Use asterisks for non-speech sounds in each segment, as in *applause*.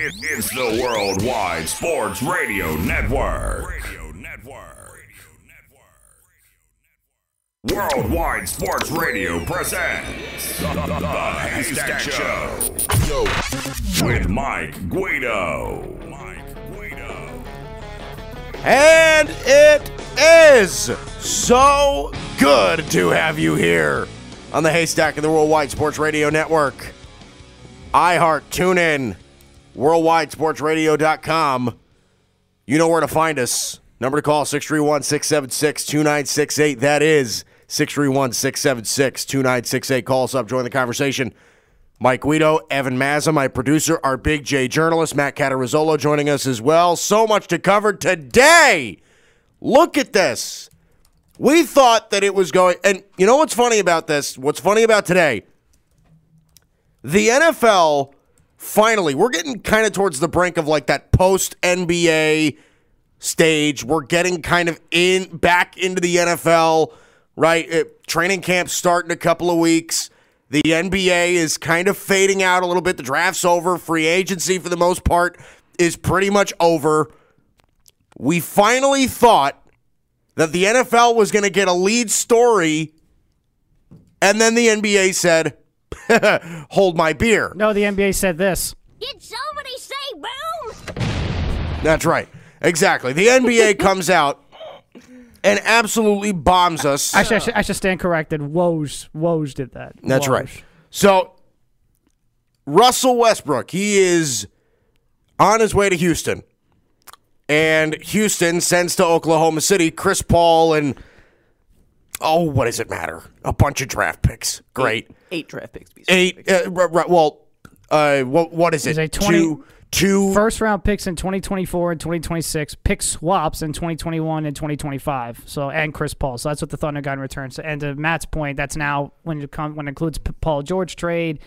It, it's the Worldwide Sports Radio Network. Radio Network. Worldwide Sports Radio presents the, the, the Haystack Show. With Mike Guido. Mike Guido. And it is so good to have you here on the Haystack of the Worldwide Sports Radio Network. iHeart, tune in, worldwidesportsradio.com. You know where to find us. Number to call 631 676 2968. That is 631 676 2968. Call us up, join the conversation. Mike Guido, Evan Mazza, my producer, our Big J journalist, Matt Catarizzolo joining us as well. So much to cover today. Look at this. We thought that it was going, and you know what's funny about this? What's funny about today? The NFL finally, we're getting kind of towards the brink of like that post NBA stage. We're getting kind of in back into the NFL, right? Uh, training camp start in a couple of weeks. The NBA is kind of fading out a little bit. The draft's over. Free agency, for the most part, is pretty much over. We finally thought that the NFL was going to get a lead story, and then the NBA said, *laughs* hold my beer. No, the NBA said this. Did somebody say boom? That's right. Exactly. The NBA *laughs* comes out and absolutely bombs us. Actually, I should, I should stand corrected. Woes, Woj did that. That's Woj. right. So, Russell Westbrook, he is on his way to Houston. And Houston sends to Oklahoma City Chris Paul and, oh, what does it matter? A bunch of draft picks. Great. Eight draft picks. Eight. Uh, right, right, well, uh, what, what is it? Is it 20 two, two, First round picks in 2024 and 2026, pick swaps in 2021 and 2025. So and Chris Paul. So that's what the Thunder got in return. So, and to Matt's point, that's now when it come when it includes Paul George trade.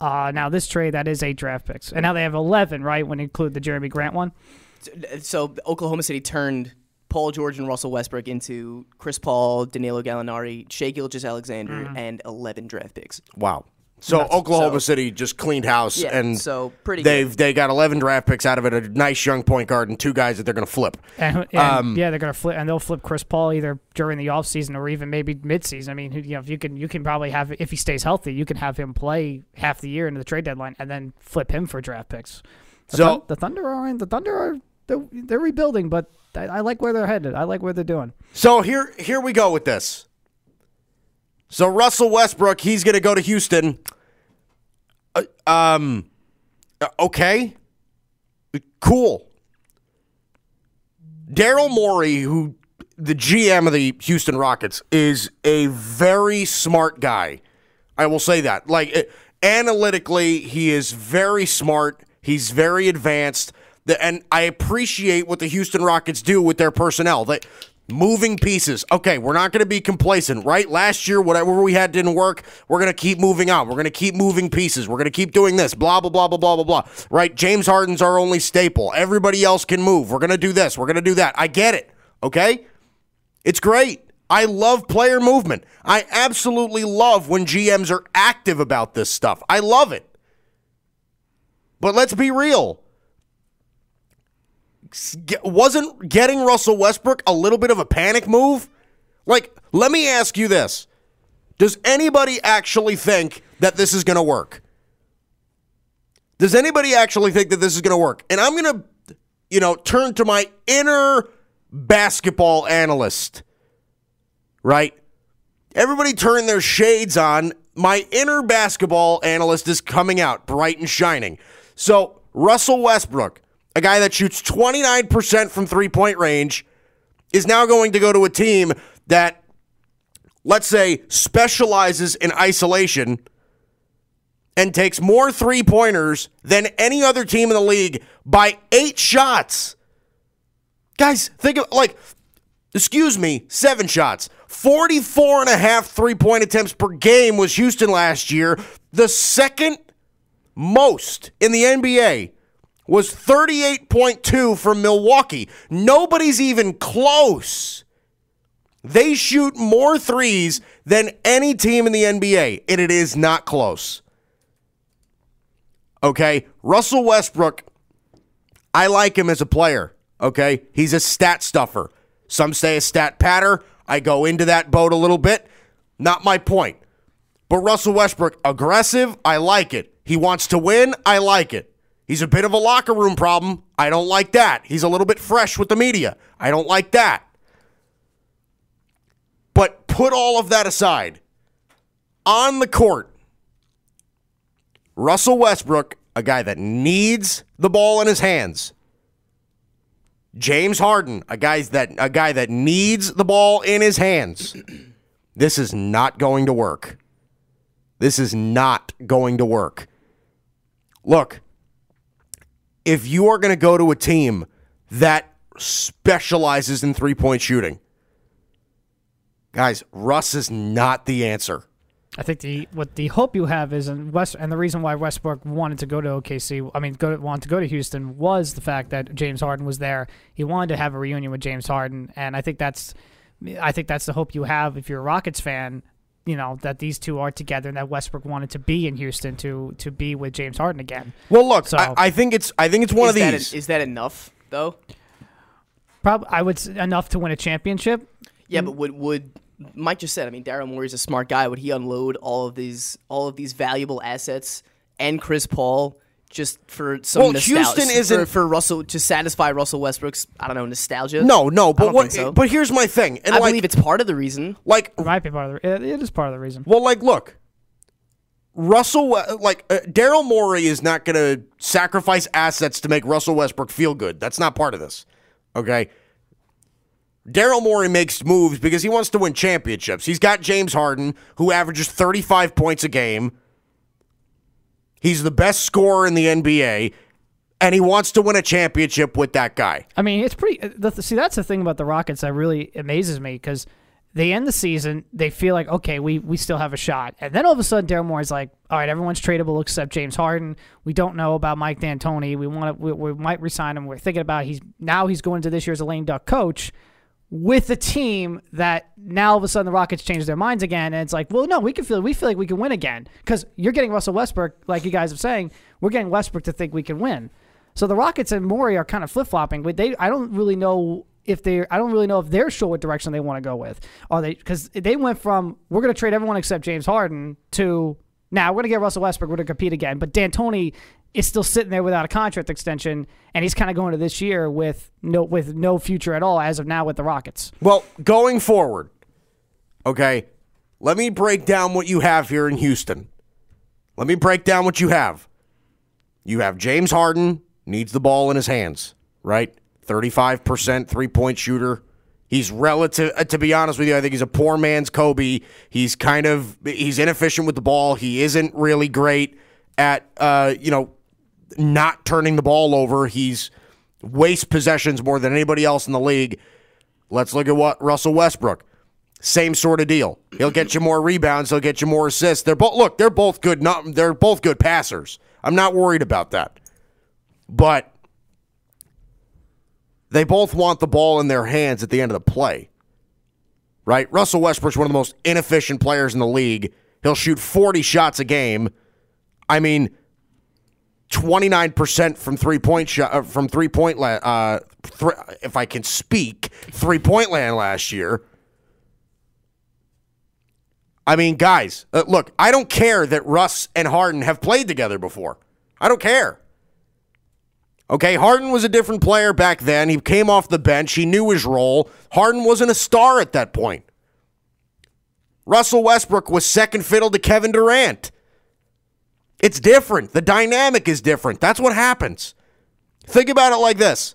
Uh, now this trade that is eight draft picks, and now they have 11, right? When you include the Jerami Grant one. So Oklahoma City turned Paul George and Russell Westbrook into Chris Paul, Danilo Gallinari, Shai Gilgeous-Alexander, Mm-hmm. and 11 draft picks. Wow. So Oklahoma so- City just cleaned house, Yeah, and so pretty They've good. they got 11 draft picks out of it, a nice young point guard, and two guys that they're going to flip. And, and Um, yeah, they're gonna flip, and they'll flip Chris Paul either during the offseason or even maybe midseason. I mean, you know, if you can, you can probably have if he stays healthy, you can have him play half the year into the trade deadline, and then flip him for draft picks. The, So- Thun- the Thunder are in, the Thunder are they're, they're rebuilding, but I, I like where they're headed. I like where they're doing. So here here we go with this. So Russell Westbrook, he's going to go to Houston. Uh, um, uh, okay, cool. Daryl Morey, who the GM of the Houston Rockets, is a very smart guy. I will say that. Like uh, analytically, he is very smart. He's very advanced. And I appreciate what the Houston Rockets do with their personnel. They moving pieces. Okay, we're not going to be complacent, right? Last year, whatever we had didn't work. We're going to keep moving on. We're going to keep moving pieces. We're going to keep doing this. Blah blah blah blah blah blah blah. Right? James Harden's our only staple. Everybody else can move. We're going to do this. We're going to do that. I get it. Okay. It's great. I love player movement. I absolutely love when GMs are active about this stuff. I love it. But let's be real. Wasn't getting Russell Westbrook a little bit of a panic move? Like, let me ask you this. Does anybody actually think that this is going to work? Does anybody actually think that this is going to work? And I'm going to, you know, turn to my inner basketball analyst, right? Everybody turn their shades on. My inner basketball analyst is coming out bright and shining. So, Russell Westbrook, a guy that shoots 29% from three point range, is now going to go to a team that, let's say, specializes in isolation and takes more three pointers than any other team in the league by eight shots. Guys, think of like, excuse me, seven shots. 44 and a half three point attempts per game was Houston last year. The second most in the NBA was 38.2 from Milwaukee. Nobody's even close. They shoot more threes than any team in the NBA, and it is not close. Okay, Russell Westbrook I like him as a player. Okay, he's a stat stuffer. Some say a stat patter. I go into that boat a little bit. Not my point. But Russell Westbrook, aggressive. I like it. He wants to win. I like it. He's a bit of a locker room problem. I don't like that. He's a little bit fresh with the media. I don't like that. But put all of that aside. On the court, Russell Westbrook, a guy that needs the ball in his hands. James Harden, a guy that a guy that needs the ball in his hands. *clears throat* This is not going to work. This is not going to work. Look, if you are going to go to a team that specializes in three-point shooting, guys, Russ is not the answer. I think the what the hope you have is in West, and the reason why Westbrook wanted to go to OKC, I mean, go wanted to go to Houston was the fact that James Harden was there. He wanted to have a reunion with James Harden, and I think that's, I think that's the hope you have if you're a Rockets fan. You know that these two are together, and that Westbrook wanted to be in Houston to to be with James Harden again. Well, look, So- I, I think it's I think it's one of that these. is that enough though? Probably, I would s- enough to win a championship. Yeah, but would would Mike just said? I mean, Daryl Morey's a smart guy. Would he unload all of these all of these valuable assets and Chris Paul just for some Well, nostalgia? Houston for- isn't- for Russell to satisfy Russell Westbrook's I don't know nostalgia. no, no, but what? so. But here's my thing, and I like, believe it's part of the reason. like It might be part of the. It, it is part of the reason. Well, like, look, Russell, like, uh, Daryl Morey is not going to sacrifice assets to make Russell Westbrook feel good. That's not part of this. Okay. Daryl Morey makes moves because he wants to win championships. He's got James Harden, who averages 35 points a game. He's the best scorer in the NBA, and he wants to win a championship with that guy. I mean, it's pretty. Uh, the, see, that's the thing about the Rockets that really amazes me because they end the season, they feel like, okay, we, we still have a shot. And then all of a sudden, Daryl Morey's like, all right, everyone's tradable except James Harden. We don't know about Mike D'Antoni. We want to, we, we might resign him. We're thinking about he's now he's going to this year as a lame duck coach with a team that now all of a sudden the Rockets change their minds again, and it's like, well, no, we can feel we feel like we can win again because you're getting Russell Westbrook, like you guys are saying, we're getting Westbrook to think we can win. So the Rockets and Morey are kind of flip flopping, they I don't really know if they I don't really know if they're sure what direction they want to go with. Are they because they went from we're going to trade everyone except James Harden to now we're going to get Russell Westbrook, we're going to compete again, but D'Antoni is still sitting there without a contract extension, and he's kind of going to this year with no with no future at all as of now with the Rockets. Well, going forward, okay, let me break down what you have here in Houston. Let me break down what you have. You have James Harden needs the ball in his hands, right? 35% three point shooter. He's relative, uh, to be honest with you, I think he's a poor man's Kobe. He's kind of, he's inefficient with the ball. He isn't really great at, uh, you know, not turning the ball over. He's waste possessions more than anybody else in the league. Let's look at what Russell Westbrook. Same sort of deal. He'll get you more rebounds. He'll get you more assists. They're both look. They're both good. Not they're both good passers. I'm not worried about that. But they both want the ball in their hands at the end of the play. Right? Russell Westbrook's one of the most inefficient players in the league. He'll shoot 40 shots a game. I mean, 29% from three point shot uh, from three point la- uh thr if I can speak three point land last year. I mean, guys, uh, look, I don't care that Russ and Harden have played together before. I don't care. Okay, Harden was a different player back then. He came off the bench. He knew his role. Harden wasn't a star at that point. Russell Westbrook was second fiddle to Kevin Durant. It's different. The dynamic is different. That's what happens. Think about it like this.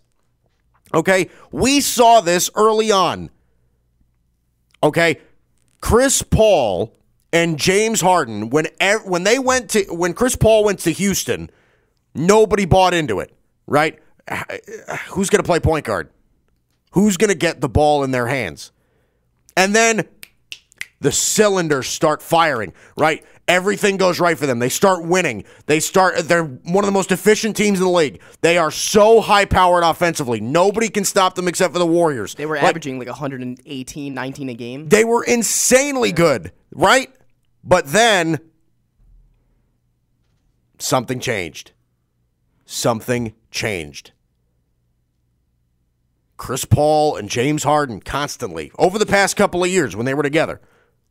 Okay? We saw this early on. Okay? Chris Paul and James Harden when when they went to when Chris Paul went to Houston, nobody bought into it, right? *sighs* Who's going to play point guard? Who's going to get the ball in their hands? And then the cylinders start firing, right? Everything goes right for them. They start winning. They start they're one of the most efficient teams in the league. They are so high powered offensively. Nobody can stop them except for the Warriors. They were Like, averaging like 118, 19 a game. they were insanely good, right? But then something changed. Something changed. Chris Paul and James Harden constantly over the past couple of years when they were together.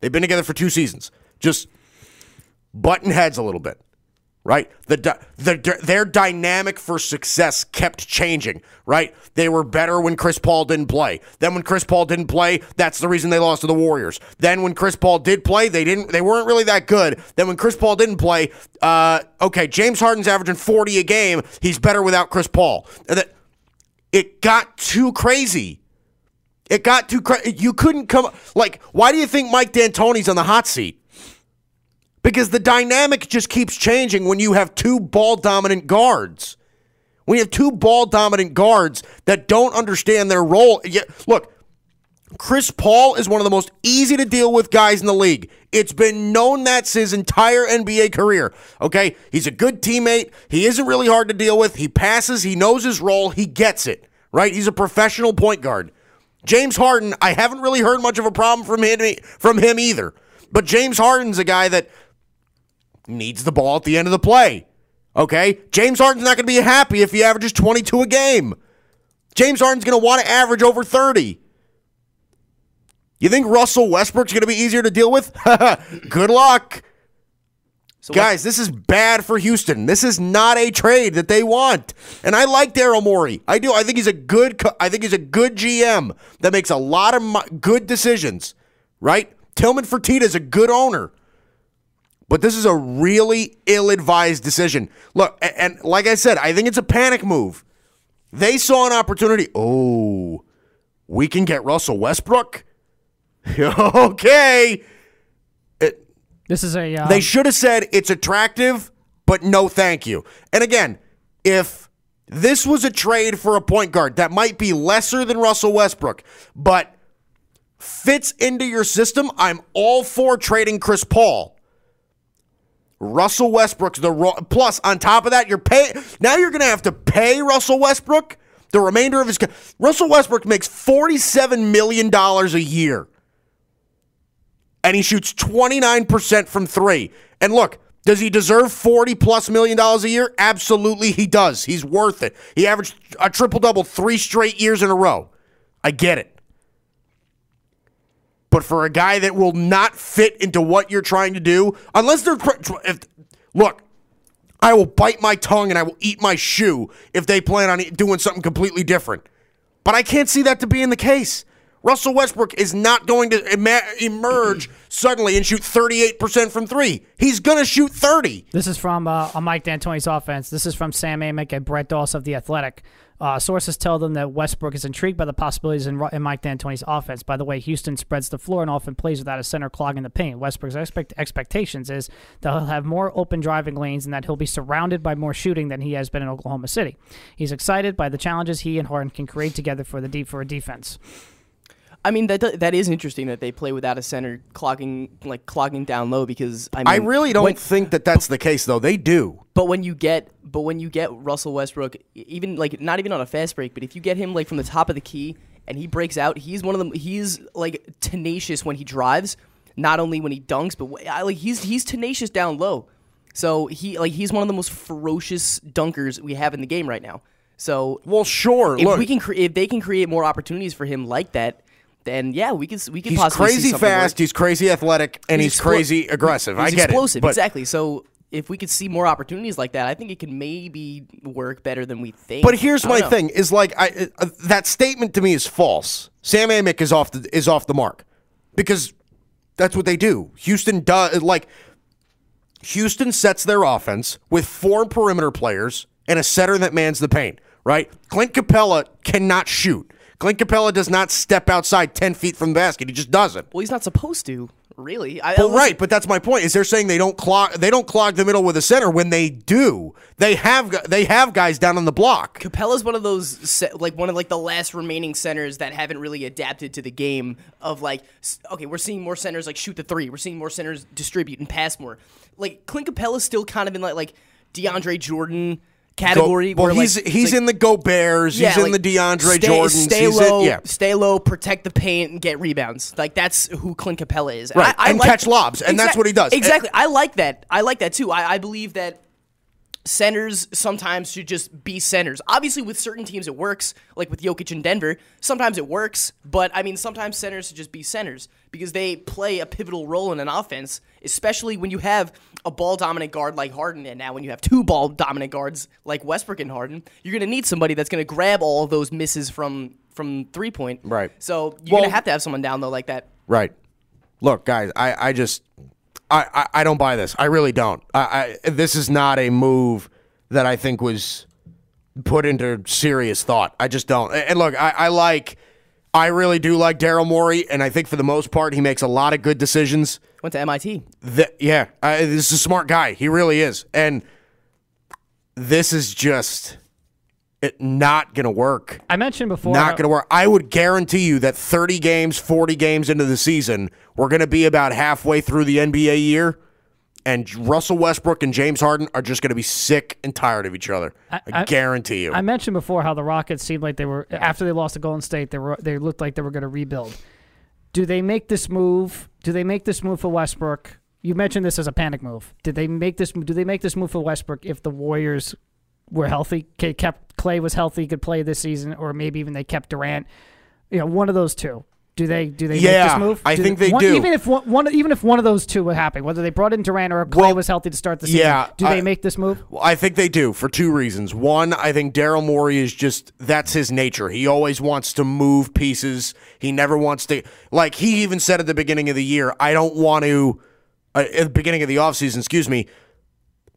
They've been together for two seasons. Just button heads a little bit, right? The, the their dynamic for success kept changing, right? They were better when Chris Paul didn't play. Then when Chris Paul didn't play, that's the reason they lost to the Warriors. Then when Chris Paul did play, they didn't they weren't really that good. Then when Chris Paul didn't play, uh, okay, James Harden's averaging 40 a game. He's better without Chris Paul. It got too crazy. It got too crazy. You couldn't come like why do you think Mike D'Antoni's on the hot seat? Because the dynamic just keeps changing when you have two ball dominant guards. When you have two ball dominant guards that don't understand their role. Look, Chris Paul is one of the most easy to deal with guys in the league. It's been known that's his entire NBA career. Okay? He's a good teammate. He isn't really hard to deal with. He passes, he knows his role, he gets it. Right? He's a professional point guard. James Harden, I haven't really heard much of a problem from him from him either. But James Harden's a guy that needs the ball at the end of the play. Okay? James Harden's not going to be happy if he averages 22 a game. James Harden's going to want to average over 30. You think Russell Westbrook's going to be easier to deal with? *laughs* Good luck. So Guys, this is bad for Houston. This is not a trade that they want. And I like Daryl Morey. I do. I think he's a good co- I think he's a good GM that makes a lot of mo- good decisions, right? Tillman Fertitta is a good owner. But this is a really ill-advised decision. Look, a- and like I said, I think it's a panic move. They saw an opportunity. Oh, we can get Russell Westbrook? *laughs* okay. It, This is a. Uh, they should have said it's attractive, but no thank you. And again, if this was a trade for a point guard that might be lesser than Russell Westbrook, but fits into your system, I'm all for trading Chris Paul. Russell Westbrook's the ro- plus on top of that you're pay now you're going to have to pay Russell Westbrook the remainder of his Russell Westbrook makes 47 million dollars a year. And he shoots 29% from 3 and look does he deserve 40 plus million dollars a year? Absolutely he does. He's worth it. He averaged a triple double 3 straight years in a row. I get it but for a guy that will not fit into what you're trying to do, unless they're if look, I will bite my tongue and I will eat my shoe if they plan on doing something completely different. But I can't see that to be in the case. Russell Westbrook is not going to emerge *clears throat* suddenly and shoot 38% from three. He's going to shoot 30. This is from uh, a Mike D'Antoni's offense. This is from Sam Amick and Brett Dawson of The Athletic. Uh, sources tell them that Westbrook is intrigued by the possibilities in, in Mike D'Antoni's offense. By the way, Houston spreads the floor and often plays without a center clogging the paint. Westbrook's expect- expectations is that he'll have more open driving lanes and that he'll be surrounded by more shooting than he has been in Oklahoma City. He's excited by the challenges he and Harden can create together for the deep for a defense. I mean that that is interesting that they play without a center clogging like clogging down low because I mean I really don't when- think that that's the case, though. They do. But when you get, but when you get Russell Westbrook, even like not even on a fast break, but if you get him like from the top of the key and he breaks out, he's one of them. He's like tenacious when he drives, not only when he dunks, but I, like he's he's tenacious down low. So he like he's one of the most ferocious dunkers we have in the game right now. So Well, sure. if look, we can, cre- if they can create more opportunities for him like that, then yeah, we could we could he's possibly see crazy fast. He's crazy athletic, and he's, explo- crazy aggressive. I get explosive, it. But exactly. So if we could see more opportunities like that, I think it could maybe work better than we think. But here's my know. thing: is like I uh, that statement to me is false. Sam Amick is off the is off the mark because that's what they do. Houston does like Houston sets their offense with four perimeter players and a setter that mans the paint. Right? Clint Capela cannot shoot. Clint Capela does not step outside ten feet from the basket. He just doesn't. Well, he's not supposed to, really. I, I right, but that's my point. Is they're saying they don't clog they don't clog the middle with a center when they do. They have they have guys down on the block. Capela's one of those like one of like the last remaining centers that haven't really adapted to the game of like okay we're seeing more centers like shoot the three we're seeing more centers distribute and pass more like Clint Capela's still kind of in like like DeAndre Jordan category Go- well, where he's it's he's like- in the Go Bears. yeah, he's in the DeAndre stay, Jordans. Stay he's in- low, yeah, stay low, protect the paint, and get rebounds. Like that's who Clint Capela is. Right, I, I and like- catch lobs, and that's what he does. Exactly. I like that. I like that too. I, I believe that centers sometimes should just be centers. Obviously, with certain teams it works, like with Jokic in Denver. Sometimes it works, but I mean, sometimes centers should just be centers because they play a pivotal role in an offense, especially when you have a ball dominant guard like Harden, and now when you have two ball dominant guards like Westbrook and Harden, you're going to need somebody that's going to grab all of those misses from from three point. Right. So you're Well- going to have to have someone down though like that. Right. Look, guys, I, I just I, I, I don't buy this. I really don't. I, I this is not a move that I think was put into serious thought. I just don't. And look, I, I like I really do like Daryl Morey, and I think for the most part he makes a lot of good decisions. Went to MIT. That yeah, uh, this is a smart guy. He really is, and this is just it not gonna work. I mentioned before. Not going to work. I would guarantee you that 30 games, 40 games into the season, we're going to be about halfway through the NBA year, and Russell Westbrook and James Harden are just going to be sick and tired of each other. I, I- guarantee you. I mentioned before how the Rockets seemed like they were after they lost to Golden State. They were they looked like they were going to rebuild. Do they make this move? Do they make this move for Westbrook? You mentioned this as a panic move. Did they make this? Do they make this move for Westbrook if the Warriors were healthy? Kept Klay was healthy, could play this season, or maybe even they kept Durant. You know, one of those two. Do they? Do they make this move? I think they one, do. Even if one, one, even if one of those two would happen, whether they brought in Durant or Klay Well, was healthy to start the season, yeah, do they I- make this move? I think they do for two reasons. One, I think Daryl Morey is just that's his nature. He always wants to move pieces. He never wants to like he even said at the beginning of the year, I don't want to uh, at the beginning of the offseason, excuse me.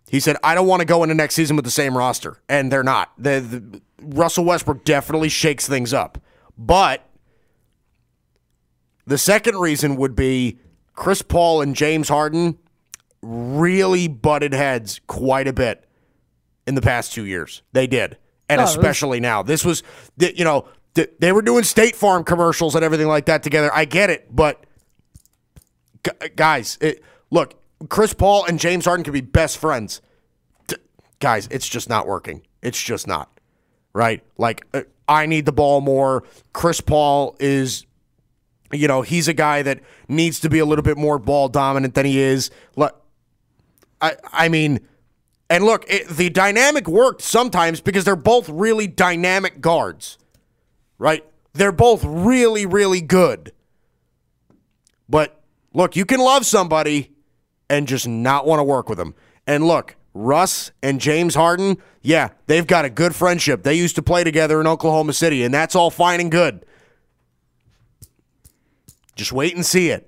He said, I don't want to go into next season with the same roster. And they're not. The, the Russell Westbrook definitely shakes things up. But the second reason would be Chris Paul and James Harden really butted heads quite a bit in the past two years. They did, and Oh, it was- especially now. This was, you know, they were doing State Farm commercials and everything like that together. I get it, but guys, it, look, Chris Paul and James Harden could be best friends. D- guys, it's just not working. It's just not right. Like uh, I need the ball more. Chris Paul is you know, he's a guy that needs to be a little bit more ball dominant than he is. I, I mean, and look, it, the dynamic worked sometimes because they're both really dynamic guards, right? They're both really, really good. But look, you can love somebody and just not want to work with them. And look, Russ and James Harden, yeah, they've got a good friendship. They used to play together in Oklahoma City, and that's all fine and good. Just wait and see it.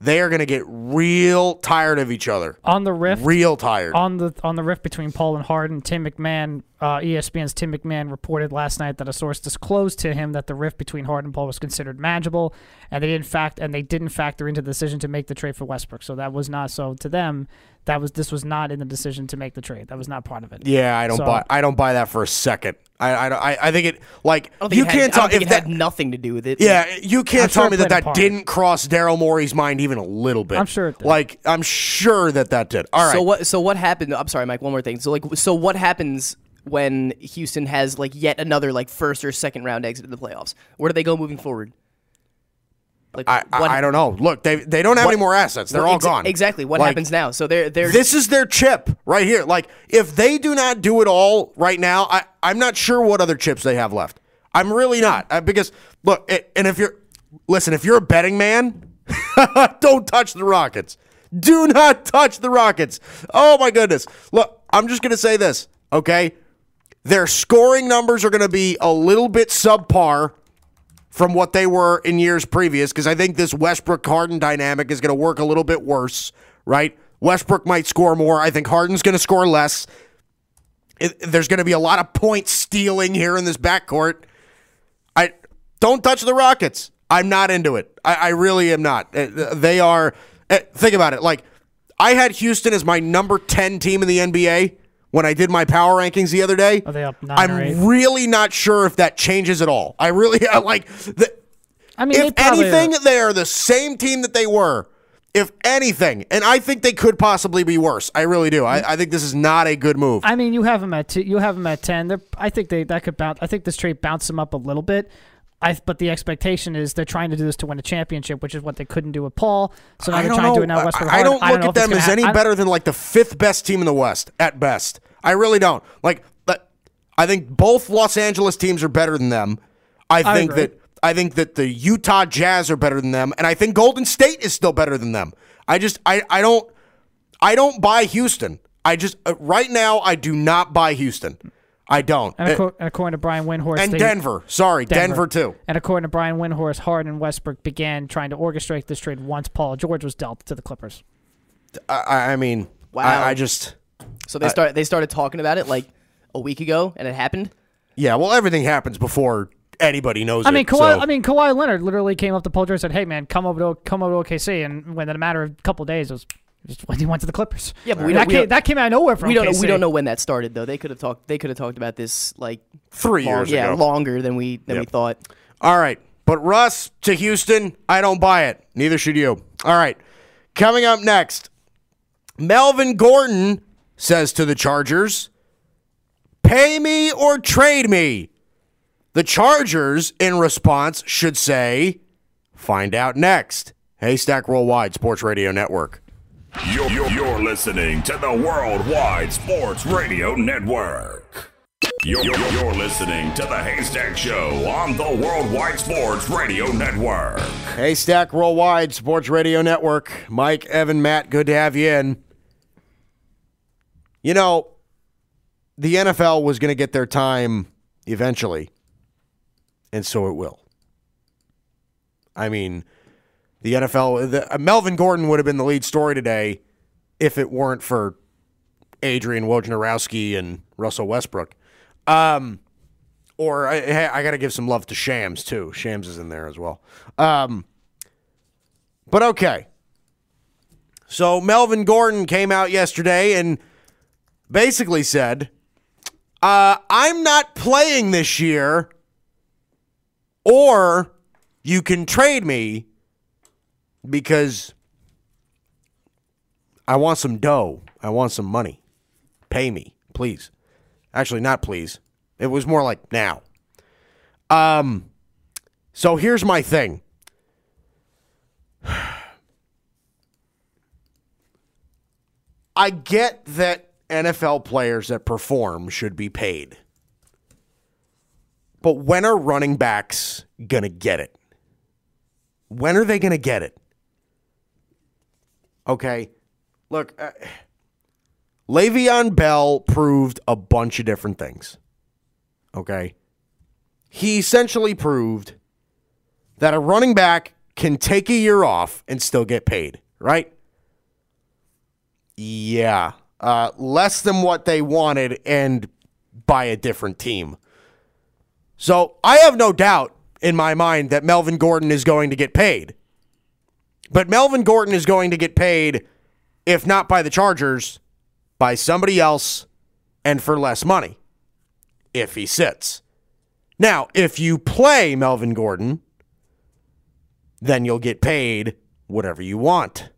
They are going to get real tired of each other. On the rift, Real tired. on the on the rift between Paul and Harden, Tim McMahon, uh, ESPN's Tim McMahon reported last night that a source disclosed to him that the rift between Harden and Paul was considered manageable, and they didn't fact and they didn't factor into the decision to make the trade for Westbrook. So that was not so to them. That was this was not in the decision to make the trade. That was not part of it. yeah, I don't So- buy. I don't buy that for a second. I, I, I, I think it like I don't think you it had, can't I don't tell if it that. had nothing to do with it. Yeah, you can't I'm tell sure me that that didn't cross Daryl Morey's mind even a little bit. I'm sure it did. Like I'm sure that that did. All right. So what? So what happened? I'm sorry, Mike. One more thing. So like, so what happens when Houston has like yet another like first or second round exit in the playoffs? Where do they go moving forward? Like I, what? I, I don't know. Look, they they don't have what- any more assets. They're all exa- gone. Exactly. What Like, happens now? So they're they're This is their chip right here. Like if they do not do it all right now, I I'm not sure what other chips they have left. I'm really not uh, because look, it, and if you're listen, if you're a betting man, *laughs* don't touch the Rockets. Do not touch the Rockets. Oh my goodness. Look, I'm just gonna say this, okay? Their scoring numbers are gonna be a little bit subpar from what they were in years previous because I think this Westbrook Harden dynamic is going to work a little bit worse, right? Westbrook might score more. I think Harden's going to score less. It, there's going to be a lot of point stealing here in this backcourt. I don't touch the Rockets. I'm not into it. I, I really am not. Uh, They are. uh, Think about it. Like I had Houston as my number ten team in the NBA when I did my power rankings the other day. Are they up nine I'm really not sure if that changes at all. I really *laughs* I like. The, I mean, they if are- anything, they are the same team that they were. If anything, and I think they could possibly be worse. I really do. I, I think this is not a good move. I mean, you have them at two, you have them at ten. They're, I think they that could bounce. I think this trade bounced them up a little bit. I, but the expectation is they're trying to do this to win a championship, which is what they couldn't do with Paul. So now I they're don't trying know. to do it now. Westbrook I, I don't look know at if it's them as any I better than like the fifth best team in the West at best. I really don't. Like, I think both Los Angeles teams are better than them. I think agree. that I think that the Utah Jazz are better than them, and I think Golden State is still better than them. I just I I don't I don't buy Houston. I just uh, right now I do not buy Houston. I don't. And, Uh, acco- and according to Brian Windhorst, and they- Denver. Sorry, Denver. too. And according to Brian Windhorst, Harden and Westbrook began trying to orchestrate this trade once Paul George was dealt to the Clippers. I- I, I mean, Wow. I, I just So they start they started talking about it like a week ago, and it happened. yeah. Well, everything happens before anybody knows I it. mean, Kawhi. so- I mean, Kawhi Leonard literally came up to Paul George and said, "Hey, man, come over to come over to OKC." And within a matter of a couple of days, it was just when he went to the Clippers. Yeah, but we that don't- we came, don't- that came out of nowhere from We don't know, we don't know when that started though. They could have talked they could have talked about this like three long, years yeah ago. longer than we than we thought. All right. But Russ to Houston, I don't buy it. Neither should you. All right. Coming up next, Melvin Gordon says to the Chargers, pay me or trade me. The Chargers, in response, should say, find out next. Haystack Worldwide Sports Radio Network. You're, you're, you're listening to the Worldwide Sports Radio Network. You're, you're, you're listening to the Haystack Show on the Worldwide Sports Radio Network. Haystack Worldwide Sports Radio Network. Mike, Evan, Matt, good to have you in. You know, the NFL was going to get their time eventually, and so it will. I mean, the NFL, the, uh, Melvin Gordon would have been the lead story today if it weren't for Adrian Wojnarowski and Russell Westbrook. Um, or I, hey, I got to give some love to Shams too. Shams is in there as well. Um, but okay. So Melvin Gordon came out yesterday and basically said, uh, "I'm not playing this year, or you can trade me because I want some dough. I want some money. Pay me, please." Actually, not please. It was more like now. Um, so here's my thing. *sighs* I get that NFL players that perform should be paid. But when are running backs going to get it? When are they going to get it? Okay. Look, uh, Le'Veon Bell proved a bunch of different things. Okay. He essentially proved that a running back can take a year off and still get paid, right? Yeah. Uh, less than what they wanted and by a different team. So I have no doubt in my mind that Melvin Gordon is going to get paid. But Melvin Gordon is going to get paid, if not by the Chargers, by somebody else and for less money if he sits. Now, if you play Melvin Gordon, then you'll get paid whatever you want.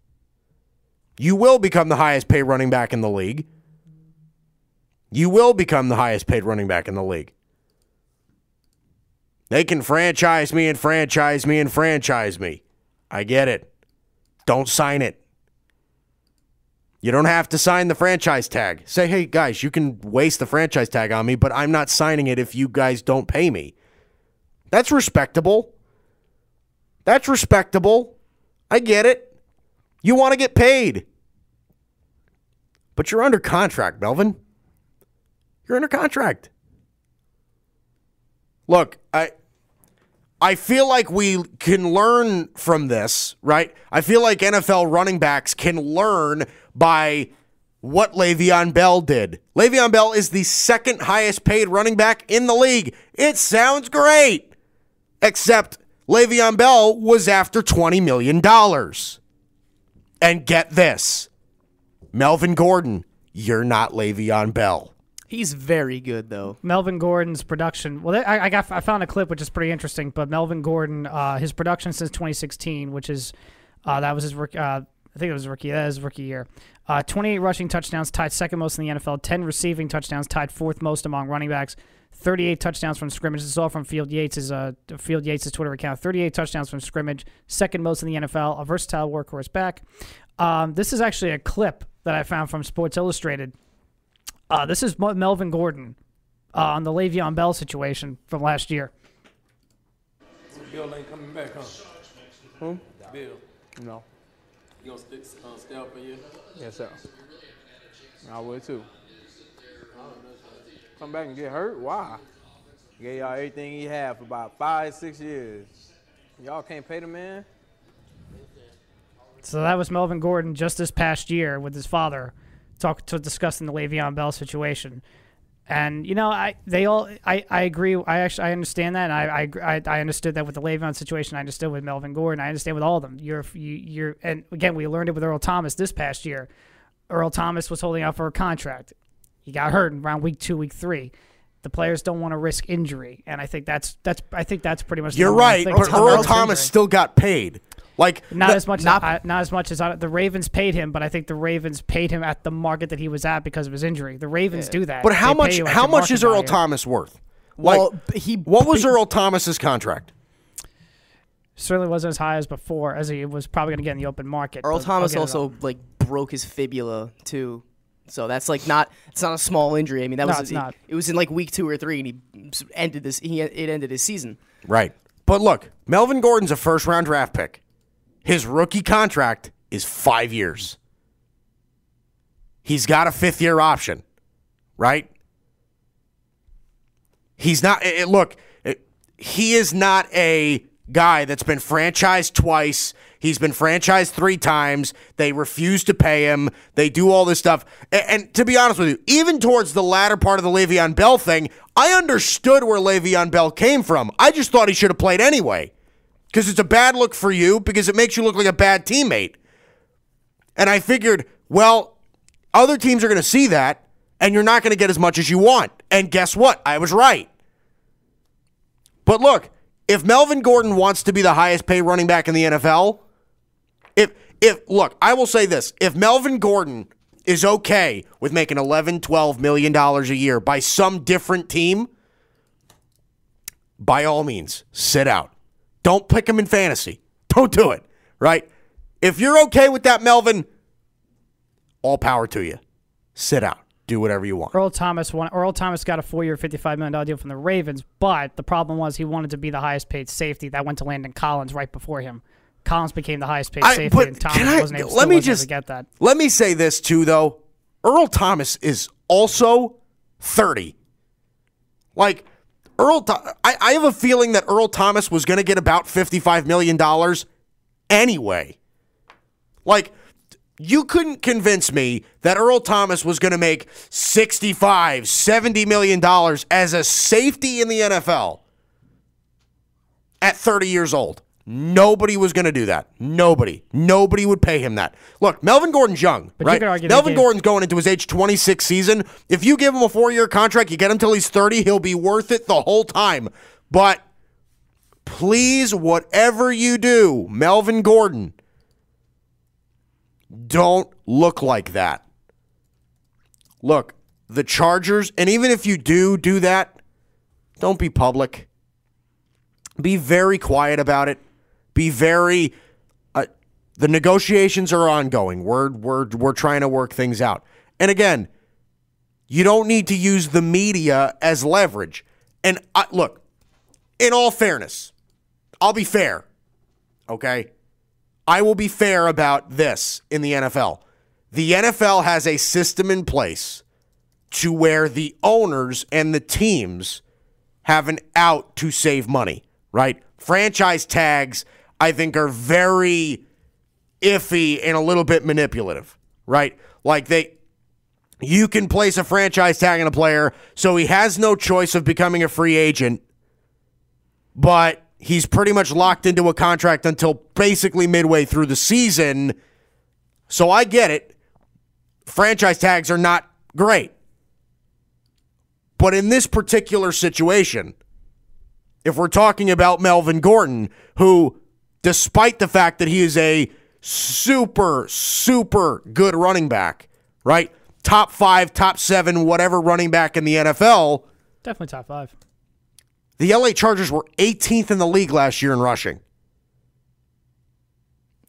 You will become the highest paid running back in the league. You will become the highest paid running back in the league. They can franchise me and franchise me and franchise me. I get it. Don't sign it. You don't have to sign the franchise tag. Say, hey, guys, you can waste the franchise tag on me, but I'm not signing it if you guys don't pay me. That's respectable. That's respectable. I get it. You want to get paid. But you're under contract, Melvin. You're under contract. Look, I I feel like we can learn from this, right? I feel like NFL running backs can learn by what Le'Veon Bell did. Le'Veon Bell is the second highest paid running back in the league. It sounds great. Except Le'Veon Bell was after $20 million. And get this Melvin Gordon, you're not Le'Veon Bell. He's very good though. Melvin Gordon's production. Well, I, I got I found a clip which is pretty interesting. But Melvin Gordon, uh, his production since 2016, which is uh, that was his rookie. Uh, I think it was rookie. That is rookie year. Uh, 28 rushing touchdowns, tied second most in the NFL. 10 receiving touchdowns, tied fourth most among running backs. 38 touchdowns from scrimmage. This is all from Field Yates' uh, Field Yates' Twitter account. 38 touchdowns from scrimmage, second most in the NFL. A versatile workhorse back. Um, this is actually a clip that I found from Sports Illustrated Uh, this is Melvin Gordon uh, on the Le'Veon Bell situation from last year. Bill ain't coming back, huh? Who? Bill. No. You gonna stay, uh, stay out for a year? Yes, sir. I would too. Come back and get hurt? Why? Gave y'all everything he had for about five, six years. Y'all can't pay the man? So that was Melvin Gordon just this past year with his father, talk to discussing the Le'Veon Bell situation. And you know, I they all I, I agree. I actually I understand that. And I, I I I understood that with the Le'Veon situation. I understood with Melvin Gordon. I understand with all of them. You're you, you're and again we learned it with Earl Thomas this past year. Earl Thomas was holding out for a contract. He got hurt in around week two, week three. The players don't want to risk injury, and I think that's that's I think that's pretty much. the You're right, but Earl Thomas injury. still got paid. Like Not the- as much not- as not as much as I, the Ravens paid him, but I think the Ravens paid him at the market that he was at because of his injury. The Ravens do that. But how They much? How much is Earl. Thomas worth? Like, Well, b- he what was Earl Thomas's contract? Certainly wasn't as high as before, as he was probably going to get in the open market. Earl Thomas also all. like broke his fibula too. So that's like not it's not a small injury. I mean that No, was it's it, not. it was in like week two or three, and he ended this. He it ended his season. Right. But look, Melvin Gordon's a first round draft pick. His rookie contract is five years. He's got a fifth year option, right? He's not. It, it- look, it- he is not a guy that's been franchised twice. He's been franchised three times. They refuse to pay him. They do all this stuff. A- And, to be honest with you, even towards the latter part of the Le'Veon Bell thing, I understood where Le'Veon Bell came from. I just thought he should have played anyway because it's a bad look for you because it makes you look like a bad teammate. And I figured, well, other teams are going to see that, and you're not going to get as much as you want. And guess what? I was right. But look, if Melvin Gordon wants to be the highest paid running back in the NFL, if if look, I will say this, if Melvin Gordon is okay with making 11, 12 million dollars a year by some different team, by all means, sit out. Don't pick him in fantasy. Don't do it, right? If you're okay with that, Melvin, all power to you. Sit out. Do whatever you want. Earl Thomas won, Earl Thomas got a four-year, fifty-five million dollar deal from the Ravens, but the problem was he wanted to be the highest-paid safety. That went to Landon Collins right before him. Collins became the highest-paid safety, and Thomas I- wasn't able, let me wasn't able to get that. Let me say this too, though. Earl Thomas is also 30. Like, Earl, I, I have a feeling that Earl Thomas was going to get about $55 million anyway. Like, you couldn't convince me that Earl Thomas was going to make 65, 70 million dollars as a safety in the NFL at 30 years old. Nobody was going to do that. Nobody. Nobody would pay him that. Look, Melvin Gordon's young, But right? they Melvin Gordon's going into his age 26 season. If you give him a four-year contract, you get him till he's 30, he'll be worth it the whole time. But please, whatever you do, Melvin Gordon, don't look like that. Look, the Chargers, and even if you do do that, don't be public. Be very quiet about it. Be very. Uh, the negotiations are ongoing. We're we're we're trying to work things out. And again, you don't need to use the media as leverage. And I, look, in all fairness, I'll be fair. Okay, I will be fair about this in the NFL. The NFL has a system in place to where the owners and the teams have an out to save money, right? Franchise tags, I think, are very iffy and a little bit manipulative, right? Like they, you can place a franchise tag on a player, so he has no choice of becoming a free agent, but he's pretty much locked into a contract until basically midway through the season. So I get it. Franchise tags are not great. But in this particular situation, if we're talking about Melvin Gordon, who, despite the fact that he is a super, super good running back, right? Top five, top seven, whatever running back in the NFL, Definitely top five. the LA Chargers were 18th in the league last year in rushing.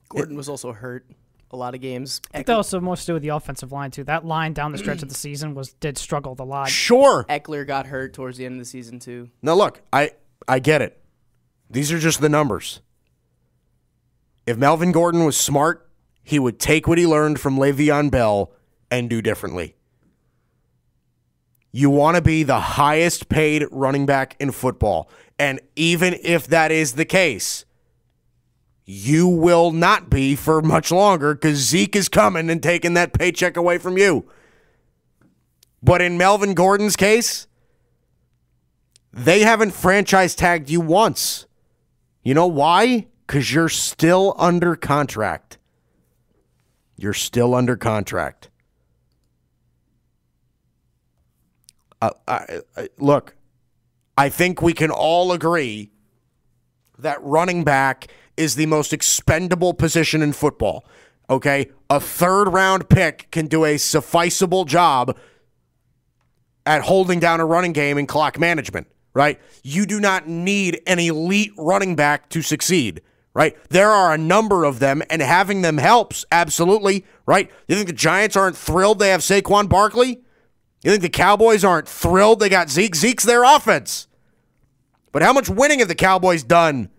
Gordon was also hurt. a lot of games. I think that also more to do with the offensive line too. That line down the stretch of the *clears throat* season was did struggle a lot. Sure. Ekeler got hurt towards the end of the season too. Now look, I I get it. These are just the numbers. If Melvin Gordon was smart, he would take what he learned from Le'Veon Bell and do differently. You want to be the highest paid running back in football. And even if that is the case, you will not be for much longer because Zeke is coming and taking that paycheck away from you. But in Melvin Gordon's case, they haven't franchise tagged you once. You know why? Because you're still under contract. You're still under contract. Uh, I, I, look, I think we can all agree that running back is the most expendable position in football. Okay? A third round pick can do a sufficeable job at holding down a running game and clock management, right? You do not need an elite running back to succeed, right? There are a number of them, and having them helps, absolutely, right? You think the Giants aren't thrilled they have Saquon Barkley? You think the Cowboys aren't thrilled they got Zeke? Zeke's their offense. But how much winning have the Cowboys done?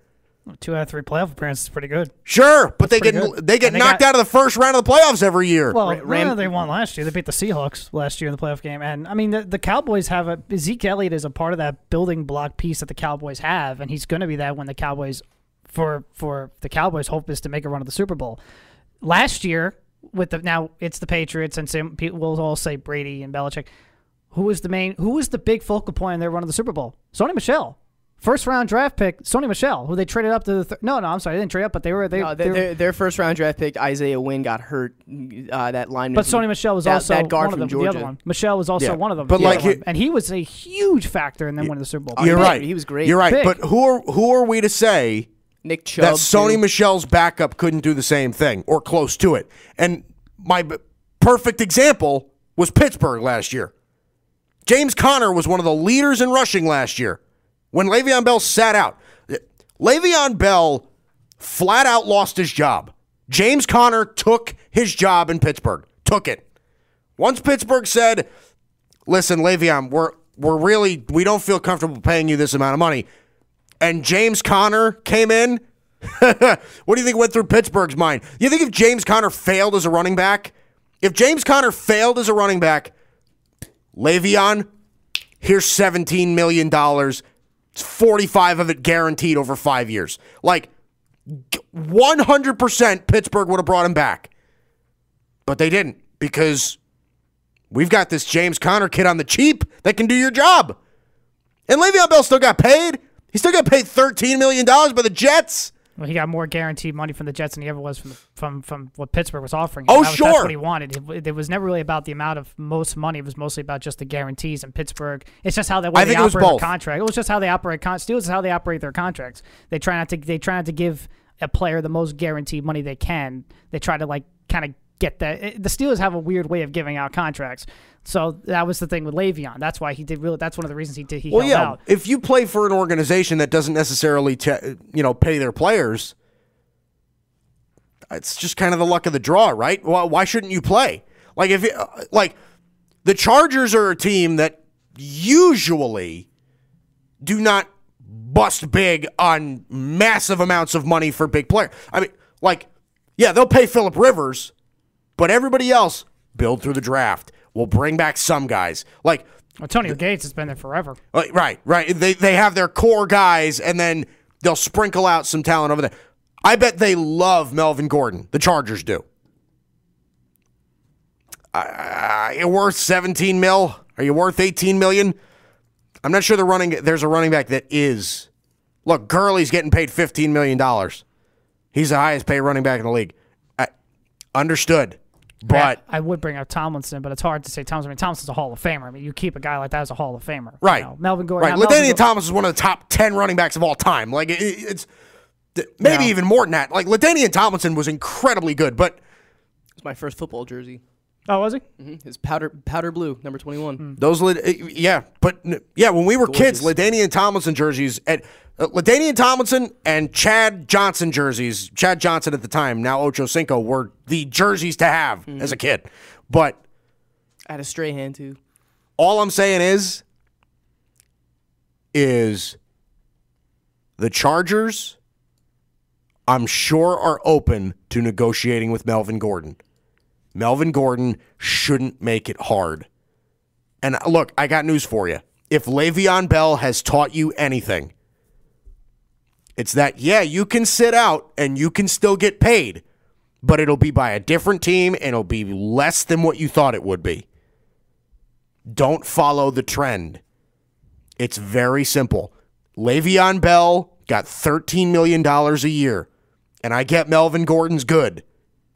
Two out of three playoff appearances is pretty good. Sure, but they get good. they get they knocked got- out of the first round of the playoffs every year. Well, Ra- Ram- no, they won last year. They beat the Seahawks last year in the playoff game, and I mean the, the Cowboys have a Zeke Elliott is a part of that building block piece that the Cowboys have, and he's going to be that when the Cowboys for for the Cowboys' hope is to make a run at the Super Bowl. Last year with the now it's the Patriots, and some people will all say Brady and Belichick. Who was the main? Who was the big focal point in their run of the Super Bowl? Sony Michel. First round draft pick, Sony Michel, who they traded up to the th- no, no, I'm sorry, they didn't trade up, but they were they. No, they their, were- their, their first round draft pick Isaiah Wynn got hurt. Uh, that lineman. But Sony Michel was that, also that guard one of from them. Georgia. The other one, Michel was also Yeah. one of them. But the like other he- and he was a huge factor in them winning the Super Bowl. You're he- right. he was great. You're right. Big. But who are who are we to say Nick Chubb. that Sony too. Michel's backup couldn't do the same thing or close to it. And my b- perfect example was Pittsburgh last year. James Conner was one of the leaders in rushing last year when Le'Veon Bell sat out. Le'Veon Bell flat out lost his job. James Conner took his job in Pittsburgh. Took it. Once Pittsburgh said, "Listen, Le'Veon, we're we're really we don't feel comfortable paying you this amount of money," and James Conner came in. *laughs* what do you think went through Pittsburgh's mind? You think if James Conner failed as a running back, if James Conner failed as a running back, Le'Veon, here's seventeen million dollars, It's forty-five of it guaranteed over five years. Like one hundred percent, Pittsburgh would have brought him back, but they didn't because we've got this James Conner kid on the cheap that can do your job. And Le'Veon Bell still got paid. He still got paid $13 million by the Jets. Well, he got more guaranteed money from the Jets than he ever was from the, from from what Pittsburgh was offering. Oh, That was- that's sure. what he wanted. It, it was never really about the amount of most money. It was mostly about just the guarantees. And Pittsburgh, it's just how they, way I they think it was operate both. their contract. It was just how they operate. Con- Steelers is how they operate their contracts. They try not to. They try not to give a player the most guaranteed money they can. They try to like kind of get that. Eh, the Steelers have a weird way of giving out contracts. So that was the thing with Le'Veon. That's why he did really. That's one of the reasons he did. He Well, held yeah. out. If you play for an organization that doesn't necessarily, te- you know, pay their players, it's just kind of the luck of the draw, right? Well, why shouldn't you play? Like if, it, like, the Chargers are a team that usually do not bust big on massive amounts of money for big player. I mean, like, yeah, they'll pay Philip Rivers, but everybody else build through the draft. We'll bring back some guys. Like, Antonio Gates has been there forever. uh, Right, right. They they have their core guys, and then they'll sprinkle out some talent over there. I bet they love Melvin Gordon. The Chargers do. Uh, you're worth 17 mil. Are you worth 18 million? I'm not sure the running. There's a running back that is. Look, Gurley's getting paid 15 million dollars. He's the highest paid running back in the league. I, understood, but I would bring up Tomlinson, but it's hard to say Tomlinson. I mean, Tomlinson's a Hall of Famer. I mean, you keep a guy like that as a Hall of Famer, you Right. know. Melvin Gordon, Right. now, Melvin LaDainian Thomas is one of the top 10 running backs of all time. Like, it, it's maybe Yeah. even more than that. Like, LaDainian Tomlinson was incredibly good, but It's my first football jersey. Oh, was he? His powder powder blue, number 21. Those, Lad- uh, yeah, but yeah, when we were kids, Gorgeous. LaDainian Tomlinson jerseys, at uh, LaDainian Tomlinson and Chad Johnson jerseys. Chad Johnson at the time, now Ocho Cinco, were the jerseys to have as a kid. But I had a stray hand too. all I'm saying is, is the Chargers, I'm sure, are open to negotiating with Melvin Gordon. Melvin Gordon shouldn't make it hard. And uh, look, I got news for you. If Le'Veon Bell has taught you anything, it's that, yeah, you can sit out and you can still get paid, but it'll be by a different team and it'll be less than what you thought it would be. Don't follow the trend. It's very simple. Le'Veon Bell got $13 million a year. And I get Melvin Gordon's good,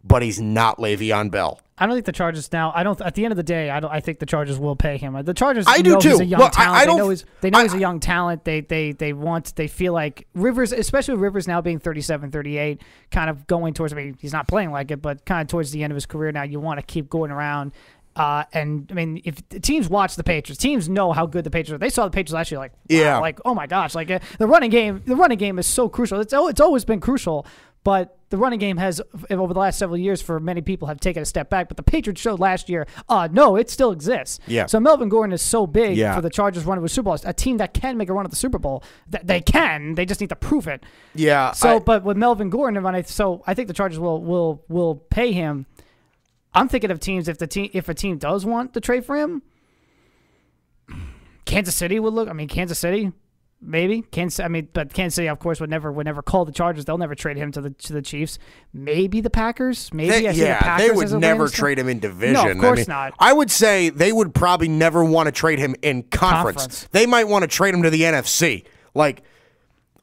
but he's not Le'Veon Bell. I don't think the Chargers now. I don't. At the end of the day, I don't. I think the Chargers will pay him. The Chargers. I do know He's too. a young Look, I- talent. I they don't- know he's. They know I- he's a young talent. They they they want. They feel like Rivers, especially Rivers now being 37, 38, kind of going towards. I mean, he's not playing like it, but kind of towards the end of his career now. You want to keep going around. Uh, and I mean, if teams watch the Patriots, teams know how good the Patriots are. They saw the Patriots last year, like, wow, Yeah. like oh my gosh, like uh, the running game. The running game is so crucial. It's al- it's always been crucial, but the running game has over the last several years for many people have taken a step back. But the Patriots showed last year, uh, no, it still exists. Yeah. So Melvin Gordon is so big Yeah. for the Chargers running with Super Bowl. A team that can make a run at the Super Bowl, that they can. They just need to prove it. Yeah. So, I- but with Melvin Gordon, I, so I think the Chargers will will will pay him. I'm thinking of teams if the team if a team does want to trade for him. Kansas City would look. I mean, Kansas City, maybe Kansas. I mean, but Kansas City, of course, would never would never call the Chargers. They'll never trade him to the to the Chiefs. Maybe the Packers. Maybe They- I see the yeah, Packers they would never landing trade him in division. No, of course I mean, not. I would say they would probably never want to trade him in conference. Conference. They might want to trade him to the NFC. Like,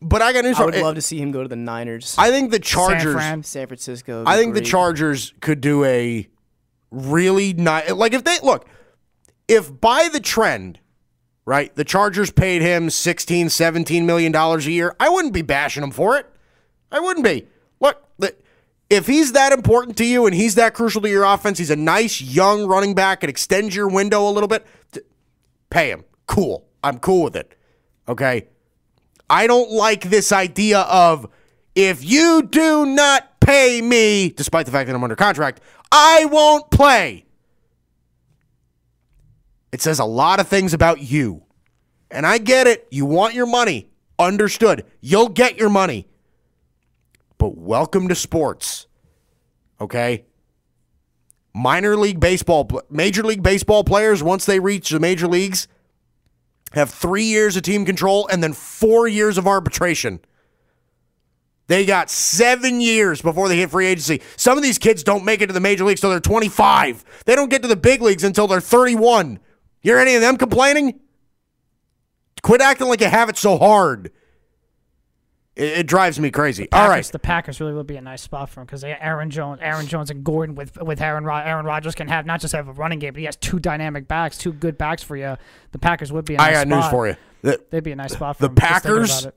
but I got news I would you. love to see him go to the Niners. I think the Chargers. Fran. San Francisco. I think the. Chargers could do a really nice. Like if they look, if by the trend, right, the Chargers paid him 16, 17 million dollars a year, I wouldn't be bashing him for it. I wouldn't be. Look, if he's that important to you and he's that crucial to your offense, he's a nice young running back and extends your window a little bit. Pay him. Cool. I'm cool with it. Okay. I don't like this idea of if you do not pay me, despite the fact that I'm under contract, I won't play. It says a lot of things about you. And I get it. You want your money. Understood. You'll get your money. But welcome to sports. Okay? Minor league baseball, major league baseball players, once they reach the major leagues, have three years of team control and then four years of arbitration. They got seven years before they hit free agency. Some of these kids don't make it to the major leagues till they're 25. They don't get to the big leagues until they're 31. You hear any of them complaining? Quit acting like you have it so hard. It, it drives me crazy. All Packers, right. the Packers really would be a nice spot for him because Aaron Jones, Aaron Jones, and Gordon with with Aaron Rod- Aaron Rodgers can have not just have a running game, but he has two dynamic backs, two good backs for you. The Packers would be. A nice I got news spot. for you. The, They'd be a nice spot for the Packers,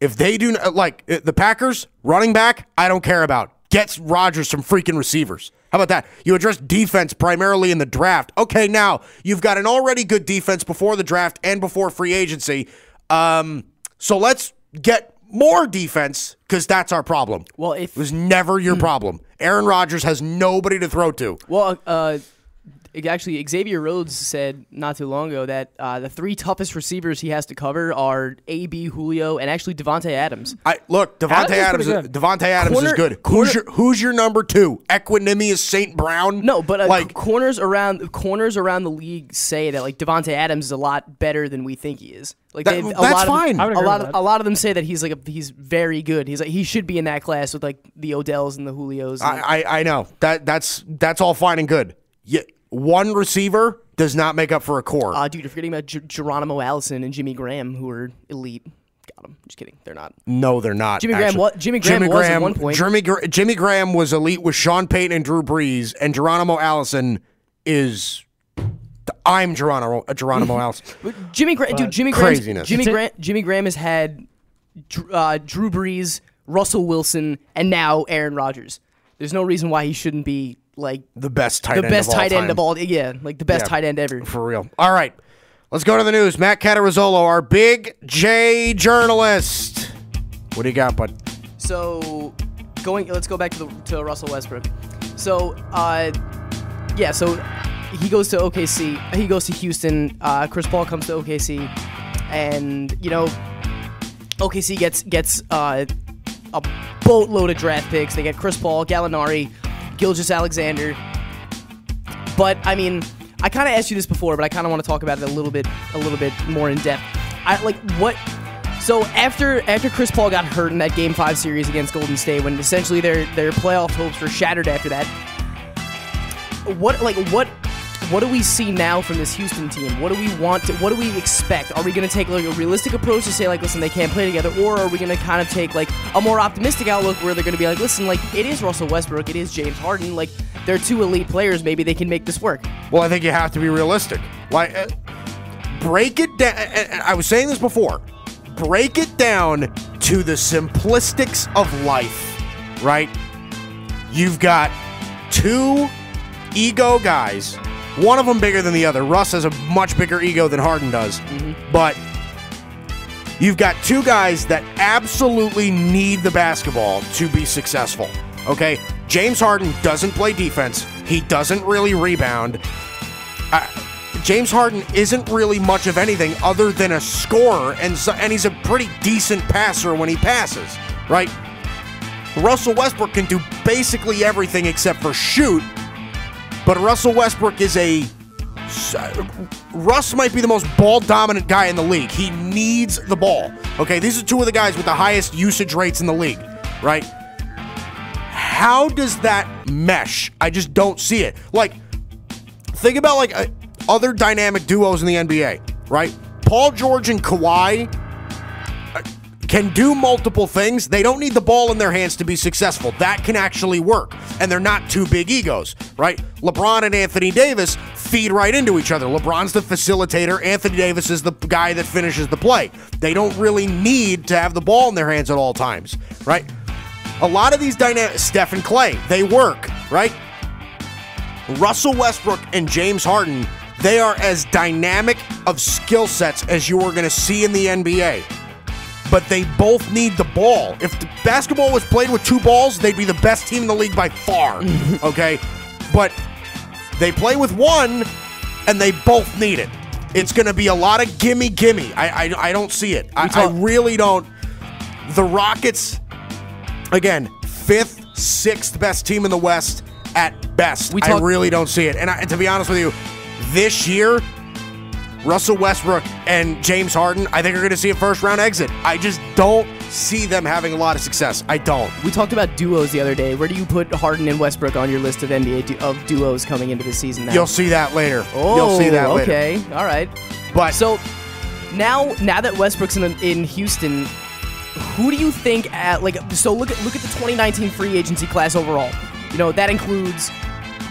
if they do not like the Packers running back, I don't care about. Gets Rodgers some freaking receivers. How about that? You address defense primarily in the draft. Okay, now you've got an already good defense before the draft and before free agency. Um, so let's get more defense because that's our problem. Well, if It was never your problem. Aaron Rodgers has nobody to throw to. Well, uh, actually, Xavier Rhodes said not too long ago that uh, the three toughest receivers he has to cover are AB, Julio, and actually Davante Adams. I look, Davante Adams is Adams. pretty good. Davante Adams is good. corner- who's your Who's your number two? Equanimeous St. Brown. No, but uh, like corners around corners around the league say that like Davante Adams is a lot better than we think he is. Like That- a that's lot of, fine. I A lot of that. a lot of them say that he's like a, he's very good. He's like he should be in that class with like the Odells and the Julios. And, I, I I know that that's that's all fine and good. Yet one receiver does not make up for a core. uh, dude, you're forgetting about Ger- Geronimo Allison and Jimmy Graham, who are elite. Got them. Just kidding. They're not. no, they're not. Jimmy Graham actually. wa- Jimmy Graham was at one point. Jimmy, Gra- Jimmy Graham was elite with Sean Payton and Drew Brees, and Geronimo Allison is. I'm Geronimo uh, Geronimo *laughs* Allison. But Jimmy Graham, dude, Jimmy Graham's- Craziness. Jimmy a- Graham, Jimmy Graham has had uh, Drew Brees, Russell Wilson, and now Aaron Rodgers. There's no reason why he shouldn't be like The best tight the end. best of all tight end of all. Yeah, like the best Yeah. tight end ever. For real. All right. Let's go to the news. Matt Catarazzolo, our big J journalist. What do you got, bud? So going, let's go back to the to Russell Westbrook. So uh, yeah, so he goes to OKC. He goes to Houston. Uh, Chris Paul comes to OKC, and you know, OKC gets gets uh, a boatload of draft picks. They get Chris Paul, Gallinari, Gilgeous-Alexander. But I mean, I kind of asked you this before, but I kind of want to talk about it a little bit, a little bit more in depth. I like what. So after after Chris Paul got hurt in that Game Five series against Golden State, when essentially their their playoff hopes were shattered after that, what like what what do we see now from this Houston team? What do we want? To, what do we expect? Are we going to take like a realistic approach to say like, listen, they can't play together, or are we going to kind of take like a more optimistic outlook where they're going to be like, listen, like it is Russell Westbrook, it is James Harden, like they're two elite players, maybe they can make this work. Well, I think you have to be realistic. Like, uh, break it down. I was saying this before. Break it down to the simplistics of life, right? You've got two ego guys, one of them bigger than the other. Russ has a much bigger ego than Harden does, but you've got two guys that absolutely need the basketball to be successful. Okay? James Harden doesn't play defense, he doesn't really rebound. Uh, James Harden isn't really much of anything other than a scorer, and so, and he's a pretty decent passer when he passes, right? Russell Westbrook can do basically everything except for shoot, but Russell Westbrook is a Russ might be the most ball dominant guy in the league. He needs the ball. Okay, these are two of the guys with the highest usage rates in the league, right? How does that mesh? I just don't see it. Like, think about like uh, other dynamic duos in the NBA, right? Paul George and Kawhi can do multiple things. They don't need the ball in their hands to be successful. That can actually work. And they're not two big egos, right? LeBron and Anthony Davis feed right into each other. LeBron's the facilitator, Anthony Davis is the guy that finishes the play. They don't really need to have the ball in their hands at all times, right? A lot of these dynamics, Steph and Klay, they work, right? Russell Westbrook and James Harden, they are as dynamic of skill sets as you are going to see in the NBA. But they both need the ball. If the basketball was played with two balls, they'd be the best team in the league by far. *laughs* okay? But they play with one, and they both need it. It's going to be a lot of gimme, gimme. I, I, I don't see it. I, I really don't. The Rockets, again, fifth, sixth best team in the West at best. We I really don't see it. And I, to be honest with you, this year, Russell Westbrook and James Harden, I think are going to see a first round exit. I just don't see them having a lot of success. I don't. We talked about duos the other day. Where do you put Harden and Westbrook on your list of NBA du- of duos coming into the season now? You'll see that later. oh, You'll see that later. okay, all right. But So now, now that Westbrook's in in Houston, who do you think at like? So look at look at the 2019 free agency class overall. You know that includes,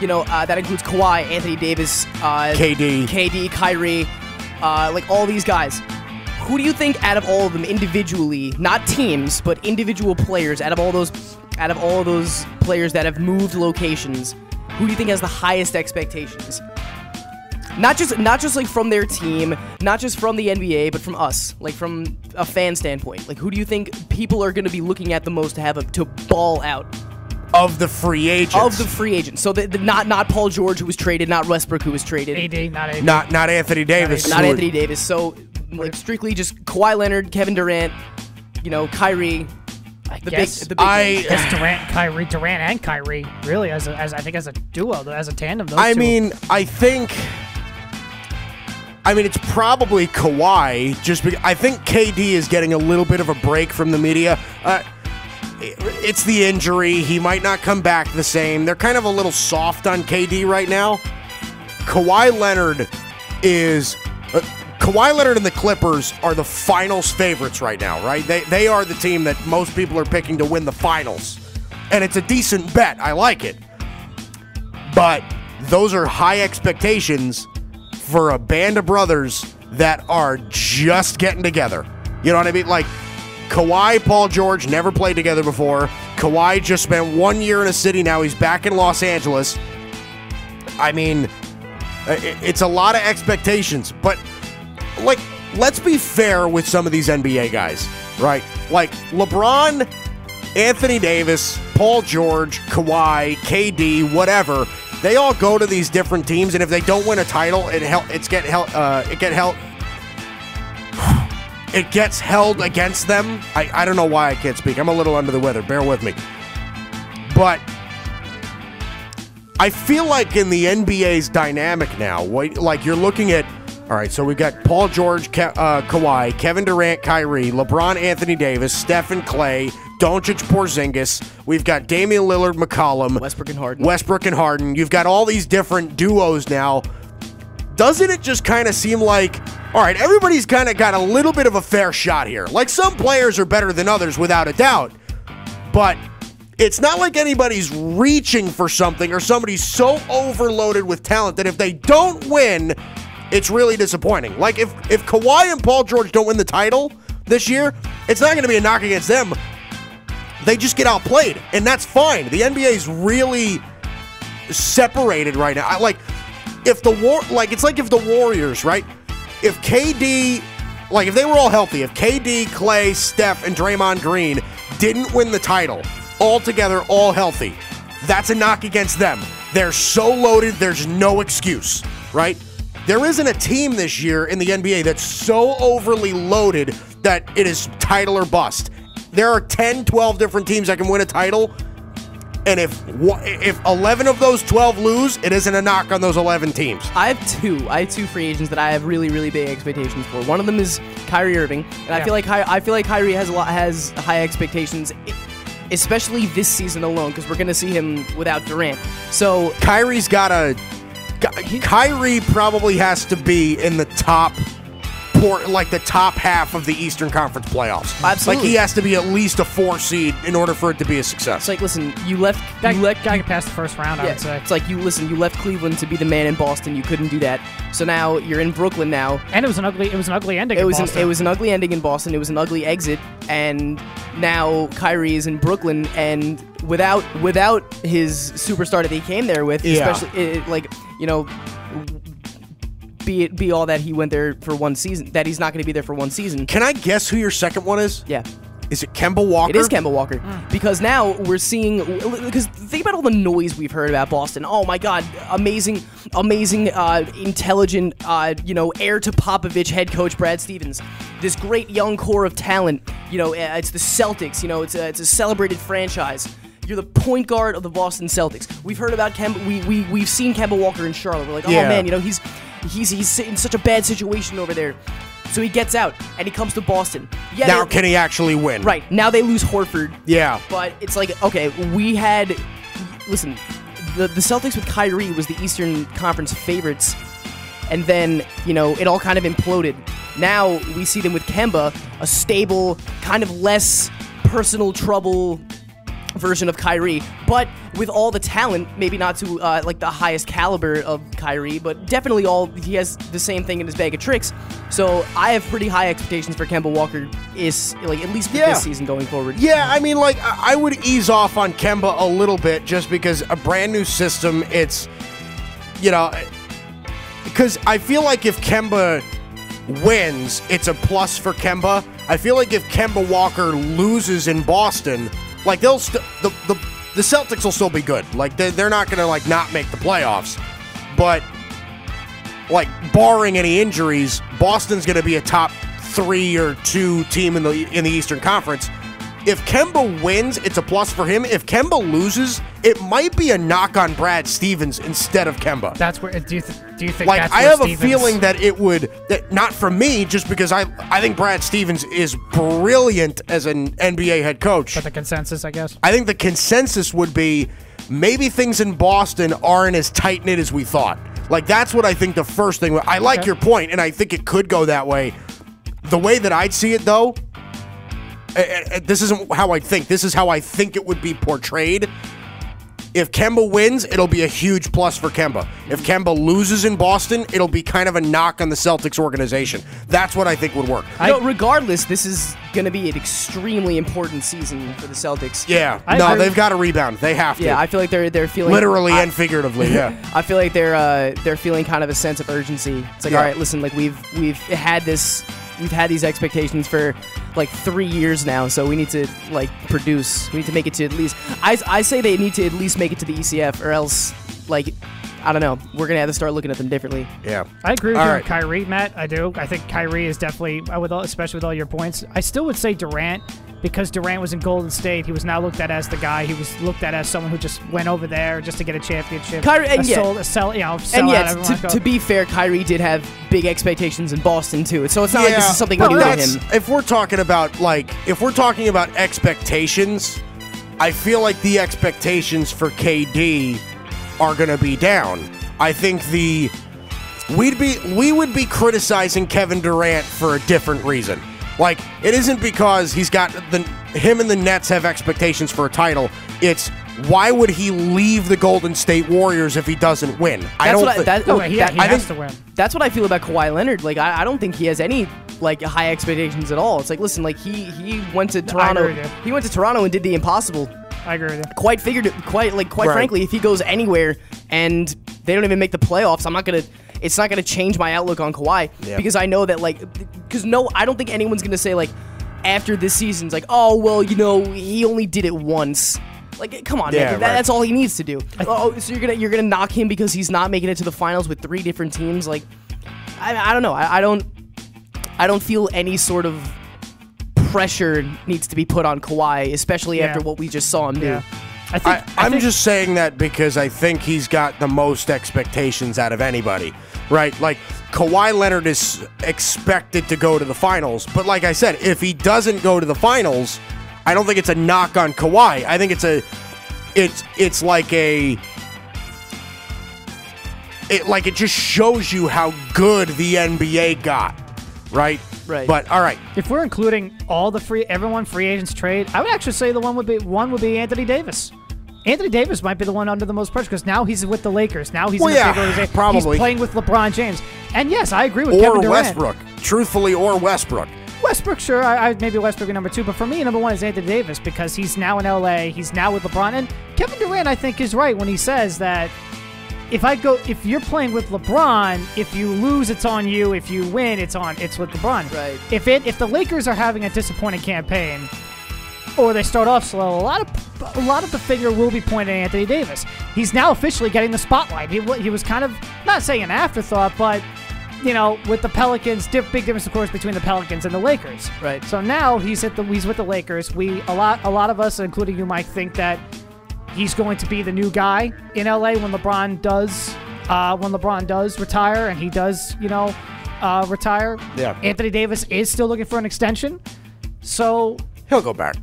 you know uh, that includes Kawhi, Anthony Davis, uh, KD. KD, Kyrie, uh, like all these guys. Who do you think out of all of them individually, not teams, but individual players, out of all those, out of all of those players that have moved locations, who do you think has the highest expectations? Not just not just like from their team, not just from the NBA, but from us, like from a fan standpoint. Like who do you think people are going to be looking at the most to have a, to ball out of the free agents. of the free agents? So the, the, not not Paul George who was traded, not Westbrook who was traded, AD, not AD. not not Anthony Davis. not who- Anthony Davis. So like strictly just Kawhi Leonard, Kevin Durant, you know Kyrie, I the guess. big the big I- Guess Durant, Kyrie, Durant, and Kyrie. Really, as a, as I think as a duo, as a tandem. Those I two. mean, I think. I mean, it's probably Kawhi. Just because I think KD is getting a little bit of a break from the media. Uh, it- it's the injury. He might not come back the same. They're kind of a little soft on KD right now. Kawhi Leonard is. Uh, Kawhi Leonard and the Clippers are the finals favorites right now, right? They, they are the team that most people are picking to win the finals. And it's a decent bet. I like it. But those are high expectations for a band of brothers that are just getting together. You know what I mean? Like Kawhi, Paul George never played together before. Kawhi just spent one year in a city. Now he's back in Los Angeles. I mean, it's a lot of expectations, but like, let's be fair with some of these NBA guys, right? Like LeBron, Anthony Davis, Paul George, Kawhi, KD, whatever. They all go to these different teams, and if they don't win a title, it hel- it's get held. Uh, it get held. It gets held against them. I, I don't know why I can't speak. I'm a little under the weather. Bear with me. But I feel like in the NBA's dynamic now, like you're looking at, all right, so we've got Paul George, Ke- uh, Kawhi, Kevin Durant, Kyrie, LeBron, Anthony Davis, Stephen Klay, Doncic, Porzingis. We've got Damian Lillard, McCollum, Westbrook and Harden. Westbrook and Harden. You've got all these different duos now. Doesn't it just kind of seem like, all right, everybody's kind of got a little bit of a fair shot here? Like some players are better than others without a doubt, but it's not like anybody's reaching for something or somebody's so overloaded with talent that if they don't win, it's really disappointing. Like if if Kawhi and Paul George don't win the title this year, it's not going to be a knock against them. They just get outplayed, and that's fine. The NBA is really separated right now. I, like if the war, like it's like if the Warriors, right? If KD, like if they were all healthy, if KD, Klay, Steph, and Draymond Green didn't win the title all together, all healthy, that's a knock against them. They're so loaded, there's no excuse, right? There isn't a team this year in the NBA that's so overly loaded that it is title or bust. There are 10, 12 different teams that can win a title. And if if 11 of those 12 lose, it isn't a knock on those 11 teams. I have two. I have two free agents that I have really, really big expectations for. One of them is Kyrie Irving, and I feel like Ky- I feel like Kyrie has a lot has high expectations, especially this season alone, because we're gonna see him without Durant. So Kyrie's got a. Ky- Kyrie probably has to be in the top, port like the top half of the Eastern Conference playoffs. Absolutely. Like he has to be at least a four seed in order for it to be a success. it's like, listen, you left, Guy, you left, guy can pass the first round, I would say. it's like you listen, you left Cleveland to be the man in Boston. You couldn't do that, so now you're in Brooklyn now. And it was an ugly. It was an ugly ending. It in was an, Boston. it was an ugly ending in Boston. It was an ugly exit, and now Kyrie is in Brooklyn, and without without his superstar that he came there with, Yeah. especially it, like you know, be it be all that he went there for one season, that he's not going to be there for one season. Can I guess who your second one is? Yeah. Is it Kemba Walker? It is Kemba Walker because now we're seeing because think about all the noise we've heard about Boston. Oh my God, amazing, amazing, uh, intelligent, uh, you know, heir to Popovich head coach Brad Stevens. This great young core of talent. You know, uh, it's the Celtics. You know, it's a, it's a celebrated franchise. You're the point guard of the Boston Celtics. We've heard about Kemba. We we we've seen Kemba Walker in Charlotte. We're like, oh Yeah. man, you know, he's he's he's in such a bad situation over there. So he gets out and he comes to Boston. Yeah, Now they- can he actually win? Right now they lose Horford. Yeah. But it's like okay, we had listen, the the Celtics with Kyrie was the Eastern Conference favorites, and then you know it all kind of imploded. Now we see them with Kemba, a stable, kind of less personal trouble version of Kyrie, but with all the talent, maybe not to uh, like the highest caliber of Kyrie, but definitely all he has the same thing in his bag of tricks. So I have pretty high expectations for Kemba Walker, is like at least for Yeah. this season going forward. Yeah, I mean, like, I I would ease off on Kemba a little bit just because a brand new system, it's, you know, because I feel like if Kemba wins, it's a plus for Kemba. I feel like if Kemba Walker loses in Boston, like, they'll st- the, the, the Celtics will still be good. Like, they're, they're not to, like, not make the playoffs. But, like, barring any injuries, Boston's to be a top three or two team in the in the Eastern Conference. If Kemba wins, it's a plus for him. If Kemba loses, it might be a knock on Brad Stevens instead of Kemba. That's where. Do you th- do you think? like I have Stevens- a feeling that it would that not for me, just because I I think Brad Stevens is brilliant as an NBA head coach. But the consensus, I guess. I think the consensus would be maybe things in Boston aren't as tight knit as we thought. Like that's what I think the first thing. I like Okay. your point, and I think it could go that way. The way that I'd see it, though, this isn't how I think. This is how I think it would be portrayed. If Kemba wins, it'll be a huge plus for Kemba. If Kemba loses in Boston, it'll be kind of a knock on the Celtics organization. That's what I think would work. You know, regardless, this is going to be an extremely important season for the Celtics. Yeah, I no, agree. they've got to rebound. They have to. Yeah, I feel like they're they're feeling literally I, and figuratively. Yeah. *laughs* I feel like they're uh, they're feeling kind of a sense of urgency. It's like, Yeah. all right, listen, like we've we've had this, we've had these expectations for like three years now, so we need to like produce. We need to make it to at least. I I say they need to at least make it to the ECF, or else, like, I don't know, we're gonna have to start looking at them differently. yeah. I agree with All you right. on Kyrie, Matt. I do. I think Kyrie is definitely, uh, with all, especially with all your points. I still would say Durant because Durant was in Golden State. He was now looked at as the guy. He was looked at as someone who just went over there just to get a championship. Kyrie- and a yeah. soul, a sell, you know, sell and out yet, to, to be fair, Kyrie did have big expectations in Boston too. So it's not like this is something new to him. If we're talking about like, if we're talking about expectations, I feel like the expectations for KD are going to be down. I think the we'd be we would be criticizing Kevin Durant for a different reason. Like it isn't because he's got the him and the Nets have expectations for a title. It's why would he leave the Golden State Warriors if he doesn't win? I That's don't. what I, that, No, he, that- he I has think to win. that's what I feel about Kawhi Leonard. Like I, I don't think he has any like high expectations at all. It's like listen, like he he went to Toronto. agree. He went to Toronto and did the impossible. I agree with you. Quite figured, quite like quite Right. frankly, if he goes anywhere and they don't even make the playoffs, I'm not gonna. It's not gonna change my outlook on Kawhi Yeah. because I know that like because no, I don't think anyone's gonna say like after this season's like oh well you know he only did it once. Like, come on, Yeah, man. That. That's all he needs to do. Oh, oh, so you're gonna you're gonna knock him because he's not making it to the finals with three different teams? Like, I, I don't know. I, I don't I don't feel any sort of pressure needs to be put on Kawhi, especially Yeah. after what we just saw him do. Yeah. I think, I, I I'm think- just saying that because I think he's got the most expectations out of anybody, right? Like Kawhi Leonard is expected to go to the finals, but like I said, if he doesn't go to the finals, I don't think it's a knock on Kawhi. I think it's a, it's it's like a, it like it just shows you how good the NBA got, right? Right. But all right, If we're including all the free everyone free agents trade, I would actually say the one would be one would be Anthony Davis. Anthony Davis might be the one under the most pressure because now he's with the Lakers. Now he's Well, in a yeah, big organization. probably. He's playing with LeBron James. And yes, I agree with or Kevin Durant. Westbrook, truthfully, or Westbrook. Westbrook, sure. I, I maybe Westbrook at number two, but for me, number one is Anthony Davis because he's now in LA. He's now with LeBron, and Kevin Durant, I think, is right when he says that if I go, if you're playing with LeBron, if you lose, it's on you. If you win, it's on, it's with LeBron. Right. If it, if the Lakers are having a disappointing campaign, or they start off slow, a lot of a lot of the finger will be pointed at Anthony Davis. He's now officially getting the spotlight. He, he was kind of not saying an afterthought, but you know, with the Pelicans, diff, big difference, of course, between the Pelicans and the Lakers. Right. So now he's at the he's with the Lakers. We a lot a lot of us, including you, Mike, think that he's going to be the new guy in LA when LeBron does uh, when LeBron does retire and he does you know uh, retire. Yeah. Anthony Davis is still looking for an extension. So He'll go back.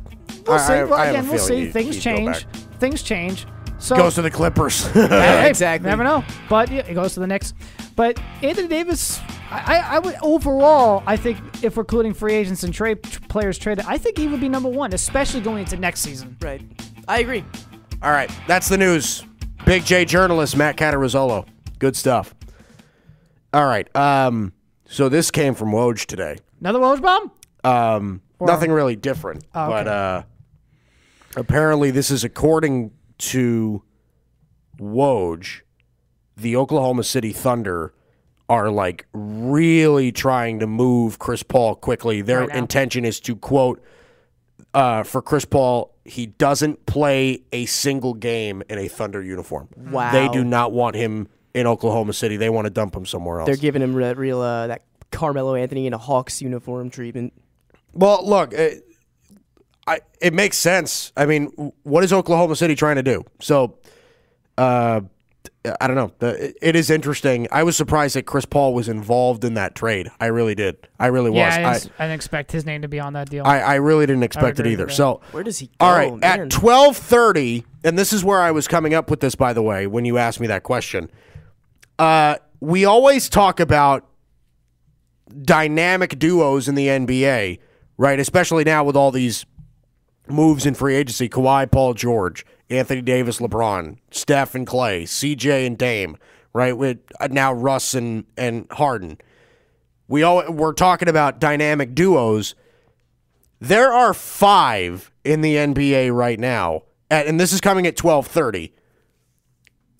we'll I- see. I- well, I again, we'll see. he- Things change. Things change. So Goes to the Clippers. *laughs* Hey, *laughs* exactly. Never know. But yeah, it goes to the Knicks. But Anthony Davis, I, I, I would overall, I think if we're including free agents and trade players traded, I think he would be number one, especially going into next season. Right. I agree. All right, that's the news. Big J journalist Matt Catarazzolo. Good stuff. All right. Um, so this came from Woj today. Another Woj bomb? Um, nothing really different, Oh, but uh, apparently this is according to Woj, the Oklahoma City Thunder are like really trying to move Chris Paul quickly. Their Right intention is to quote uh, for Chris Paul, he doesn't play a single game in a Thunder uniform. Wow. They do not want him in Oklahoma City. They want to dump him somewhere else. They're giving him that real uh, that Carmelo Anthony in a Hawks uniform treatment. Well, look, it, I it makes sense. I mean, what is Oklahoma City trying to do? So, uh, I don't know. The, it is interesting. I was surprised that Chris Paul was involved in that trade. I really did. I really was. Yeah, I I, didn't, I didn't expect his name to be on that deal. I, I really didn't expect it either. So, Where does he go? all right, man? at twelve thirty, and this is where I was coming up with this. By the way, when you asked me that question, uh, we always talk about dynamic duos in the NBA, right? Especially now with all these moves in free agency Kawhi, Paul George, Anthony Davis, LeBron, Steph and Klay, CJ and Dame, right? With uh, now Russ and, and Harden. We all, we're talking about dynamic duos. There are five in the NBA right now, at, and this is coming at 1230.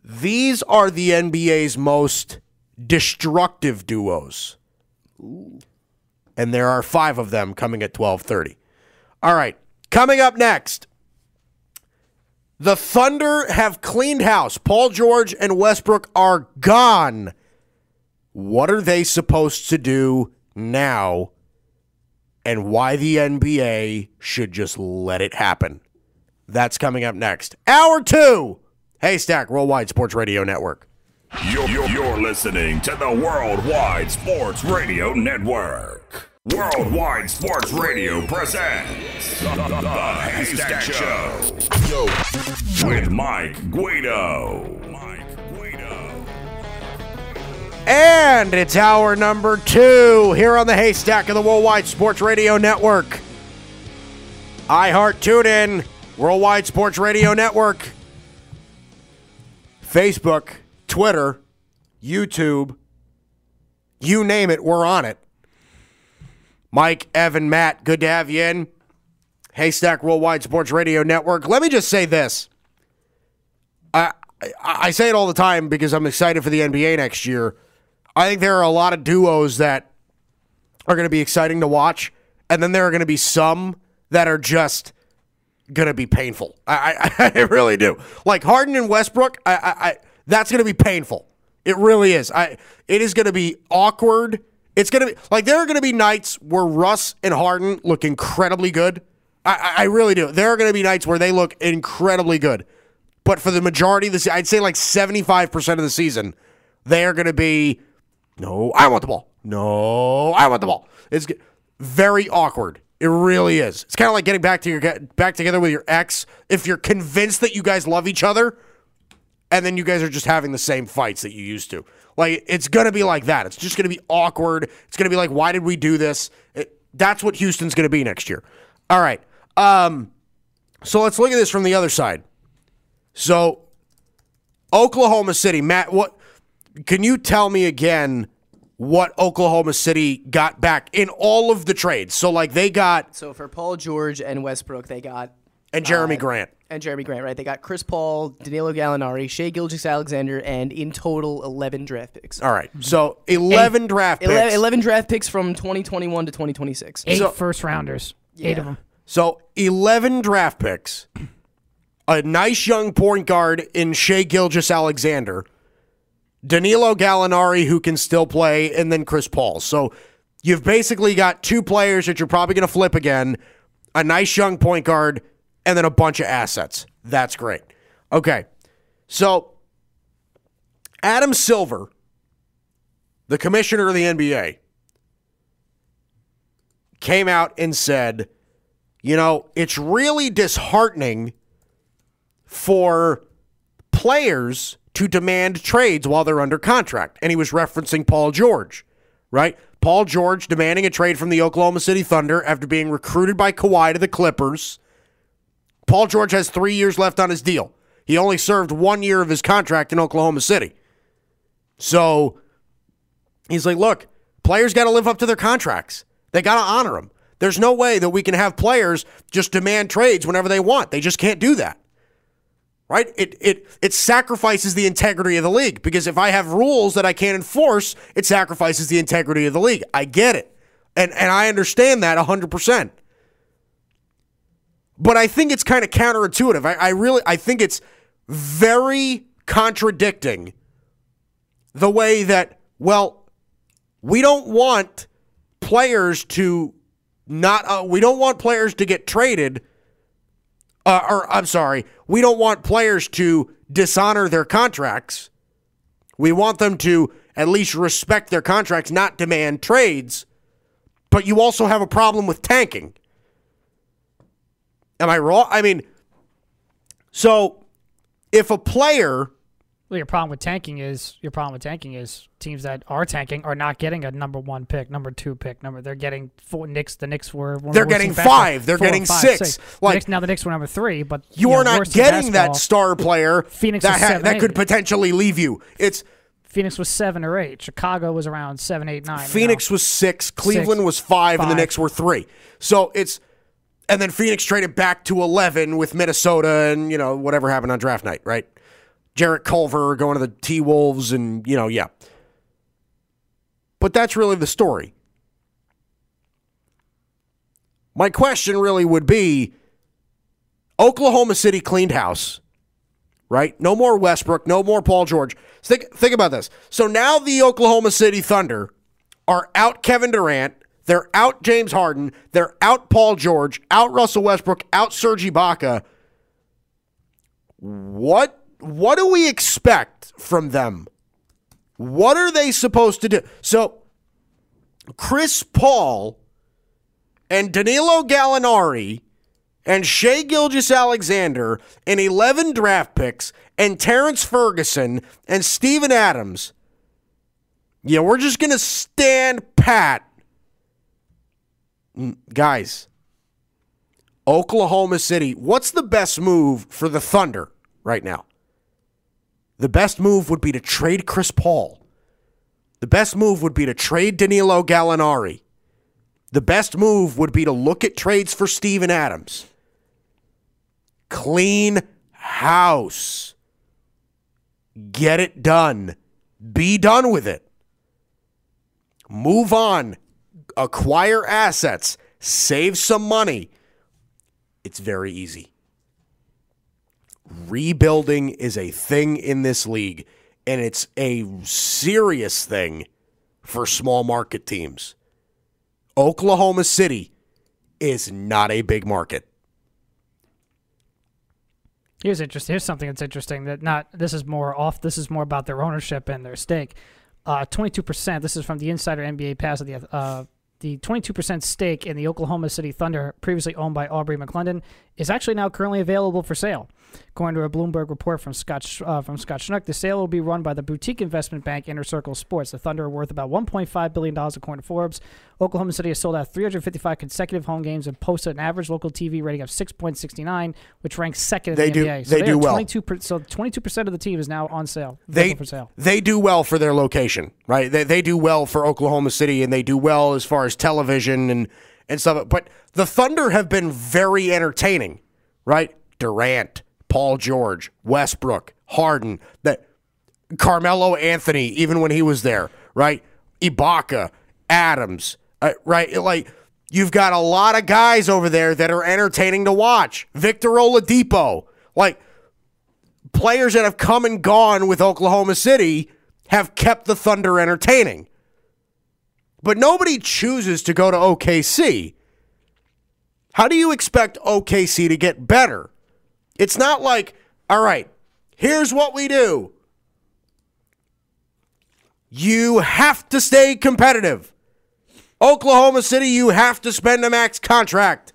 These are the NBA's most destructive duos. And there are five of them coming at 1230. All right. Coming up next, the Thunder have cleaned house. Paul George and Westbrook are gone. What are they supposed to do now? And why the NBA should just let it happen. That's coming up next. Hour two. Hey, Haystack Worldwide Sports Radio Network. You're, you're, you're listening to the Worldwide Sports Radio Network. Worldwide Sports Radio presents the, the, the Haystack Show with Mike Guido. Mike Guido. And it's hour number two here on the Haystack of the Worldwide Sports Radio Network. iHeart TuneIn, Worldwide Sports Radio Network, Facebook, Twitter, YouTube, you name it, we're on it. Mike, Evan, Matt, good to have you in. Haystack Worldwide Sports Radio Network. Let me just say this. I, I I say it all the time because I'm excited for the NBA next year. I think there are a lot of duos that are going to be exciting to watch, and then there are going to be some that are just going to be painful. I, I, *laughs* I really do. Like Harden and Westbrook, I, I, I that's going to be painful. It really is. I it is going to be awkward. It's going to be like there are going to be nights where Russ and Harden look incredibly good. I, I really do. There are going to be nights where they look incredibly good. But for the majority of the se- I'd say like 75% of the season, they are going to be no, I want the ball. No, I want the ball. It's very awkward. It really is. It's kind of like getting back to your back together with your ex. If you're convinced that you guys love each other, and then you guys are just having the same fights that you used to. Like it's gonna be like that. It's just gonna be awkward. It's gonna be like, why did we do this? It, that's what Houston's gonna be next year. All right. Um, so let's look at this from the other side. So Oklahoma City, Matt, what can you tell me again what Oklahoma City got back in all of the trades? So like they got So for Paul George and Westbrook, they got and Jerami Uh, Grant. And Jerami Grant, right? They got Chris Paul, Danilo Gallinari, Shai Gilgeous-Alexander, and in total 11 draft picks. All right. So 11 draft picks. 11, 11 draft picks from 2021 to 2026. Eight So- first rounders. Eight of them. So 11 draft picks, a nice young point guard in Shai Gilgeous-Alexander, Danilo Gallinari, who can still play, and then Chris Paul. So you've basically got two players that you're probably going to flip again, a nice young point guard, and then a bunch of assets. That's great. Okay. So Adam Silver, the commissioner of the NBA, came out and said, you know, it's really disheartening for players to demand trades while they're under contract. And he was referencing Paul George, right? Paul George demanding a trade from the Oklahoma City Thunder after being recruited by Kawhi to the Clippers. Paul George has three years left on his deal. He only served one year of his contract in Oklahoma City. So he's like, look, players got to live up to their contracts. They got to honor them. There's no way that we can have players just demand trades whenever they want. They just can't do that. Right? It it it sacrifices the integrity of the league because if I have rules that I can't enforce, it sacrifices the integrity of the league. I get it. And and I understand that 100%. But I think it's kind of counterintuitive. I, I really I think it's very contradicting the way that, well, we don't want players to not, uh, we don't want players to get traded. Uh, or I'm sorry, we don't want players to dishonor their contracts. We want them to at least respect their contracts, not demand trades. But you also have a problem with tanking. Am I wrong? I mean, so if a player Well, your problem with tanking is your problem with tanking is teams that are tanking are not getting a number one pick, number two pick, number. They're getting four. Knicks. The Knicks were. One They're getting five. They're getting five, six. The Like- Knicks- now the Knicks were number three, but You know, are not getting that star player *laughs* Phoenix that, ha- seven, that could potentially leave you. It's Phoenix was seven or eight. Chicago was around seven, eight, nine. you know. Phoenix was six, Cleveland was five, and the Knicks were three. So it's and then Phoenix traded back to eleven with Minnesota, and you know whatever happened on draft night, right? Jarrett Culver going to the T Wolves, and you know yeah. But that's really the story. My question really would be Oklahoma City cleaned house, right? No more Westbrook, no more Paul George. Think, think about this. So now the Oklahoma City Thunder are out Kevin Durant, they're out James Harden, they're out Paul George, out Russell Westbrook, out Serge Ibaka. What what do we expect from them? What are they supposed to do? So Chris Paul and Danilo Gallinari and Shai Gilgeous-Alexander and 11 draft picks and Terrance Ferguson and Steven Adams. Yeah, we're just going to stand pat. Guys, Oklahoma City, what's the best move for the Thunder right now? The best move would be to trade Chris Paul. The best move would be to trade Danilo Gallinari. The best move would be to look at trades for Steven Adams. Clean house. Get it done. Be done with it. Move on. Acquire assets. Save some money. It's very easy. Rebuilding is a thing in this league, and it's a serious thing for small market teams. Oklahoma City is not a big market. Here's interesting. Here's something that's interesting. That not this is more off. This is more about their ownership and their stake. Twenty-two percent. This is from the Insider NBA Pass of the uh, the twenty-two percent stake in the Oklahoma City Thunder, previously owned by Aubrey McClendon, is actually now currently available for sale. According to a Bloomberg report from Scott uh, from Scott Soshnick, the sale will be run by the boutique investment bank Inner Circle Sports. The Thunder are worth about 1.5 billion dollars, according to Forbes. Oklahoma City has sold out 355 consecutive home games and posted an average local TV rating of 6.69, which ranks second in They the do- NBA. So they do well. 22 per, so 22 percent of the team is now on sale. they for sale. they do well for their location, right? They they do well for Oklahoma City, and they do well as far as television and and stuff. But the Thunder have been very entertaining, right? Durant, Paul George, Westbrook, Harden, that Carmelo Anthony, even when he was there, right? Ibaka, Adams, uh, right? Like you've got a lot of guys over there that are entertaining to watch. Victor Oladipo, like players that have come and gone with Oklahoma City have kept the Thunder entertaining. But nobody chooses to go to OKC. How do you expect OKC to get better? It's not like, all right, here's what we do. You have to stay competitive. Oklahoma City, you have to spend a max contract.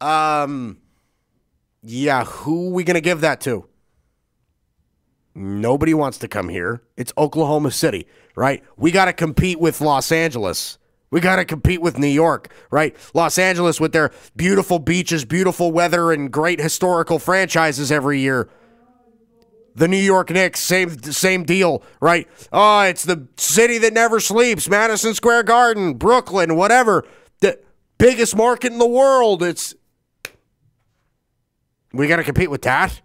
Um, yeah, who we gonna give that to? Nobody wants to come here. It's Oklahoma City, right? We got to compete with Los Angeles. We got to compete with New York, right? Los Angeles with their beautiful beaches, beautiful weather, and great historical franchises every year. The New York Knicks, same same deal, right? Oh, it's the city that never sleeps. Madison Square Garden, Brooklyn, whatever. The biggest market in the world. It's we got to compete with that.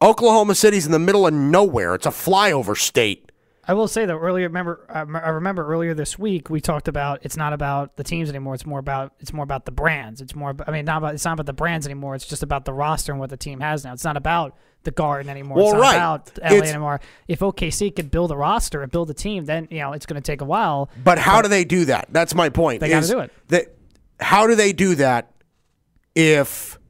Oklahoma City's in the middle of nowhere. It's a flyover state. I will say though, earlier remember uh, I remember earlier this week we talked about it's not about the teams anymore. It's more about it's more about the brands. It's more I mean not about it's not about the brands anymore. It's just about the roster and what the team has now. It's not about the Garden anymore. Well, it's not right. about LA It's- anymore. If OKC could build a roster and build a team, then you know it's going to take a while. But how do they do that? That's my point. They gotta do it. That how do they do that if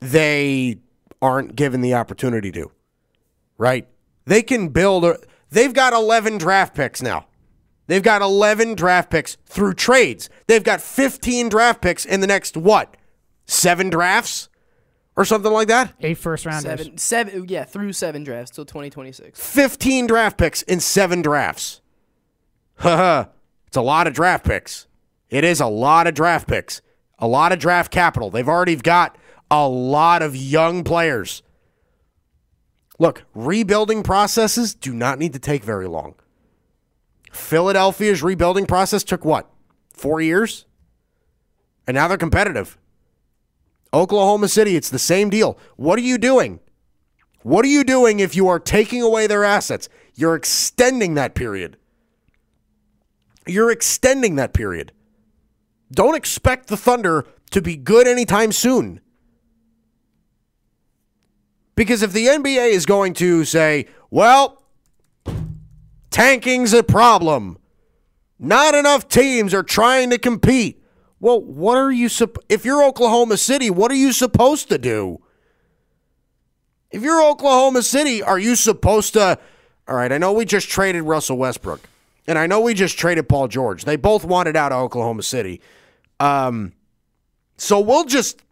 they aren't given the opportunity to? Right? They can build a they've got 11 draft picks now. They've got 11 draft picks through trades. They've got 15 draft picks in the next what? 7 drafts? or something like that. Eight first rounders. Seven, seven, yeah, through seven drafts till 2026. 15 draft picks in seven drafts. *laughs* Haha. it's a lot of draft picks. It is a lot of draft picks, a lot of draft capital. They've already got a lot of young players. Look, rebuilding processes do not need to take very long. Philadelphia's rebuilding process took what? Four years? And now they're competitive. Oklahoma City, it's the same deal. What are you doing? What are you doing if you are taking away their assets? You're extending that period. You're extending that period. Don't expect the Thunder to be good anytime soon. Because if the NBA is going to say, well, tanking's a problem, not enough teams are trying to compete. Well, what are you if you're Oklahoma City, what are you supposed to do? If you're Oklahoma City, are you supposed to All right, I know we just traded Russell Westbrook. And I know we just traded Paul George. They both wanted out of Oklahoma City. Um so we'll just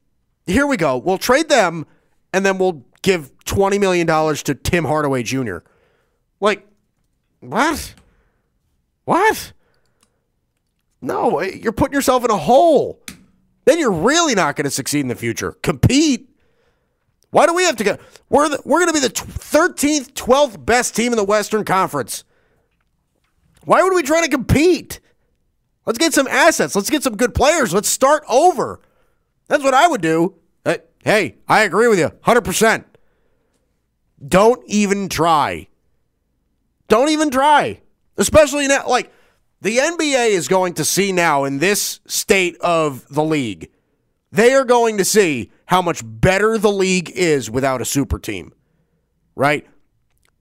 here we go. We'll trade them and then we'll give 20 million dollars to Tim Hardaway Jr. Like what? What? No, eh, you're putting yourself in a hole. Then you're really not going to succeed in the future. Compete. Why do we have to go? We're the, we're going to be the 13th, 12th best team in the Western Conference. Why would we try to compete? Let's get some assets. Let's get some good players. Let's start over. That's what I would do. Hey, Hey, I agree with you 100%. Don't even try. Don't even try. Especially now, like, the NBA is going to see now in this state of the league, they are going to see how much better the league is without a super team, right?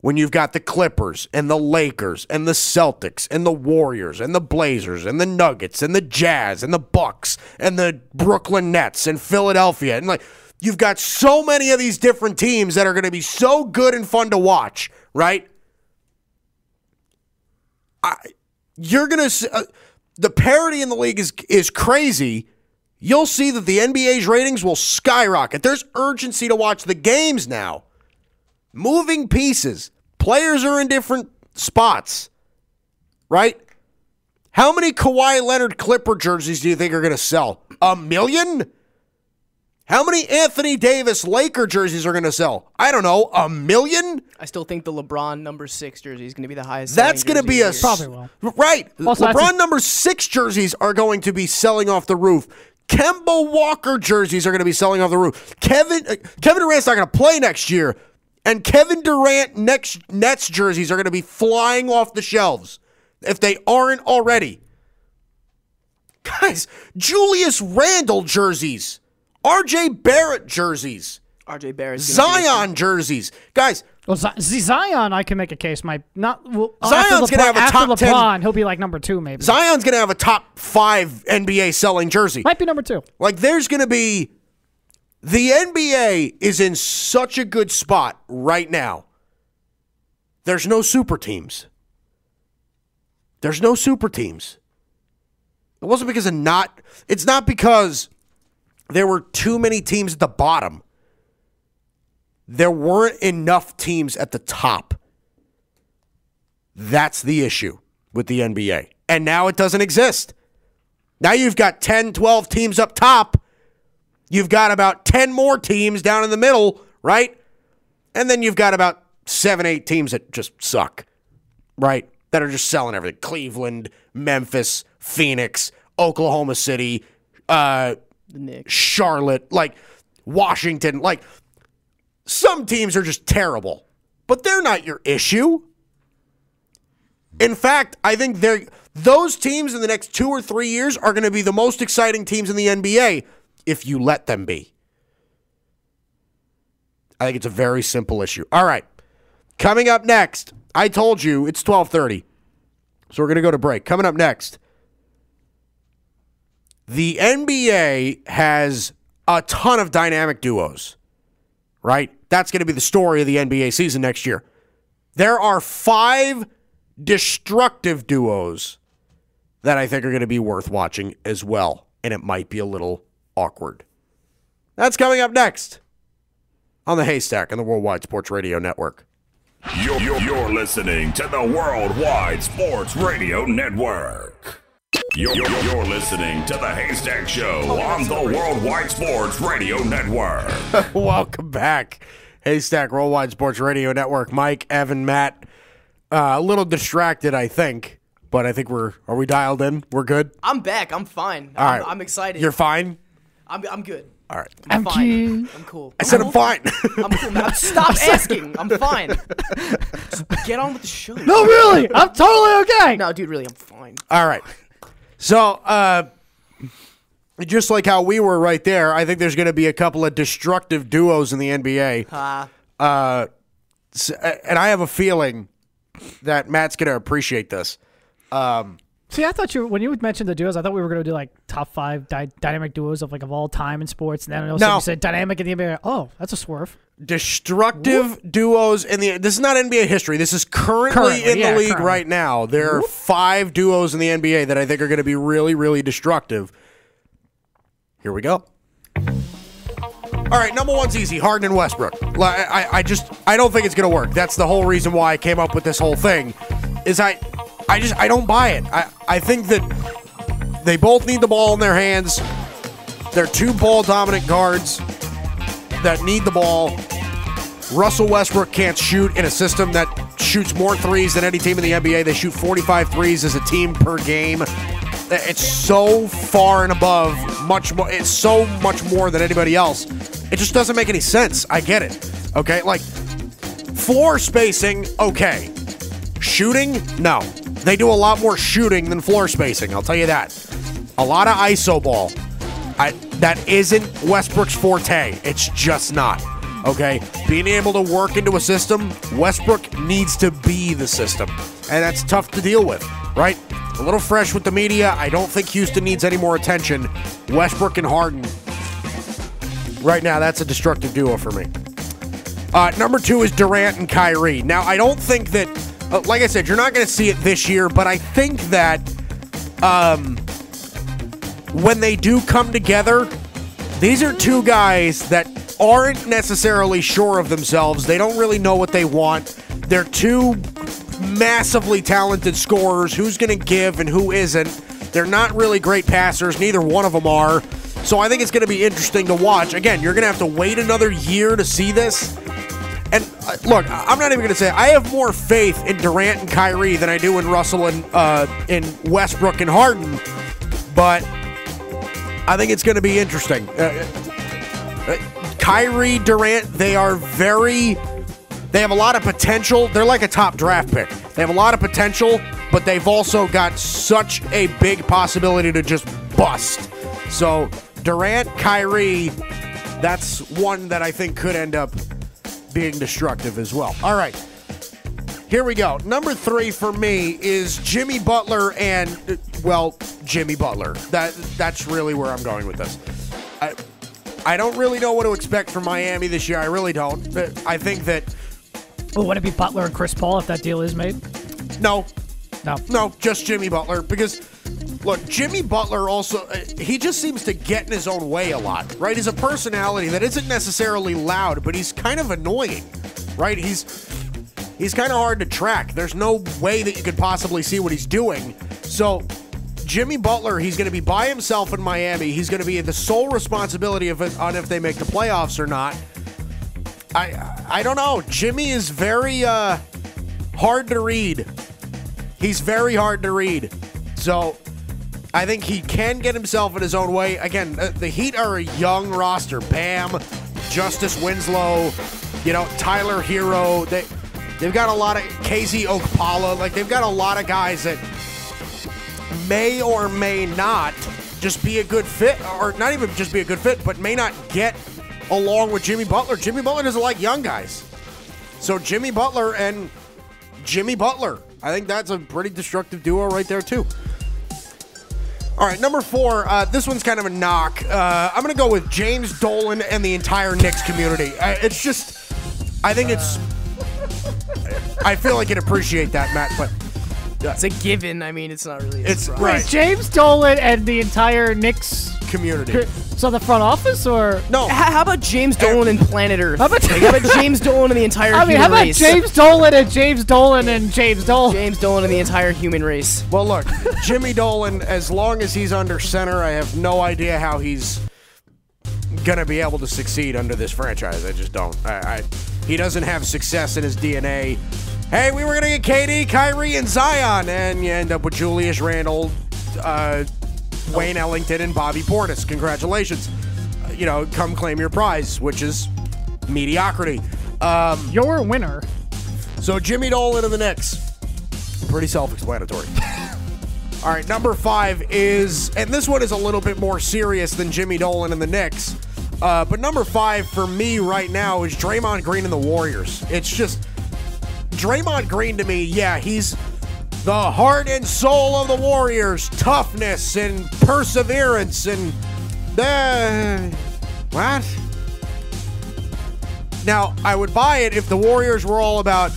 When you've got the Clippers and the Lakers and the Celtics and the Warriors and the Blazers and the Nuggets and the Jazz and the Bucks and the Brooklyn Nets and Philadelphia and like you've got so many of these different teams that are going to be so good and fun to watch, right? I you're going to uh, the parity in the league is is crazy. You'll see that the NBA's ratings will skyrocket. There's urgency to watch the games now. Moving pieces. Players are in different spots. Right? How many Kawhi Leonard Clipper jerseys do you think are going to sell? A million? How many Anthony Davis Laker jerseys are going to sell? I don't know, a million? I still think the LeBron number six jersey is going to be the highest. That's going going to be a Probably will. right. Also, LeBron a- number six jerseys are going to be selling off the roof. Kemba Walker jerseys are going to be selling off the roof. Kevin uh, Kevin Durant's not going to play next year, and Kevin Durant next Nets jerseys are going to be flying off the shelves if they aren't already. Guys, Julius Randle jerseys, R.J. Barrett jerseys, RJ Barrett. Zion jerseys, guys. Well, Z- Z- Zion, I can make a case. My not. Well, Zion's after gonna have a after top 10 LeBron, He'll be like number two, maybe. Zion's going to have a top five NBA selling jersey. Might be number two. Like there's going to be the NBA is in such a good spot right now. There's no super teams. There's no super teams. It wasn't because of not it's not because there were too many teams at the bottom. There weren't enough teams at the top. That's the issue with the NBA. And now it doesn't exist. Now you've got 10, 12 teams up top. You've got about 10 more teams down in the middle, right? And then you've got about seven, eight teams that just suck, right? That are just selling everything. Cleveland, Memphis, Phoenix, Oklahoma City, uh, The Knicks. Charlotte, like Washington. Like some teams are just terrible, but they're not your issue. In fact, I think they're those teams in the next two or three years are going to be the most exciting teams in the NBA if you let them be. I think it's a very simple issue. All right. Coming up next, I told you it's 12:30. So we're going to go to break. Coming up next, the NBA has a ton of dynamic duos. Right? That's going to be the story of the NBA season next year. There are 5 destructive duos that I think are going to be worth watching as well. And it might be a little awkward. That's coming up next on the Haystack and the Worldwide Sports Radio Network. You're, you're, you're listening to the Worldwide Sports Radio Network. You're, you're, you're listening to the Haystack Show on the Worldwide Sports Radio Network. *laughs* Welcome back. Haystack Worldwide Sports Radio Network. Mike, Evan, Matt. Uh, a little distracted, I think, but I think we're are we dialed in? We're good. I'm back. I'm fine. All I'm, right. I'm excited. You're fine. I'm, I'm good. All right. I'm, I'm fine. cute. I'm cool. I said I'm fine. I'm cool. Man. *laughs* Stop asking. I'm fine. Just get on with the show. No, really, I'm totally okay. No, dude, really, I'm fine. All right. So, uh, just like how we were right there, I think there's going to be a couple of destructive duos in the NBA. Uh, Uh, and I have a feeling that Matt's going to appreciate this. See, I thought you when you mentioned the duos, I thought we were going to do like top five dy- dynamic duos of like of all time in sports, and then all of No. you said dynamic in the NBA. Oh, that's a swerve. Destructive duos in the this is not NBA history. This is currently, Currently, in yeah, the league currently. right now. There are five duos in the NBA that I think are going to be really, really destructive. Here we go. All right, number one's easy. Harden and Westbrook. Like, I, I just, I don't think it's going to work. That's the whole reason why I came up with this whole thing. Is I, I just, I don't buy it. I, I think that they both need the ball in their hands. They're two ball dominant guards that need the ball. Russell Westbrook can't shoot in a system that shoots more threes than any team in the NBA. They shoot 45 threes as a team per game. It's so far and above, much more. It's so much more than anybody else. It just doesn't make any sense. I get it. Okay, like floor spacing, okay. Shooting, no. They do a lot more shooting than floor spacing. I'll tell you that. A lot of ISO ball. I, that isn't Westbrook's forte. It's just not. Okay? Being able to work into a system, Westbrook needs to be the system. And that's tough to deal with, right? A little fresh with the media. I don't think Houston needs any more attention. Westbrook and Harden, right now, that's a destructive duo for me. Uh, number two is Durant and Kyrie. Now, I don't think that, uh, like I said, you're not going to see it this year, but I think that um, when they do come together, these are two guys that aren't necessarily sure of themselves. They don't really know what they want. They're two massively talented scorers. Who's going to give and who isn't? They're not really great passers. Neither one of them are. So I think it's going to be interesting to watch. Again, you're going to have to wait another year to see this. And uh, look, I'm not even going to say I have more faith in Durant and Kyrie than I do in Russell and uh, in Westbrook and Harden. But I think it's going to be interesting. Uh, uh, Kyrie, Durant, they are very. They have a lot of potential. They're like a top draft pick. They have a lot of potential, but they've also got such a big possibility to just bust. So Durant, Kyrie, that's one that I think could end up being destructive as well. All right. Here we go. Number three for me is Jimmy Butler and uh, well, Jimmy Butler. That that's really where I'm going with this. I I don't really know what to expect from Miami this year. I really don't. I think that Well, would it be Butler and Chris Paul if that deal is made? no, No. no, just Jimmy Butler because look, Jimmy Butler also uh, he just seems to get in his own way a lot, right? He's a personality that isn't necessarily loud, but he's kind of annoying, right? He's he's kind of hard to track. There's no way that you could possibly see what he's doing. So Jimmy Butler, he's going to be by himself in Miami. He's going to be the sole responsibility of it on if they make the playoffs or not. I I don't know. Jimmy is very uh, hard to read. He's very hard to read. So I think he can get himself in his own way. Again, uh, the Heat are a young roster. Bam, Justice Winslow, you know, Tyler Herro. They they've got a lot of KZ Okpala. Like they've got a lot of guys that may or may not just be a good fit, or not even just be a good fit, but may not get along with Jimmy Butler. Jimmy Butler doesn't like young guys. So Jimmy Butler and Jimmy Butler. I think that's a pretty destructive duo right there, too. All right, number four. Uh, this one's kind of a knock. Uh, I'm going to go with James Dolan and the entire Knicks community. Uh, it's just, I think it's. I feel like you'd appreciate that, Matt, but It's a given. I mean, it's not really. a It's- surprise. right. Wait, James Dolan and the entire Knicks community. So the front office, or No, H- how about James Dolan and Planet Earth? How about- Like, how about *laughs* James Dolan and the entire I mean, human how about race? James Dolan and James Dolan and James Dolan? James Dolan and the entire human race. Well, look, Jimmy Dolan, as long as he's under center, I have no idea how he's going to be able to succeed under this franchise. I just don't. I, I, he doesn't have success in his DNA. Hey, we were going to get KD, Kyrie, and Zion, and you end up with Julius Randle, uh, Wayne Ellington, and Bobby Portis. Congratulations. Uh, you know, come claim your prize, which is mediocrity. Um, You're a winner. so Jimmy Dolan and the Knicks. Pretty self-explanatory. *laughs* All right, number five is, and this one is a little bit more serious than Jimmy Dolan and the Knicks. Uh, but number five for me right now is Draymond Green and the Warriors. It's just Draymond Green to me. Yeah, he's the heart and soul of the Warriors. Toughness and perseverance and uh, what? Now, I would buy it if the Warriors were all about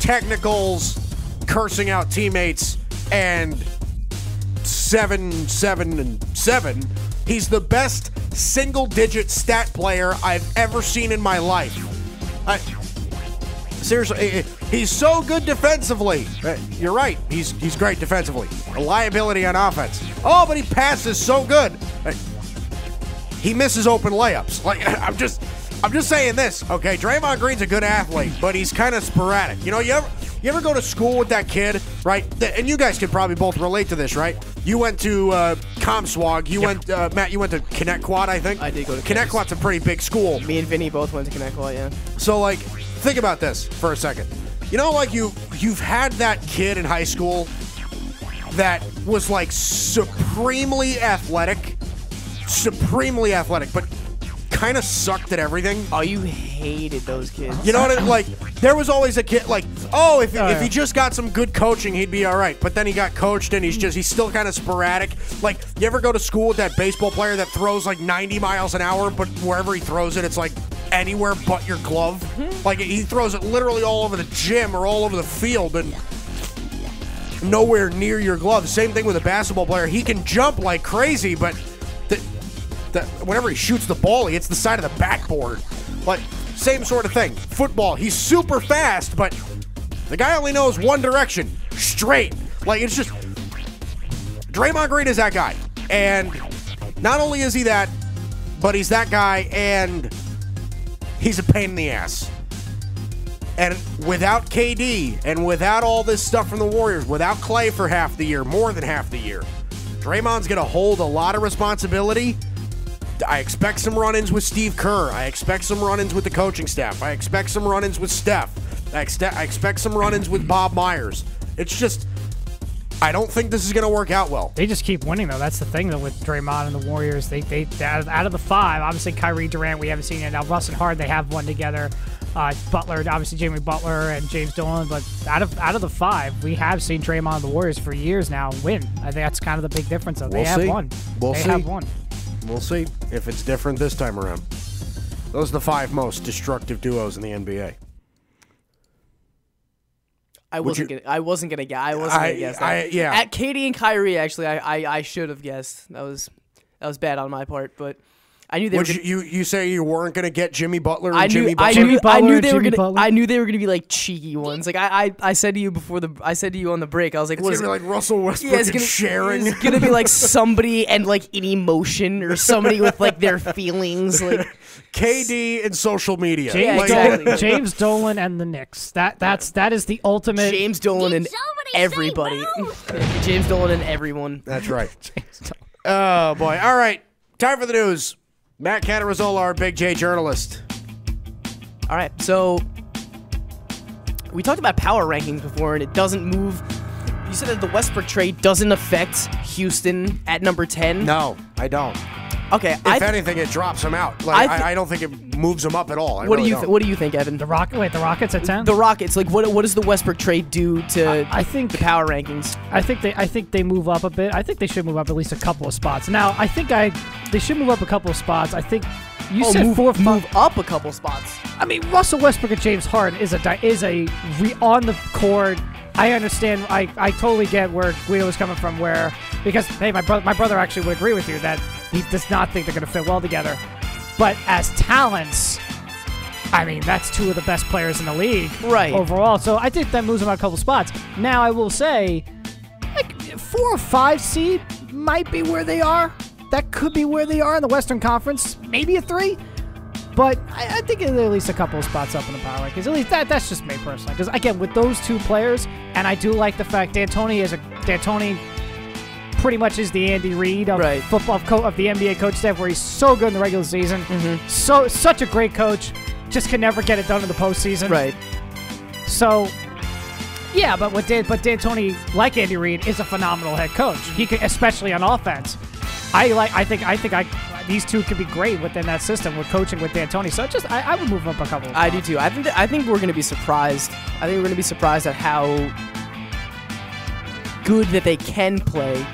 technicals, cursing out teammates, and seven, seven, and seven. He's the best single digit stat player I've ever seen in my life. I, seriously, eh, eh, he's so good defensively. Uh, You're right. He's he's great defensively. A liability on offense. Oh, but he passes so good. He misses open layups. Like *laughs* I'm just I'm just saying this. Okay, Draymond Green's a good athlete, but he's kind of sporadic. You know, you ever you ever go to school with that kid, right? And you guys could probably both relate to this, right? You went to uh, Comsewogue. You went, uh, Matt. You went to Connetquot, I think. I did go to Connect. Quad's a pretty big school. Me and Vinny both went to Connetquot, yeah. So like, think about this for a second. You know, like you you've had that kid in high school that was like supremely athletic, supremely athletic, but kind of sucked at everything. Oh, you hated those kids. You know what? I, like there was always a kid like, oh, if, Oh, if yeah. he just got some good coaching, he'd be all right. But then he got coached, and he's just he's still kind of sporadic. Like you ever go to school with that baseball player that throws like 90 miles an hour, but wherever he throws it, it's like anywhere but your glove. Mm-hmm. Like he throws it literally all over the gym or all over the field, and nowhere near your glove. Same thing with a basketball player. He can jump like crazy, but the, the, whenever he shoots the ball, he hits the side of the backboard. Like same sort of thing. Football, he's super fast, but the guy only knows one direction, straight. Like it's just Draymond Green is that guy, and not only is he that, but he's that guy, and he's a pain in the ass. And without KD and without all this stuff from the Warriors, without Klay for half the year, more than half the year, Draymond's going to hold a lot of responsibility. I expect some run ins with Steve Kerr. I expect some run ins with the coaching staff. I expect some run ins with Steph. I, exte- I expect some run ins with Bob Myers. It's just, I don't think this is going to work out well. They just keep winning though. That's the thing though with Draymond and the Warriors. They they out of, the five, obviously Kyrie Durant we haven't seen it now. Russ and Hard they have one together. Uh, Butler, obviously Jamie Butler and James Dolan, but out of out of the five, we have seen Draymond and the Warriors for years now win. I think that's kind of the big difference. Though. They We'll have see. won. We'll they see. have won. We'll see if it's different this time around. Those are the five most destructive duos in the NBA. I Would wasn't you- gonna. I wasn't gonna guess. I wasn't I- gonna guess that. I- yeah. At KD and Kyrie, actually, I I, I should have guessed. That was that was bad on my part, but I knew they Would were. you, Gonna, you you say you weren't going to get Jimmy Butler and I knew, Jimmy I Butler? Jimmy knew, I knew they were gonna. Butler. I knew they were gonna be like cheeky ones. Like I, I, I said to you before the. I said to you on the break. I was like, It's what going is to be it? like Russell Westbrook Yeah, it's and gonna, sharing. it's gonna be *laughs* like somebody and like in emotion or somebody with like their feelings. Like *laughs* KD and social media. James, Yeah, Like, exactly. Dolan, James Dolan and the Knicks. That that's that is the ultimate. James Dolan Did and everybody. *laughs* James Dolan and everyone. That's right. James Dolan. Oh boy! All right, time for the news. Matt Catarazzolo, our Big J journalist. All right, so we talked about power rankings before, and it doesn't move. You said that the Westbrook trade doesn't affect Houston at number ten. No, I don't. Okay, If I. anything, it drops him out. Like I I, I, don't think it moves him up at all. I what do really you don't. th- What do you think, Evan? The Rock. Wait, the Rockets at ten. The Rockets, like, what what does the Westbrook trade do to I think the power rankings? I think they I think they move up a bit. I think they should move up at least a couple of spots. Now, I think I they should move up a couple of spots. I think you oh, said move, four five. move up a couple spots. I mean, Russell Westbrook and James Harden is a is a re- on the court. I understand. I, I totally get where Guido is coming from. Where because hey, my brother my brother actually would agree with you that He does not think they're going to fit well together. But as talents, I mean, that's two of the best players in the league Right. overall. So I think that moves them out a couple spots. Now I will say, like four or five seed might be where they are. That could be where they are in the Western Conference. Maybe a three. But I, I think at least a couple of spots up in the power rankings. At least that, that's just me personally. Because again, with those two players, and I do like the fact D'Antoni is a D'Antoni pretty much is the Andy Reid of Right. football co- of the NBA coach staff, where he's so good in the regular season, mm-hmm. so such a great coach, just can never get it done in the postseason. Right. So, yeah, but what Dan, but D'Antoni, like Andy Reid, is a phenomenal head coach. He could, especially on offense. I like. I think. I think. I these two could be great within that system with coaching with D'Antoni. So just, I, I would move up a couple. I do too. I think I think we're going to be surprised. I think we're going to be surprised at how good that they can play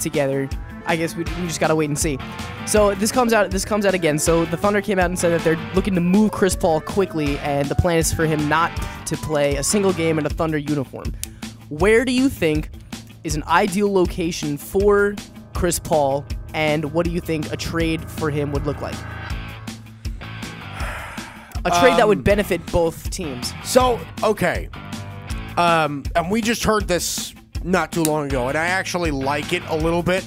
together. I guess we, we just got to wait and see. So this comes out this comes out again. So the Thunder came out and said that they're looking to move Chris Paul quickly and the plan is for him not to play a single game in a Thunder uniform. Where do you think is an ideal location for Chris Paul and what do you think a trade for him would look like? A trade that would benefit both teams. So, okay. Um, and we just heard this not too long ago, and I actually like it a little bit.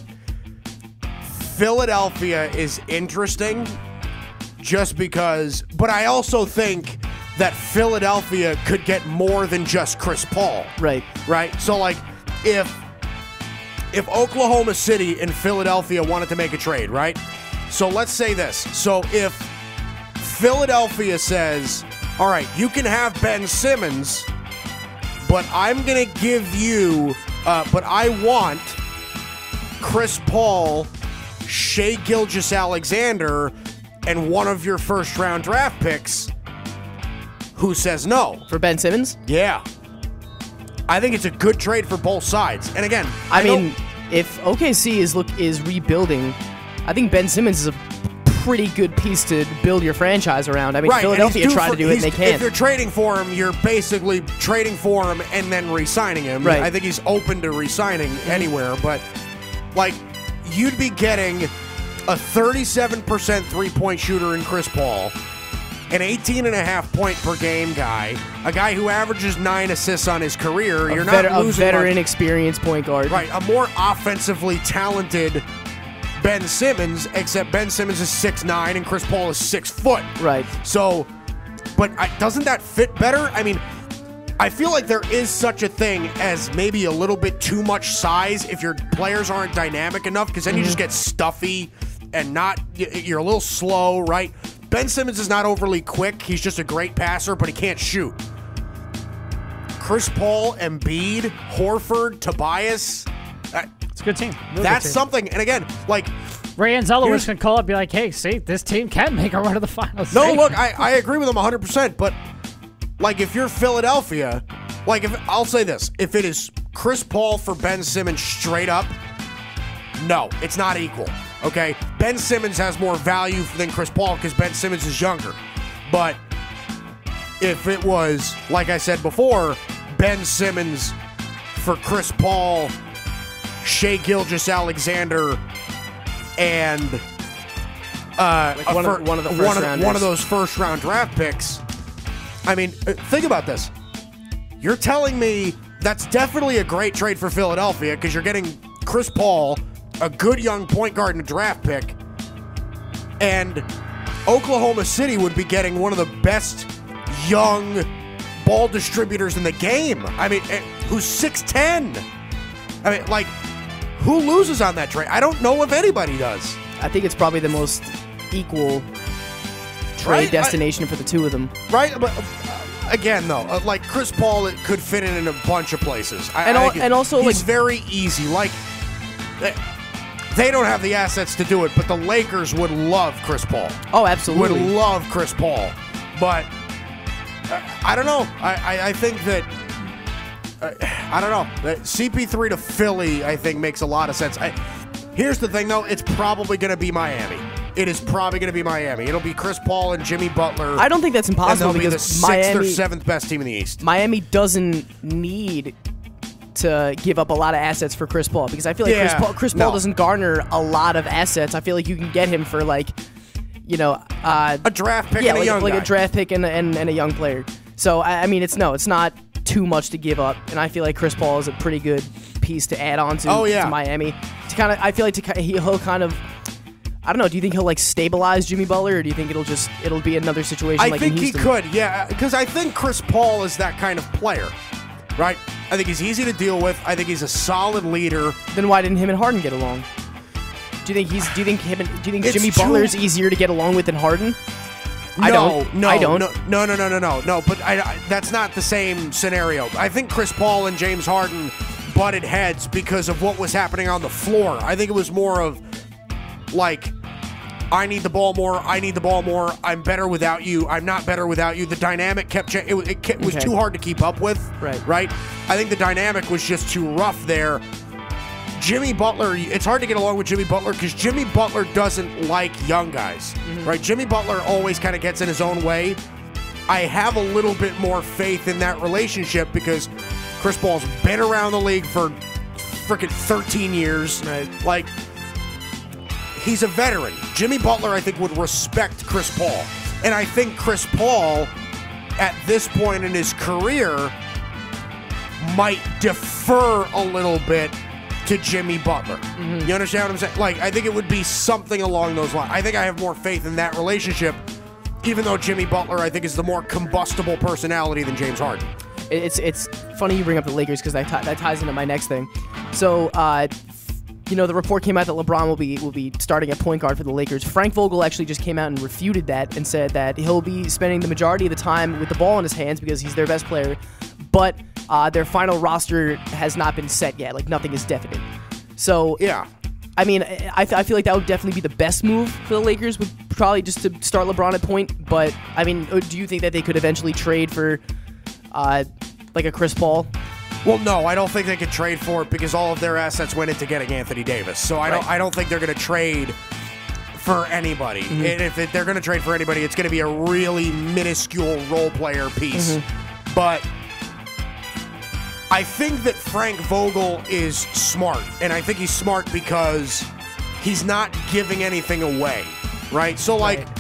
Philadelphia is interesting just because, but I also think that Philadelphia could get more than just Chris Paul. Right. Right? So, like, if if Oklahoma City and Philadelphia wanted to make a trade, right? So let's say this. So if Philadelphia says, all right, you can have Ben Simmons, but I'm going to give you, uh, but I want Chris Paul, Shea Gilgis Alexander, and one of your first round draft picks. Who says no? For Ben Simmons? Yeah. I think it's a good trade for both sides. And again, I, know- mean, if OKC is look is rebuilding, I think Ben Simmons is a pretty good piece to build your franchise around. I mean, Right, Philadelphia tried for- to do it and they can't. If you're trading for him, you're basically trading for him and then re-signing him. Right. I think he's open to re-signing mhm. anywhere, but like you'd be getting a 37% three-point shooter in Chris Paul, an 18 and a half point per game guy, a guy who averages nine assists on his career. a, you're veter- not a losing veteran, much- experienced point guard. Right, a more offensively talented Ben Simmons, except Ben Simmons is six nine and Chris Paul is six foot. Right. So, but I, doesn't that fit better? I mean, I feel like there is such a thing as maybe a little bit too much size if your players aren't dynamic enough, because then you just mm-hmm. get stuffy and not you're a little slow, right? Ben Simmons is not overly quick. He's just a great passer, but he can't shoot. Chris Paul, Embiid, Horford, Tobias. That, It's a good team. Really good that's team. something. And again, like, Ray Anzalowicz can call up, and be like, "Hey, see, this team can make a run to the finals." no, See? look, I, I agree with him 100%. But, like, if you're Philadelphia, like, if I'll say this if it is Chris Paul for Ben Simmons straight up, no, it's not equal. Okay? Ben Simmons has more value than Chris Paul because Ben Simmons is younger. But if it was, like I said before, Ben Simmons for Chris Paul, Shai Gilgeous-Alexander, and uh, Like one of- one of the one first of, one of those first round draft picks. I mean, uh, think about this. You're telling me that's definitely a great trade for Philadelphia because you're getting Chris Paul, a good young point guard and a draft pick, and Oklahoma City would be getting one of the best young ball distributors in the game. I mean, eh, who's 6'10? I mean, like, who loses on that trade? I don't know if anybody does. I think it's probably the most equal trade Right, I- destination for the two of them. Right? But uh, again, though, uh, like Chris Paul it could fit in in a bunch of places. I, And al- think and also, he's like- very easy. Like they, don't have the assets to do it, but the Lakers would love Chris Paul. Oh, absolutely. Would love Chris Paul, but uh, I don't know. I, I, I think that. uh, I don't know. That CP3 to Philly, I think, makes a lot of sense. I, here's the thing, though. It's probably going to be Miami. It is probably going to be Miami. It'll be Chris Paul and Jimmy Butler. I don't think that's impossible. and they'll be the sixth Miami or seventh best team in the East. Miami doesn't need to give up a lot of assets for Chris Paul because I feel like Chris Paul, Chris Paul no. doesn't garner a lot of assets. I feel like you can get him for like, you know, uh, A draft pick yeah, and a like, like a draft pick and, and, and a young player. So I, I mean, it's no, it's not too much to give up, and I feel like Chris Paul is a pretty good piece to add on to, Oh, yeah. to Miami. To kind of, I feel like to, he'll kind of. I don't know. Do you think he'll like stabilize Jimmy Butler, or do you think it'll just it'll be another situation? I like think in he could, yeah, because I think Chris Paul is that kind of player, right? I think he's easy to deal with. I think he's a solid leader. Then why didn't him and Harden get along? Do you think he's? Do you think him? And, do you think It's Jimmy too- Butler's easier to get along with than Harden? I no, don't. No, I don't. No, no, no, no, no, no, no. But I, I, that's not the same scenario. I think Chris Paul and James Harden butted heads because of what was happening on the floor. I think it was more of like. I need the ball more. I need the ball more. I'm better without you. I'm not better without you. The dynamic kept cha- it, was- it, was Okay. too hard to keep up with. Right. Right. I think the dynamic was just too rough there. Jimmy Butler, it's hard to get along with Jimmy Butler because Jimmy Butler doesn't like young guys, mm-hmm. right? Jimmy Butler always kind of gets in his own way. I have a little bit more faith in that relationship because Chris Paul's been around the league for freaking 13 years. Right. Like, he's a veteran. Jimmy Butler, I think, would respect Chris Paul. And I think Chris Paul, at this point in his career, might defer a little bit to Jimmy Butler. You understand what I'm saying? Like, I think it would be something along those lines. I think I have more faith in that relationship, even though Jimmy Butler, I think, is the more combustible personality than James Harden. It's it's funny you bring up the Lakers because that, ti- that ties into my next thing. So, uh, you know, the report came out that LeBron will be will be starting at point guard for the Lakers. Frank Vogel actually just came out and refuted that and said that he'll be spending the majority of the time with the ball in his hands because he's their best player. But uh, their final roster has not been set yet. Like nothing is definite. So Yeah. I mean, I, I feel like that would definitely be the best move for the Lakers. Would probably just to start LeBron at point. But I mean, uh, do you think that they could eventually trade for, uh, like a Chris Paul? Well, no, I don't think they could trade for it because all of their assets went into getting Anthony Davis. So I don't, I don't think they're going to trade for anybody. Mm-hmm. And if it, they're going to trade for anybody, it's going to be a really minuscule role player piece. Mm-hmm. But I think that Frank Vogel is smart, and I think he's smart because he's not giving anything away, right? So like. Right.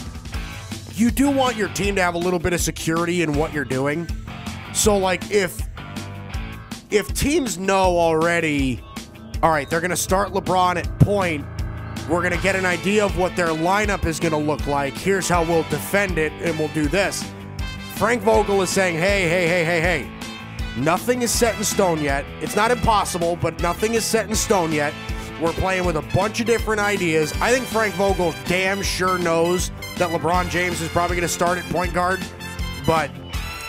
You do want your team to have a little bit of security in what you're doing. So like if if teams know already, all right, they're going to start LeBron at point. We're going to get an idea of what their lineup is going to look like. Here's how we'll defend it, and we'll do this. Frank Vogel is saying, hey, hey, hey, hey, hey. Nothing is set in stone yet. It's not impossible, but nothing is set in stone yet. We're playing with a bunch of different ideas. I think Frank Vogel damn sure knows that LeBron James is probably going to start at point guard, but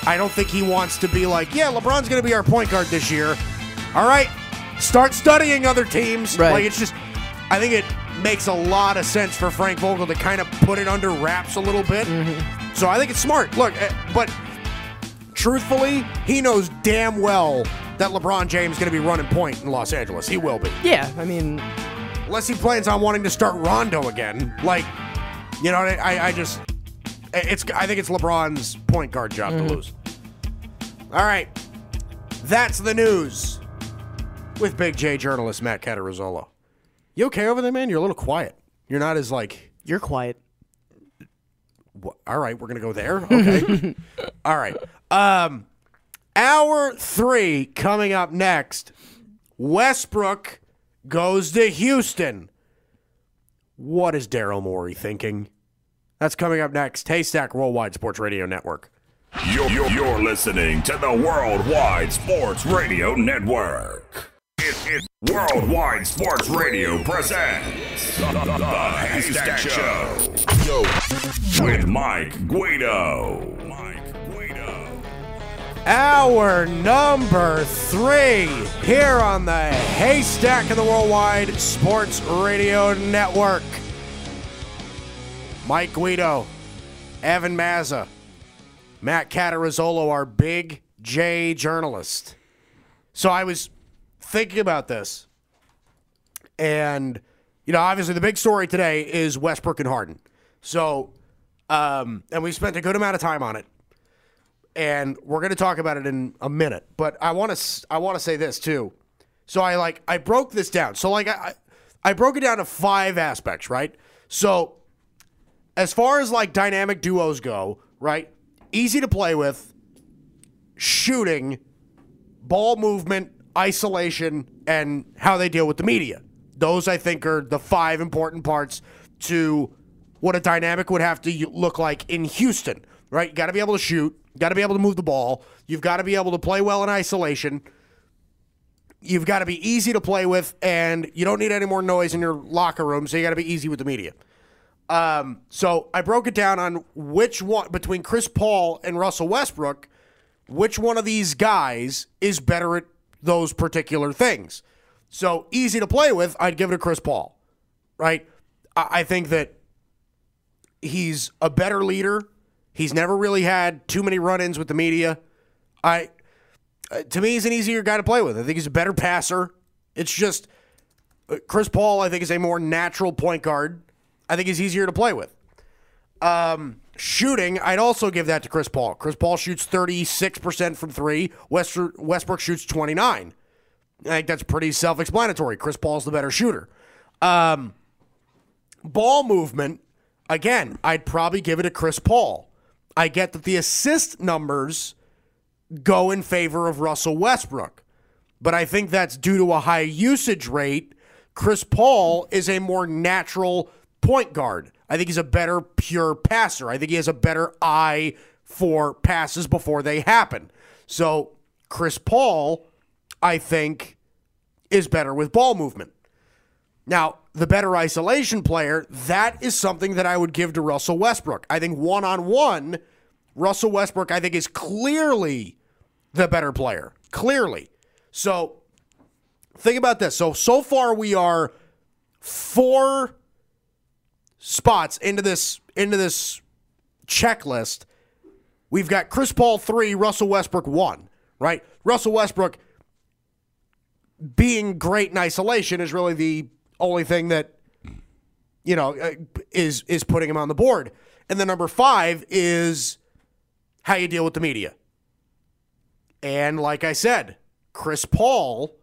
I don't think he wants to be like, yeah, LeBron's going to be our point guard this year. All right, start studying other teams. Right. Like it's just, I think it makes a lot of sense for Frank Vogel to kind of put it under wraps a little bit. So I think it's smart. Look, eh, but truthfully, he knows damn well that LeBron James is going to be running point in Los Angeles. He will be, Yeah, I mean, unless he plans on wanting to start Rondo again. Like, you know, I, I just, it's. I think it's LeBron's point guard job to lose. All right, that's the news with Big J journalist Matt Catarazzolo. You okay over there, man? You're a little quiet. You're not as like. you're quiet. All right, we're gonna go there. Okay. *laughs* All right. Um, hour three coming up next. Westbrook goes to Houston. What is Daryl Morey thinking? That's coming up next. Haystack Worldwide Sports Radio Network. You're, you're, you're listening to the Worldwide Sports Radio Network. It, it, Worldwide Sports Radio presents the, the, the Haystack Show. Yo. With Mike Guido. Mike Guido. Hour number three here on the Haystack of the Worldwide Sports Radio Network. Mike Guido, Evan Mazza, Matt Catarazzolo, our big J journalist. So I was thinking about this, and you know, obviously the big story today is Westbrook and Harden. So, um, and we spent a good amount of time on it. and we're going to talk about it in a minute. But I want to I want to say this too. So I like I broke this down. So like I I broke it down to five aspects, right? So as far as like dynamic duos go, right? Easy to play with, shooting, ball movement, isolation, and how they deal with the media. Those I think are the five important parts to what a dynamic would have to look like in Houston, right? You got to be able to shoot, got to be able to move the ball, you've got to be able to play well in isolation. You've got to be easy to play with, and you don't need any more noise in your locker room, so you got to be easy with the media. Um, so I broke it down on which one between Chris Paul and Russell Westbrook, which one of these guys is better at those particular things. So easy to play with, I'd give it to Chris Paul, right? I, I think that he's a better leader. He's never really had too many run-ins with the media. I, uh, to me, he's an easier guy to play with. I think he's a better passer. It's just uh, Chris Paul. I think is a more natural point guard. I think he's easier to play with. Um, shooting, I'd also give that to Chris Paul. Chris Paul shoots 36% from three. West, Westbrook shoots 29. I think that's pretty self-explanatory. Chris Paul's the better shooter. Um, ball movement, again, I'd probably give it to Chris Paul. I get that the assist numbers go in favor of Russell Westbrook, but I think that's due to a high usage rate. Chris Paul is a more natural point guard. I think he's a better pure passer. I think he has a better eye for passes before they happen. So, Chris Paul, I think, is better with ball movement. Now, the better isolation player, that is something that I would give to Russell Westbrook. I think one on one, Russell Westbrook, I think, is clearly the better player. Clearly. So, think about this. So, so far we are four spots into this into this checklist. We've got Chris Paul 3, Russell Westbrook 1, right? Russell Westbrook being great in isolation is really the only thing that you know uh, is is putting him on the board. And then number 5 is how you deal with the media. And like I said, Chris Paul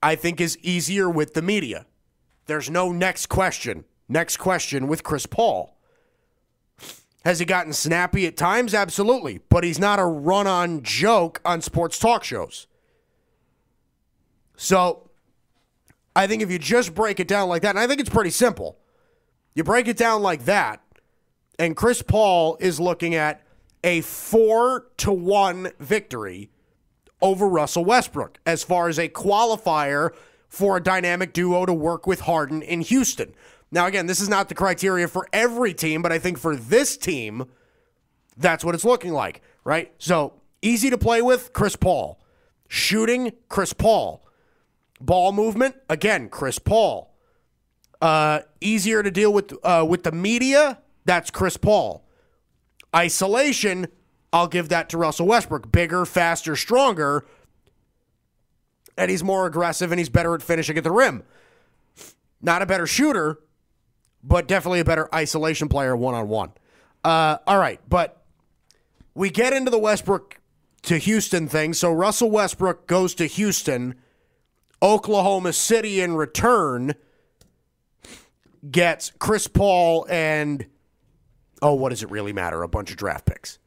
I think is easier with the media. There's no next question. Next question with Chris Paul. Has he gotten snappy at times? Absolutely. But he's not a run on joke on sports talk shows. So I think if you just break it down like that, and I think it's pretty simple, you break it down like that, and Chris Paul is looking at a four to one victory over Russell Westbrook as far as a qualifier for a dynamic duo to work with Harden in Houston. Now, again, this is not the criteria for every team, but I think for this team, that's what it's looking like, right? So easy to play with, Chris Paul. Shooting, Chris Paul. Ball movement, again, Chris Paul. Uh, easier to deal with uh, with the media, that's Chris Paul. Isolation, I'll give that to Russell Westbrook. Bigger, faster, stronger, and he's more aggressive and he's better at finishing at the rim. Not a better shooter, but definitely a better isolation player one on one. All right, but we get into the Westbrook to Houston thing. So Russell Westbrook goes to Houston. Oklahoma City in return gets Chris Paul and oh, what does it really matter? A bunch of draft picks.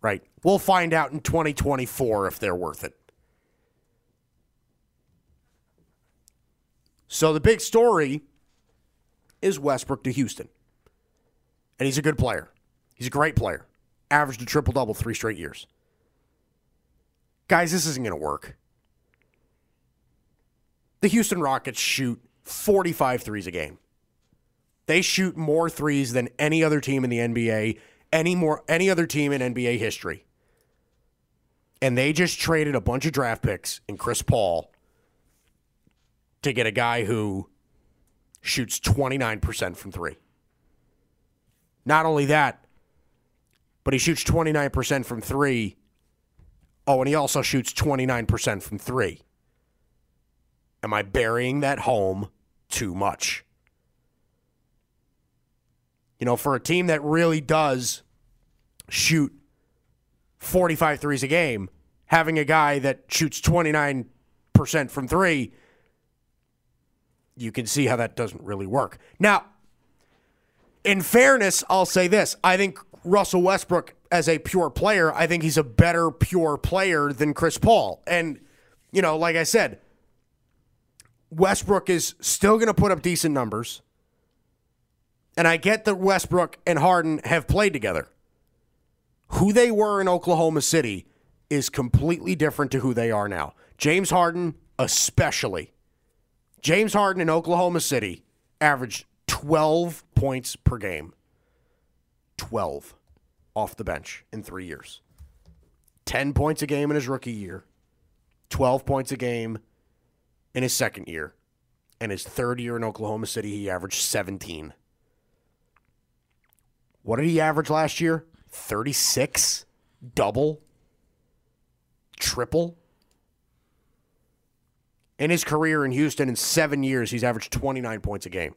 Right. We'll find out in 2024 if they're worth it. So the big story is Westbrook to Houston. And he's a good player. He's a great player. Averaged a triple double three straight years. Guys, this isn't going to work. The Houston Rockets shoot 45 threes a game. They shoot more threes than any other team in the NBA, any more any other team in NBA history. And they just traded a bunch of draft picks and Chris Paul to get a guy who shoots 29% from 3. Not only that, but he shoots 29% from 3. Oh, and he also shoots 29% from 3. Am I burying that home too much? You know, for a team that really does shoot 45 threes a game, having a guy that shoots 29% from three, you can see how that doesn't really work. Now, in fairness, I'll say this. I think Russell Westbrook, as a pure player, I think he's a better pure player than Chris Paul. And, you know, like I said, Westbrook is still going to put up decent numbers. And I get that Westbrook and Harden have played together. Who they were in Oklahoma City is completely different to who they are now. James Harden, especially. James Harden in Oklahoma City averaged 12 points per game. 12 off the bench in three years. 10 points a game in his rookie year, 12 points a game in his second year. And his third year in Oklahoma City, he averaged 17. What did he average last year? 36? Double? Triple? In his career in Houston, in seven years, he's averaged 29 points a game.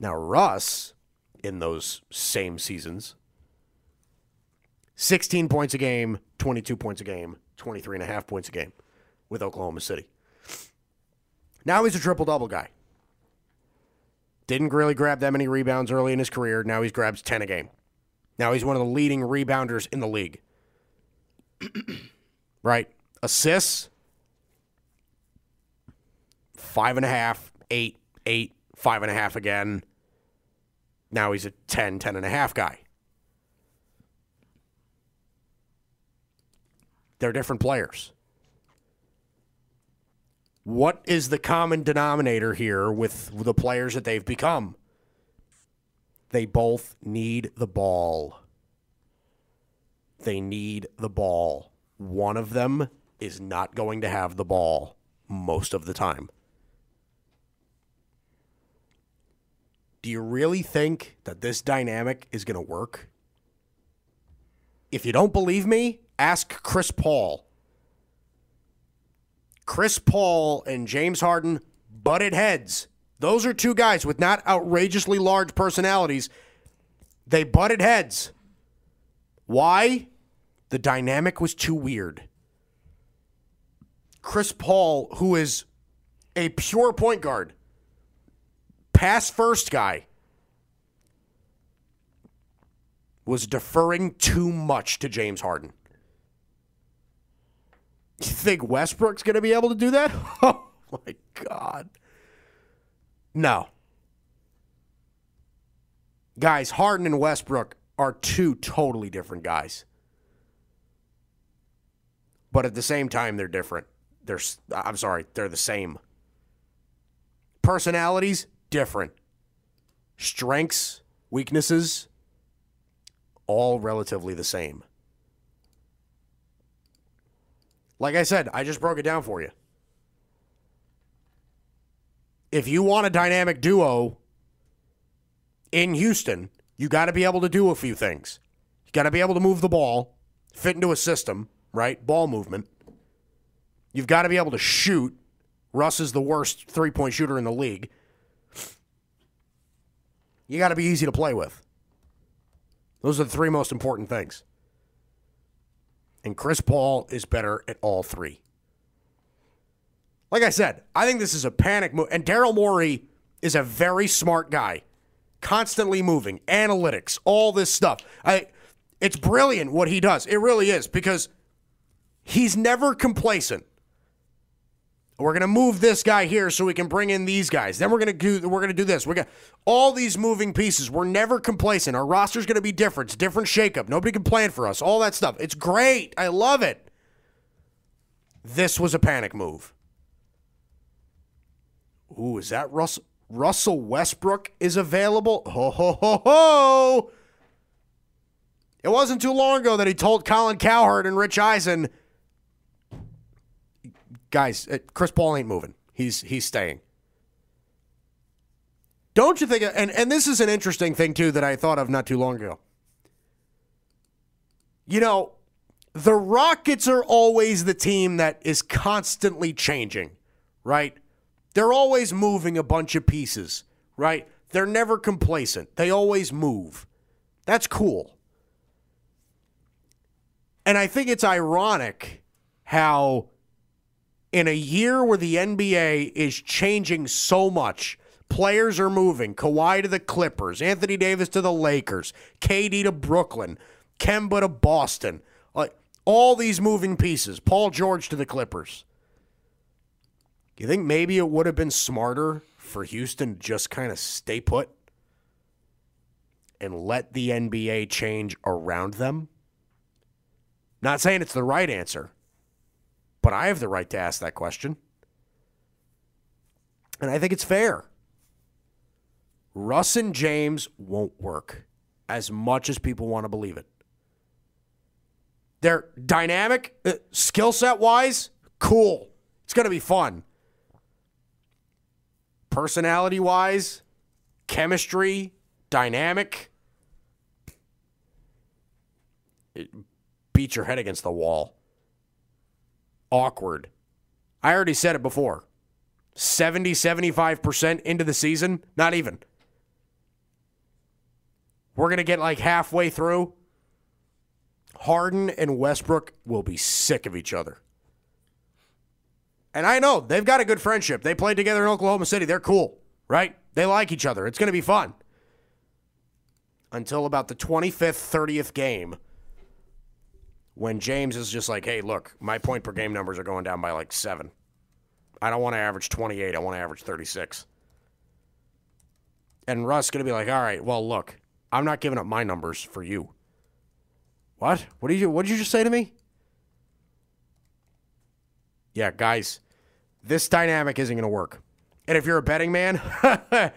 Now, Russ, in those same seasons, 16 points a game, 22 points a game, 23 and a half points a game with Oklahoma City. Now he's a triple double guy. Didn't really grab that many rebounds early in his career. Now he grabs 10 a game. Now he's one of the leading rebounders in the league. *clears throat* right? Assists, five and a half, eight, eight, five and a half again. Now he's a 10, 10 and a half guy. They're different players. What is the common denominator here with the players that they've become? They both need the ball. They need the ball. One of them is not going to have the ball most of the time. Do you really think that this dynamic is going to work? If you don't believe me, ask Chris Paul. Chris Paul and James Harden butted heads. Those are two guys with not outrageously large personalities. They butted heads. Why? The dynamic was too weird. Chris Paul, who is a pure point guard, pass first guy, was deferring too much to James Harden. You think Westbrook's going to be able to do that? *laughs* Oh my God. No. Guys, Harden and Westbrook are two totally different guys. But at the same time, they're different. They're, I'm sorry, they're the same. Personalities, different. Strengths, weaknesses, all relatively the same. Like I said, I just broke it down for you. If you want a dynamic duo in Houston, you got to be able to do a few things. You got to be able to move the ball, fit into a system, right? Ball movement. You've got to be able to shoot. Russ is the worst three point shooter in the league. You got to be easy to play with. Those are the three most important things. And Chris Paul is better at all three. Like I said, I think this is a panic move. And Daryl Morey is a very smart guy, constantly moving, analytics, all this stuff. I, it's brilliant what he does. It really is because he's never complacent. We're gonna move this guy here so we can bring in these guys. Then we're gonna do we're gonna do this. We're gonna all these moving pieces. We're never complacent. Our roster's gonna be different. It's different shakeup. Nobody can plan for us. All that stuff. It's great. I love it. This was a panic move. Ooh, is that Russell Russell Westbrook is available? Ho ho ho ho! It wasn't too long ago that he told Colin Cowherd and Rich Eisen, guys, uh, Chris Paul ain't moving. He's he's staying. Don't you think? And and this is an interesting thing too that I thought of not too long ago. You know, the Rockets are always the team that is constantly changing, right? They're always moving a bunch of pieces, right? They're never complacent. They always move. That's cool. And I think it's ironic how in a year where the NBA is changing so much, players are moving. Kawhi to the Clippers, Anthony Davis to the Lakers, KD to Brooklyn, Kemba to Boston. Like all these moving pieces. Paul George to the Clippers. You think maybe it would have been smarter for Houston to just kind of stay put and let the NBA change around them? Not saying it's the right answer, but I have the right to ask that question. And I think it's fair. Russ and James won't work as much as people want to believe it. They're dynamic, uh, skill set wise, cool. It's going to be fun. Personality wise, chemistry, dynamic. It beat your head against the wall. Awkward. I already said it before. 70, 75% into the season, not even. We're going to get like halfway through. Harden and Westbrook will be sick of each other. And I know they've got a good friendship. They played together in Oklahoma City. They're cool, right? They like each other. It's going to be fun. Until about the 25th, 30th game, when James is just like, hey, look, my point per game numbers are going down by like seven. I don't want to average 28. I want to average 36. And Russ going to be like, all right, well, look, I'm not giving up my numbers for you. What? What did you what did you just say to me? Yeah, guys, this dynamic isn't going to work. And if you're a betting man, *laughs*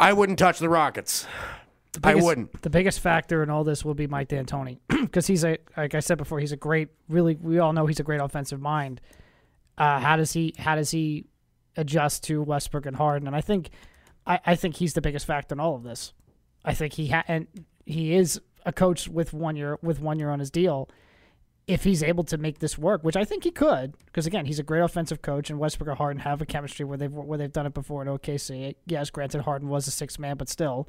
I wouldn't touch the Rockets. I biggest- wouldn't. The biggest factor in all this will be Mike D'Antoni *clears throat* because he's a like I said before, he's a great, really. We all know he's a great offensive mind. Uh, how does he? How does he adjust to Westbrook and Harden? And I think, I, I think he's the biggest factor in all of this. I think he ha- and he is a coach with one year with one year on his deal. If he's able to make this work, which I think he could, because again, he's a great offensive coach, and Westbrook and Harden have a chemistry where they've where they've done it before in OKC. Yes, granted, Harden was a six man, but still,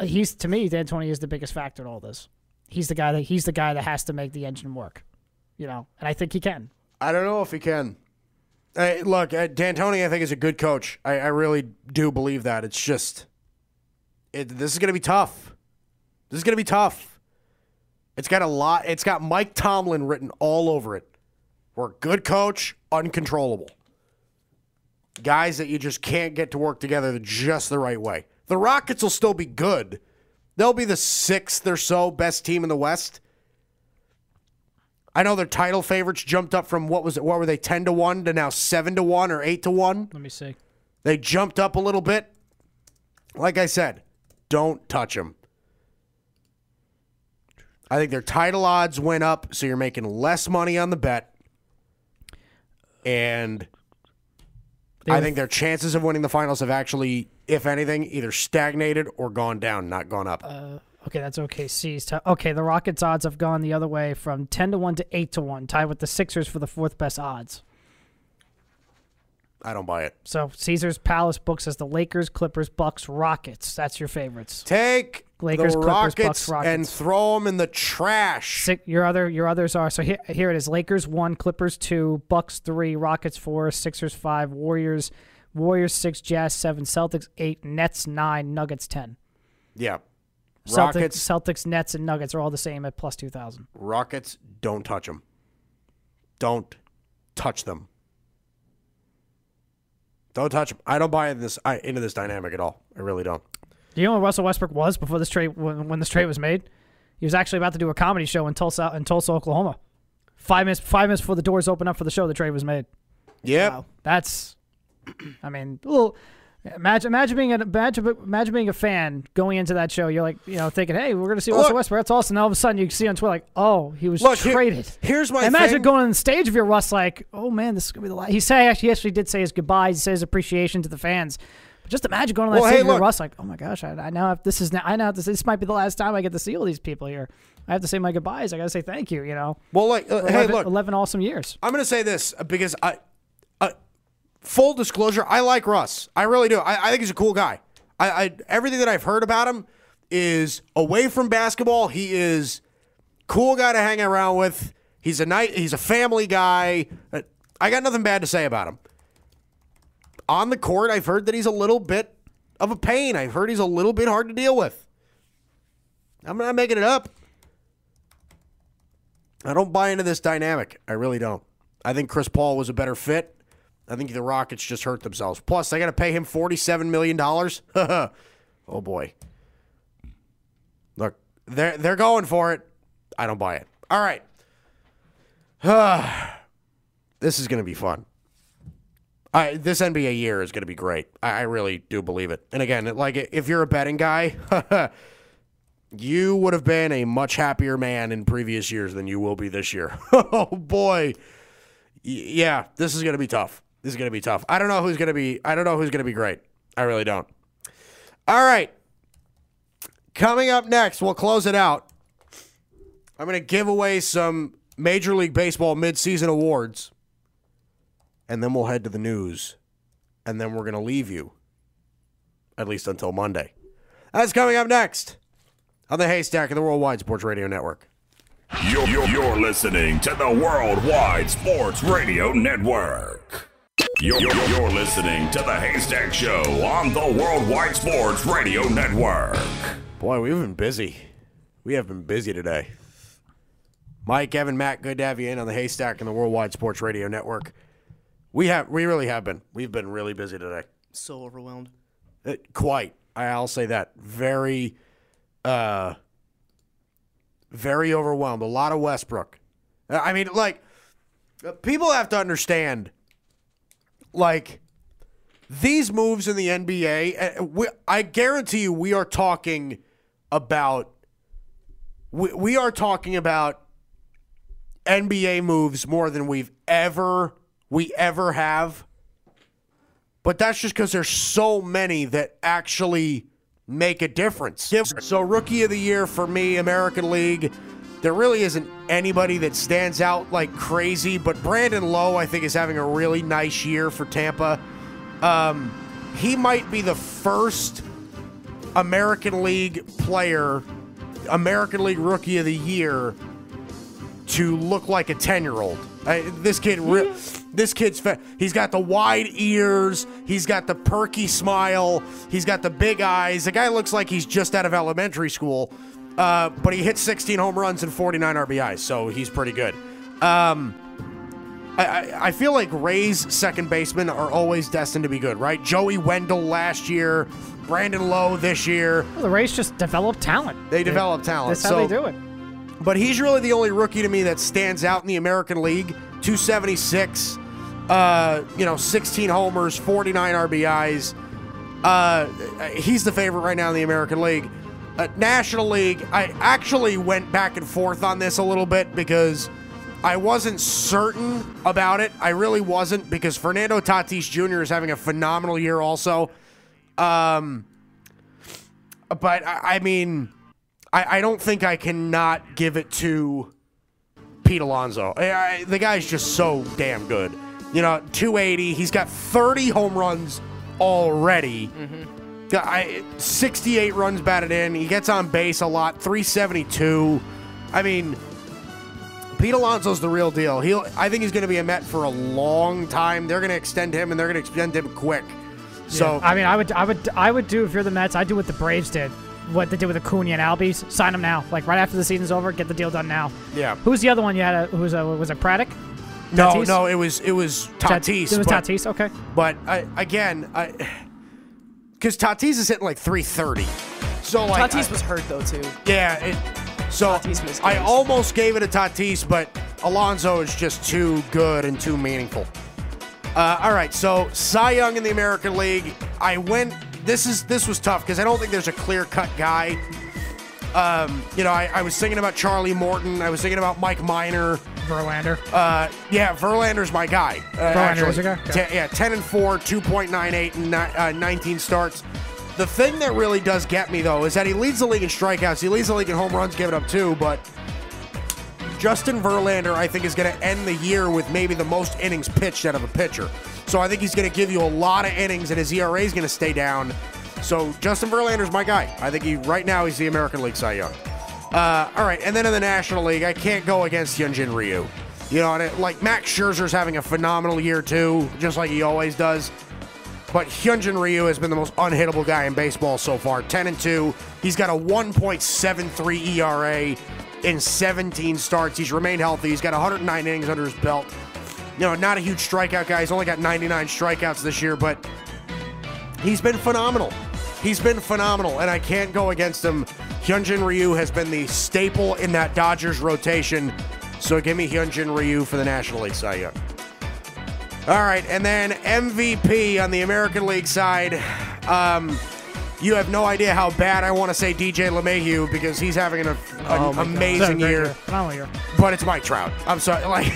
he's to me, D'Antoni is the biggest factor in all this. He's the guy that he's the guy that has to make the engine work, you know, and I think he can. I don't know if he can. Hey, look, uh, D'Antoni, I think is a good coach. I, I really do believe that. It's just, it, this is going to be tough. This is going to be tough. It's got a lot. It's got Mike Tomlin written all over it. We're a good coach, uncontrollable. Guys that you just can't get to work together just the right way. The Rockets will still be good. They'll be the sixth or so best team in the West. I know their title favorites jumped up from what was it? What were they? Ten to one to now seven to one or eight to one. Let me see. They jumped up a little bit. Like I said, don't touch them. I think their title odds went up, so you're making less money on the bet. And They I think their chances of winning the finals have actually, if anything, either stagnated or gone down, not gone up. Uh, okay, that's OKC's. T- okay, the Rockets' odds have gone the other way from ten to one to eight to one, tied with the Sixers for the fourth best odds. I don't buy it. So Caesar's Palace books as the Lakers, Clippers, Bucks, Rockets. That's your favorites. Take Lakers, the Clippers, Rockets, Bucks, Rockets. and throw them in the trash. Six, your other your others are so here here it is. Lakers one, Clippers two, Bucks three, Rockets four, Sixers five, Warriors Warriors six, Jazz seven, Celtics eight, Nets nine, Nuggets ten. Yeah. Celtics, Rockets, Celtics, Nets, and Nuggets are all the same at plus two thousand. Rockets, don't touch them. Don't touch them. Don't touch them. I don't buy into this I, into this dynamic at all. I really don't. Do you know what Russell Westbrook was before this trade when, when this trade was made? He was actually about to do a comedy show in Tulsa in Tulsa, Oklahoma. Five minutes five minutes before the doors opened up for the show, the trade was made. Yeah. Wow. That's, I mean, little. Imagine, imagine being a imagine, imagine being a fan going into that show. You're like, you know, thinking, "Hey, we're gonna see Russell Look- Westbrook." That's awesome. And all of a sudden, you see on Twitter, like, "Oh, he was Look, here- traded." here's my imagine thing. going on the stage of your Russ, like, "Oh man, this is gonna be the last." He say actually, he actually did say his goodbyes. He says appreciation to the fans. But just imagine going on that Well, stage hey, of your. Russ, like, "Oh my gosh, I, I now have this is now I now this. This might be the last time I get to see all these people here. I have to say my goodbyes. I gotta say thank you. You know, Well, like, uh, hey, look, 11 awesome years. I'm going to say this uh, because I, full disclosure, I like Russ. I really do. I, I think he's a cool guy. I, I everything that I've heard about him is away from basketball. He is cool guy to hang around with. He's a night. He's a family guy. Uh, I got nothing bad to say about him. On the court, I've heard that he's a little bit of a pain. I've heard he's a little bit hard to deal with. I'm not making it up. I don't buy into this dynamic. I really don't. I think Chris Paul was a better fit. I think the Rockets just hurt themselves. Plus, they got to pay him $47 million. *laughs* oh, boy. Look, they're, they're going for it. I don't buy it. All right. *sighs* this is going to be fun. I, this NBA year is going to be great. I, I really do believe it. And again, like if you're a betting guy, *laughs* you would have been a much happier man in previous years than you will be this year. *laughs* oh boy, Y- yeah, this is going to be tough. This is going to be tough. I don't know who's going to be. I don't know who's going to be great. I really don't. All right, coming up next, we'll close it out. I'm going to give away some Major League Baseball midseason awards, and then we'll head to the news, and then we're going to leave you, at least until Monday. That's coming up next on the Haystack of the Worldwide Sports Radio Network. You're, you're, you're listening to the Worldwide Sports Radio Network. You're, you're, you're listening to the Haystack Show on the Worldwide Sports Radio Network. Boy, we've been busy. We have been busy today. Mike, Evan, Matt, good to have you in on the Haystack and the Worldwide Sports Radio Network. We have, we really have been. We've been really busy today. So overwhelmed. Uh, quite. I'll say that. Very, uh, very overwhelmed. A lot of Westbrook. I mean, like, uh, people have to understand, like, these moves in the NBA, uh, we, I guarantee you, we are talking about, we, we are talking about NBA moves more than we've ever, we ever have. But that's just because there's so many that actually make a difference. So, rookie of the year for me, American League, there really isn't anybody that stands out like crazy, but Brandon Lowe, I think, is having a really nice year for Tampa. Um, he might be the first American League player, American League rookie of the year to look like a 10 year old. This kid, re- this kid's fa- he's got the wide ears, he's got the perky smile, he's got the big eyes. The guy looks like he's just out of elementary school, uh, but he hit 16 home runs and 49 RBIs, so he's pretty good. Um, I, I, feel like Ray's second basemen are always destined to be good, right? Joey Wendle last year, Brandon Lowe this year. Well, the Rays just develop talent. They develop talent. That's how so- they do it. but he's really the only rookie to me that stands out in the American League. 276, uh, you know, 16 homers, 49 RBIs. Uh, he's the favorite right now in the American League. Uh, National League, I actually went back and forth on this a little bit because I wasn't certain about it. I really wasn't because Fernando Tatis Jr. is having a phenomenal year also. Um, but I, I mean, I, I don't think I cannot give it to Pete Alonso. I, the guy's just so damn good. You know, 280. He's got 30 home runs already. Got- I, 68 runs batted in. He gets on base a lot. 372. I mean, Pete Alonso's the real deal. He'll. I think he's going to be a Met for a long time. They're going to extend him, and they're going to extend him quick. So I mean, I would, I would, I would do if you're the Mets. I'd do what the Braves did, what they did with Acuna and Albies. Sign them now, like right after the season's over. Get the deal done now. Yeah. Who's the other one you had? A, who's a, was it Braddock? no, Tatis? no, it was it was Tat- Tatis. It was but- Tatis. Okay. But I, again, I because Tatis is hitting like 330. So like, Tatis I- was hurt though too. yeah. It, so Tatis I almost gave it to Tatis, but Alonso is just too good and too meaningful. Uh, all right, so Cy Young in the American League. I went. This is this was tough because I don't think there's a clear cut guy. Um, you know, I, I was thinking about Charlie Morton. I was thinking about Mike Minor. Verlander. Uh, yeah, Verlander's my guy. Uh, Verlander is your guy? Okay. Yeah, 10 and 4, 2.98 and ni- uh, 19 starts. The thing that really does get me, though, is that he leads the league in strikeouts. He leads the league in home runs, given up two, but Justin Verlander, I think, is going to end the year with maybe the most innings pitched out of a pitcher. So I think he's going to give you a lot of innings, and his ERA is going to stay down. So Justin Verlander's my guy. I think he right now he's the American League Cy Young. Uh, all right, and then in the National League, I can't go against Hyunjin Ryu. You know, and it, like Max Scherzer's having a phenomenal year too, just like he always does. But Hyunjin Ryu has been the most unhittable guy in baseball so far. 10 and 2. He's got a 1.73 ERA in 17 starts. He's remained healthy. He's got 109 innings under his belt. You know, not a huge strikeout guy. He's only got 99 strikeouts this year, but he's been phenomenal. He's been phenomenal, and I can't go against him. Hyunjin Ryu has been the staple in that Dodgers rotation. So give me Hyunjin Ryu for the National League Cy Young. All right, and then MVP on the American League side. Um, you have no idea how bad I want to say DJ LeMahieu because he's having an, an Oh God. amazing year. Phenomenal year. But it's Mike Trout. I'm sorry. *laughs* Like,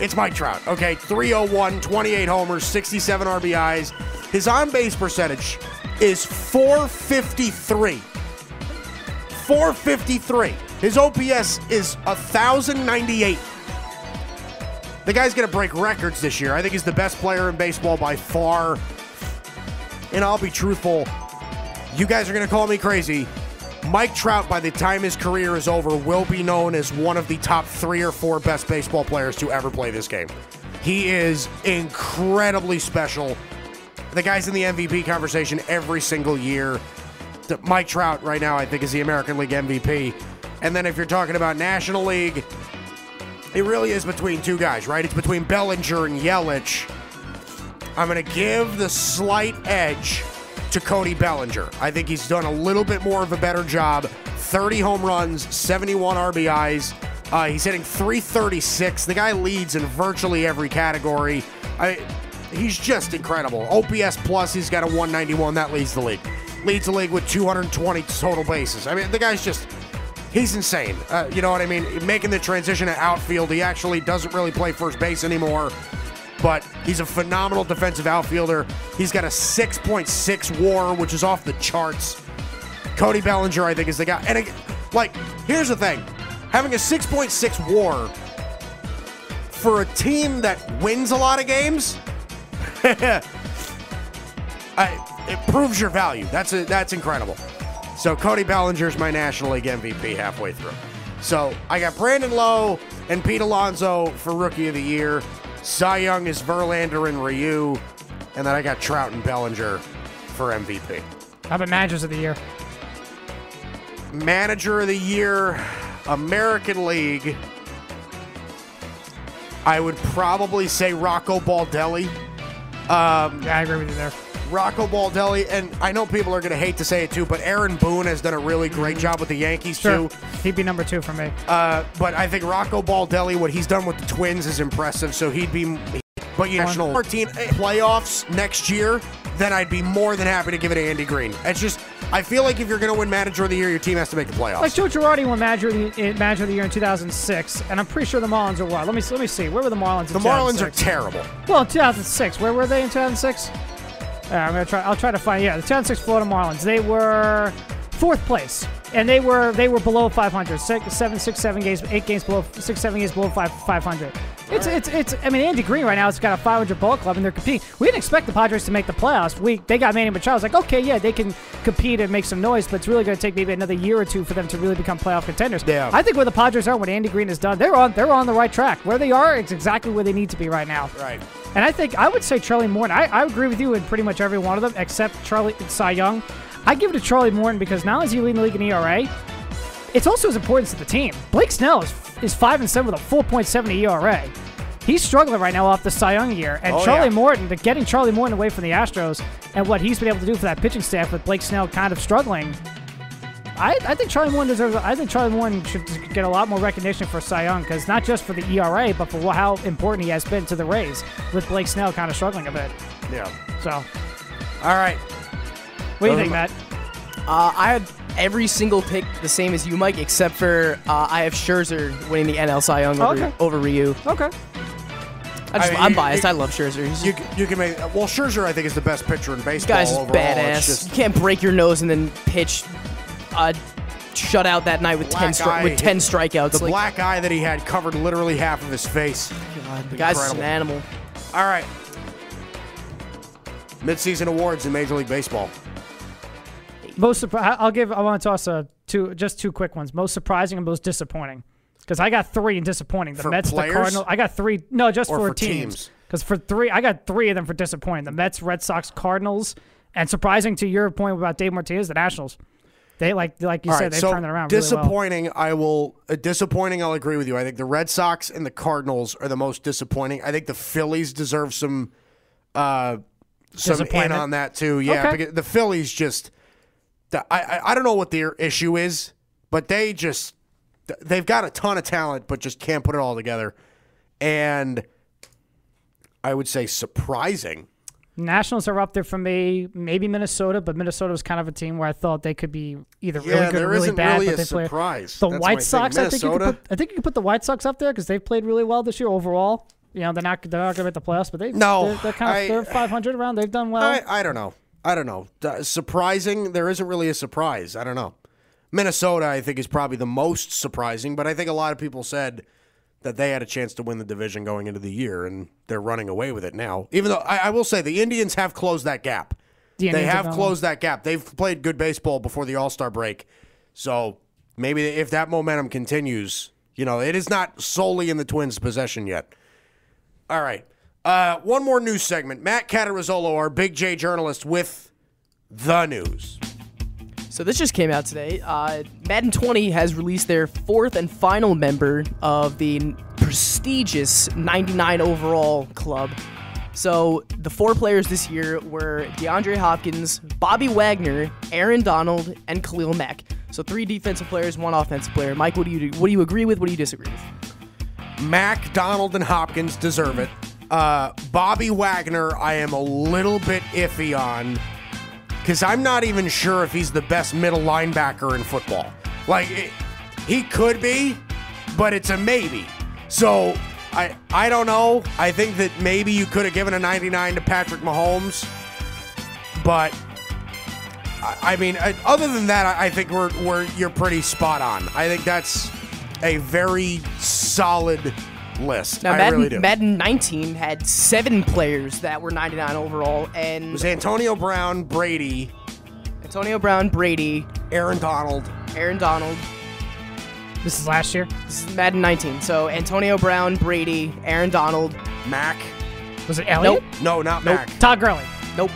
it's Mike Trout. Okay, 301, 28 homers, 67 RBIs. His on base percentage is 453. 453. His OPS is 1,098. The guy's going to break records this year. I think he's the best player in baseball by far. And I'll be truthful. You guys are going to call me crazy. Mike Trout, by the time his career is over, will be known as one of the top three or four best baseball players to ever play this game. He is incredibly special. The guy's in the MVP conversation every single year. Mike Trout, right now, I think, is the American League MVP. And then if you're talking about National League, it really is between two guys, right? It's between Bellinger and Yelich. I'm going to give the slight edge to Cody Bellinger. I think he's done a little bit more of a better job. 30 home runs, 71 RBIs. Uh, he's hitting 336. The guy leads in virtually every category. I, he's just incredible. OPS plus, he's got a 191. That leads the league. Leads the league with 220 total bases. I mean, the guy's just he's insane. Uh, you know what I mean? Making the transition to outfield, he actually doesn't really play first base anymore. But he's a phenomenal defensive outfielder. He's got a 6.6 WAR, which is off the charts. Cody Bellinger, I think, is the guy. And again, like, here's the thing: having a 6.6 WAR for a team that wins a lot of games, *laughs* I, it proves your value. That's a, that's incredible. So Cody Bellinger's my National League MVP halfway through. So I got Brandon Lowe and Pete Alonso for Rookie of the Year. Cy Young is Verlander and Ryu, and then I got Trout and Bellinger for MVP. How about managers of the year? Manager of the Year, American League. I would probably say Rocco Baldelli. Um, Yeah, I agree with you there. Rocco Baldelli, and I know people are going to hate to say it too, but Aaron Boone has done a really great job with the Yankees Sure. too. He'd be number two for me. Uh, but I think Rocco Baldelli, what he's done with the Twins is impressive. So he'd be, but you national 14 playoffs next year, then I'd be more than happy to give it to Andy Green. It's just I feel like if you're going to win Manager of the Year, your team has to make the playoffs. Like Joe Girardi won manager of, the, manager of the year in 2006, and I'm pretty sure the Marlins are what? Let me let me see. Where were the Marlins? the in Marlins are terrible. Well, in 2006. Where were they in 2006? Uh, I'm gonna try. I'll try to find. Yeah, the 2006 Florida Marlins. They were fourth place, and they were they were below 500. Six, seven, six, seven games, eight games below, six, seven games below five, 500. It's it's it's. I mean, Andy Green right now has got a 500 ball club, and they're competing. We didn't expect the Padres to make the playoffs. We they got Manny Machado. I was like, okay, yeah, they can compete and make some noise, but it's really going to take maybe another year or two for them to really become playoff contenders. Yeah. I think where the Padres are, what Andy Green has done, they're on they're on the right track. Where they are, it's exactly where they need to be right now. Right. And I think I would say Charlie Morton. I, I agree with you in pretty much every one of them except Charlie Cy Young. I give it to Charlie Morton because not only is he leading the league in ERA, it's also his importance to the team. Blake Snell is, is five and seven with a 4.7 ERA. He's struggling right now off the Cy Young year, and Oh, Charlie yeah. Morton, the getting Charlie Morton away from the Astros, and what he's been able to do for that pitching staff with Blake Snell kind of struggling. I, I think Charlie Morton deserves. I think Charlie Morton should get a lot more recognition for Cy Young because not just for the ERA, but for how important he has been to the Rays with Blake Snell kind of struggling a bit. Yeah. So, All right. What do you think, Matt? Uh, I had every single pick the same as you, Mike, except for uh, I have Scherzer winning the NL Cy Young over, Okay. over Ryu. Okay. I just, I mean, I am you- biased. you- I love Scherzer. He's You you can make well Scherzer I think is the best pitcher in This baseball guy's overall. Badass. just- you can't break your nose and then pitch a shutout that night with ten stri- with ten strikeouts. the like, black eye that he had covered literally half of his face. God, the guy's an animal. All right. Midseason awards in Major League Baseball. Most surpri- I'll give. I want to toss uh, two two, just two quick ones. Most surprising and most disappointing. Because I got three and disappointing. The For Mets, players? the Cardinals. I got three. No, just Or for, for teams. teams? Because for three, I got three of them for disappointing. The Mets, Red Sox, Cardinals, and surprising to your point about Dave Martinez, the Nationals. They like like you All said, right, they so turned it around. really well. disappointing. I will uh, disappointing. I'll agree with you. I think the Red Sox and the Cardinals are the most disappointing. I think the Phillies deserve some uh, some in Disappointment. on that too. Yeah, Okay. because the Phillies just. I, I I don't know what their issue is, but they just they've got a ton of talent, but just can't put it all together. And I would say surprising. Nationals are up there for me. Maybe Minnesota, but Minnesota was kind of a team where I thought they could be either really Yeah, good or really bad. really but a they play. surprise. The That's White. Sox, I think you could put. I think you could put the White Sox up there because they've played really well this year overall. You know, they're not they're not going to make the playoffs, but they No, they're, they're kind of I- they're 500 around. They've done well. I, I don't know. I don't know. Surprising. There isn't really a surprise. I don't know. Minnesota, I think, is probably the most surprising, but I think a lot of people said that they had a chance to win the division going into the year, and they're running away with it now. Even though I, I will say the Indians have closed that gap. The they have closed that gap. They've played good baseball before the All Star break, so maybe if that momentum continues, you know, it is not solely in the Twins' possession yet. All right. Uh, one more news segment. Matt Catarazzolo, our Big J journalist, with the news. So this just came out today. Uh, Madden 20 has released their fourth and final member of the prestigious 99 overall club. So the four players this year were DeAndre Hopkins, Bobby Wagner, Aaron Donald, and Khalil Mack. So three defensive players, one offensive player. Mike, what do you do? what do you agree with? What do you disagree with? Mack, Donald, and Hopkins deserve it. Uh, Bobby Wagner, I am a little bit iffy on because I'm not even sure if he's the best middle linebacker in football. Like, it, he could be, but it's a maybe. So, I, I don't know. I think that maybe you could have given a 99 to Patrick Mahomes, but I, I mean, uh, other than that, I, I think we're, we're you're pretty spot on. I think that's a very solid list. Now I Madden, really do. Madden 19 had seven players that were 99 overall, and it and was Antonio Brown, Brady, Antonio Brown, Brady, Aaron Donald. Aaron Donald. This is last year. This is Madden 19. So Antonio Brown, Brady, Aaron Donald. Mack. Was it Elliott? Nope. No, not Nope. Mack. Todd Gurley. Nope.